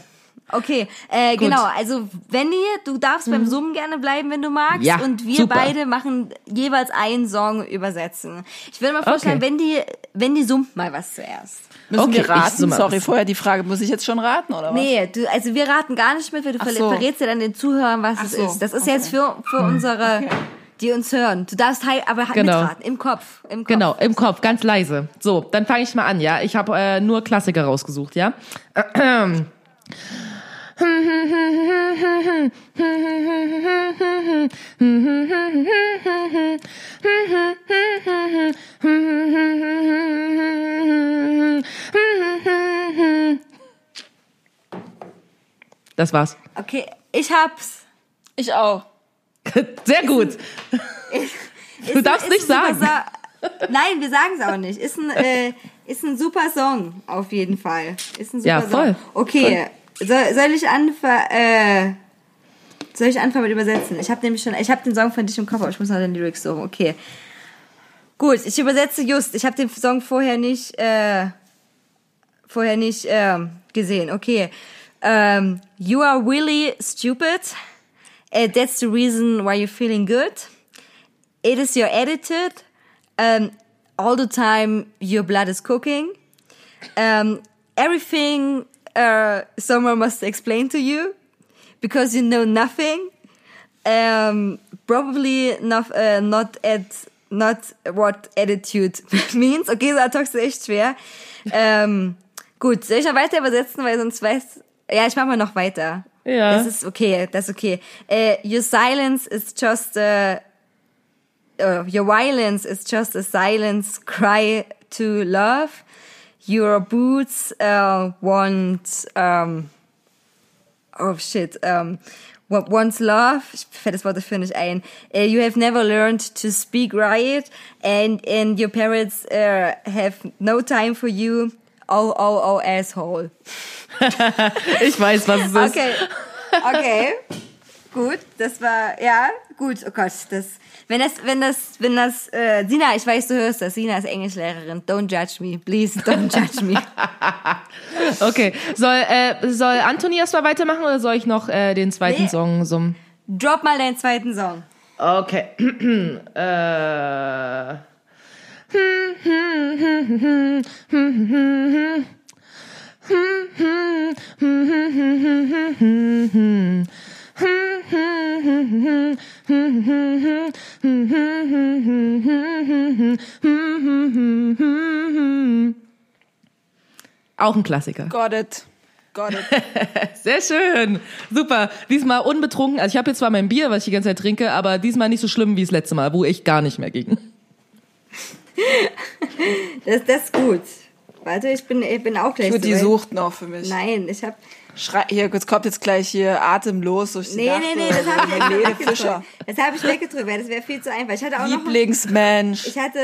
äh, genau, also Wendy, du darfst beim Summen gerne bleiben, wenn du magst. Ja, und wir super. beide machen jeweils einen Song übersetzen. Ich würde mal vorschlagen, Okay. Wendy, Wendy summt mal was zuerst. Müssen Okay, wir raten? Sorry, vorher die Frage, muss ich jetzt schon raten, oder was? Nee, du, also wir raten gar nicht mit, weil du so. verrätst ja dann den Zuhörern, was Ach es so, ist. Das ist okay. jetzt für, für unsere, die uns hören. Du darfst halt aber halt Genau. mitraten, im Kopf. Im Kopf. Genau, im Kopf, ganz leise. So, dann fange ich mal an, ja. Ich habe äh, nur Klassiker rausgesucht, ja. Das war's. Okay, ich hab's. Ich auch. Sehr gut. Ist Du darfst ist nicht sagen. Sa Nein, wir sagen es auch nicht. Ist ein, äh, ist ein super Song, auf jeden Fall. Ist ein super Ja, voll. Song. Okay, Soll, soll ich anfangen? Äh, soll ich anfangen mit übersetzen? Ich habe nämlich schon, ich habe den Song von dich im Kopf, aber ich muss noch den Lyrics suchen. Okay. Gut, ich übersetze just. Ich habe den Song vorher nicht, äh, vorher nicht ähm, gesehen. Okay. Um, you are really stupid. Uh, that's the reason why you're feeling good. It is your attitude. Um, all the time your blood is cooking. Um, everything uh, someone must explain to you because you know nothing. Um, probably not, uh, not at not what attitude means. Okay, hoc ist echt schwer. Ähm, gut, soll ich noch weiter übersetzen, weil sonst weiß. Ja, ich mach mal noch weiter. Ja. Das ist okay, das ist okay. Uh, your silence is just a uh, your violence is just a silence cry to love. Your boots uh, want um, oh shit um, what wants love. Ich fällt das Wort dafür nicht ein. Uh, you have never learned to speak right, and and your parents uh, have no time for you. Oh oh oh asshole. Ich weiß, was es ist. Okay, okay, gut. Das war ja gut. Oh Gott, das wenn das wenn das wenn das äh, Sina, ich weiß, du hörst das. Sina ist Englischlehrerin. Don't judge me, please. Don't judge me. Okay, soll, äh, soll Anthony erst mal weitermachen oder soll ich noch äh, den zweiten Nee. Song summen? Drop mal deinen zweiten Song. Okay. äh. Auch ein Klassiker. Got it. Got it. Sehr schön. Super. Diesmal unbetrunken. Also ich habe jetzt zwar mein Bier, was ich die ganze Zeit trinke, aber diesmal nicht so schlimm wie das letzte Mal, wo ich gar nicht mehr ging. Das, das ist gut. Warte, ich bin, ich bin auch gleich Gut, die sucht noch für mich. Nein, ich hab. Schrei hier, jetzt kommt jetzt gleich hier atemlos durch die Nee, Nacht. nee, nee, das habe ich Helene weggedrückt. Fischer. Das habe ich weggedrückt, weil das wäre viel zu einfach. Ich hatte auch noch. Lieblingsmensch. Ich hatte.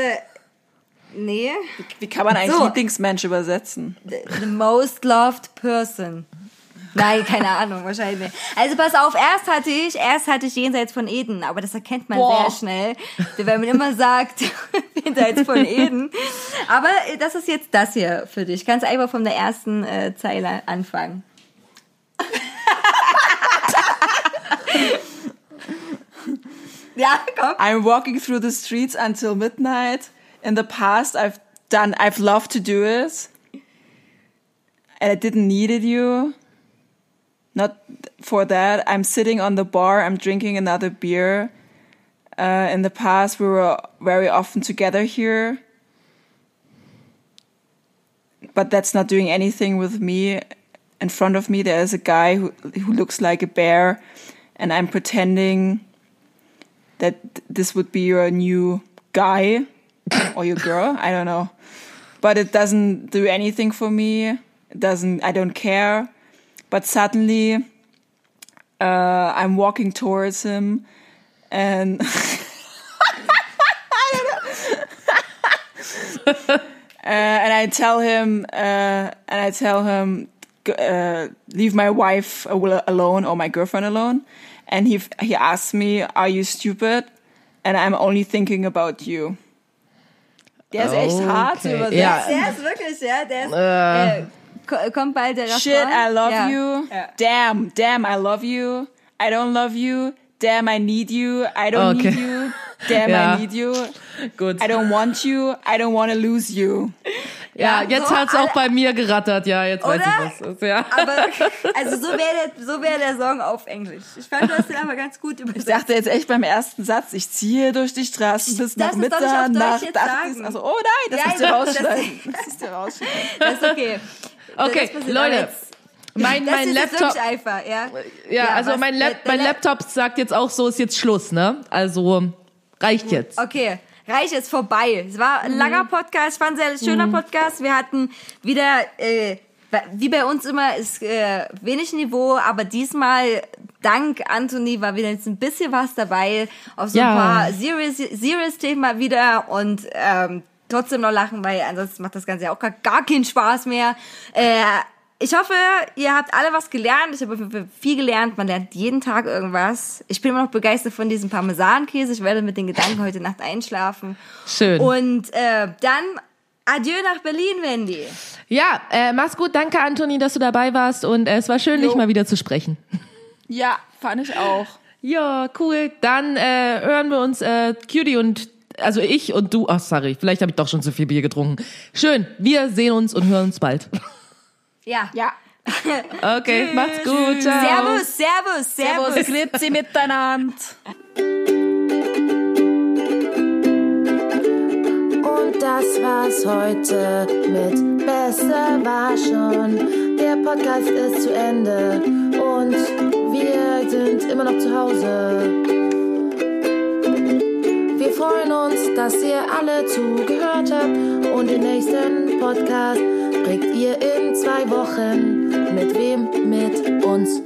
Nee. Wie kann man eigentlich So. Lieblingsmensch übersetzen? The, the most loved person. Nein, keine Ahnung, wahrscheinlich nicht. Also pass auf, erst hatte ich, erst hatte ich jenseits von Eden, aber das erkennt man Boah. sehr schnell, weil man immer sagt, jenseits von Eden. Aber das ist jetzt das hier für dich. Kannst einfach von der ersten äh, Zeile anfangen. komm. I'm walking through the streets until midnight. In the past, I've done, I've loved to do it. And I didn't needed you. Not for that. I'm sitting on the bar. I'm drinking another beer. Uh, in the past, we were very often together here. But that's not doing anything with me. In front of me, there is a guy who, who looks like a bear. And I'm pretending that this would be your new guy or your girl. I don't know. But it doesn't do anything for me. It doesn't, I don't care. But suddenly, uh, I'm walking towards him and uh, and I tell him, uh, and I tell him, uh, leave my wife alone or my girlfriend alone. And he he asks me, "Are you stupid?" And I'm only thinking about you. Der ist echt hart zu Okay, übersetzen. ja. Der ist wirklich, ja, der ist, äh, kommt bald der Shit, I love ja. you. Ja. Damn, damn, I love you. I don't love you. Damn, I need you. I don't Okay. need you. Damn, Ja. I need you. Gut. I don't want you. I don't want to lose you. Ja, Ja, jetzt so hat's auch bei mir gerattert. Ja, jetzt weiß Oder? ich was. es ist. Ja. Aber, also so wäre der, so wäre der Song auf Englisch. Ich fand, du hast den aber ganz gut Ich übersetzt. dachte jetzt echt beim ersten Satz, ich ziehe durch die Straßen bis nach ist Mitternacht. ich, Also, oh nein, das Ja, musst du ja, rausschneiden. Das musst du rausschneiden. Das ist okay. Okay, Leute. Mein, Das mein ist jetzt Laptop. wirklich einfach, ja. Ja, also was- mein, der- mein Laptop sagt jetzt auch so, ist jetzt Schluss, ne? Also reicht jetzt. Okay, reich ist vorbei. Es war ein langer Podcast, es ein sehr schöner Podcast. Wir hatten wieder, äh, wie bei uns immer, ist äh, wenig Niveau, aber diesmal dank Anthony war wieder jetzt ein bisschen was dabei. Auf so Ja. ein paar serious, serious Themen mal wieder und ähm, trotzdem noch lachen, weil ansonsten macht das Ganze ja auch gar, gar keinen Spaß mehr. Äh, ich hoffe, ihr habt alle was gelernt. Ich habe viel gelernt. Man lernt jeden Tag irgendwas. Ich bin immer noch begeistert von diesem Parmesankäse. Ich werde mit den Gedanken heute Nacht einschlafen. Schön. Und äh, dann adieu nach Berlin, Wendy. Ja, äh, mach's gut. Danke, Antoni, dass du dabei warst. Und äh, es war schön, dich mal wieder zu sprechen. Ja, fand ich auch. Ja, cool. Dann äh, hören wir uns äh, Cutie und also ich und du. Ach, sorry, vielleicht habe ich doch schon zu viel Bier getrunken. Schön. Wir sehen uns und hören uns bald. Ja. Ja. Okay, macht's gut. Ciao. Servus, servus, servus. Servus, grüezi miteinander. Und das war's heute mit Besser war schon. Der Podcast ist zu Ende und wir sind immer noch zu Hause. Wir freuen uns, dass ihr alle zugehört habt und den nächsten Podcast kriegt ihr in zwei Wochen. Mit wem? Mit uns.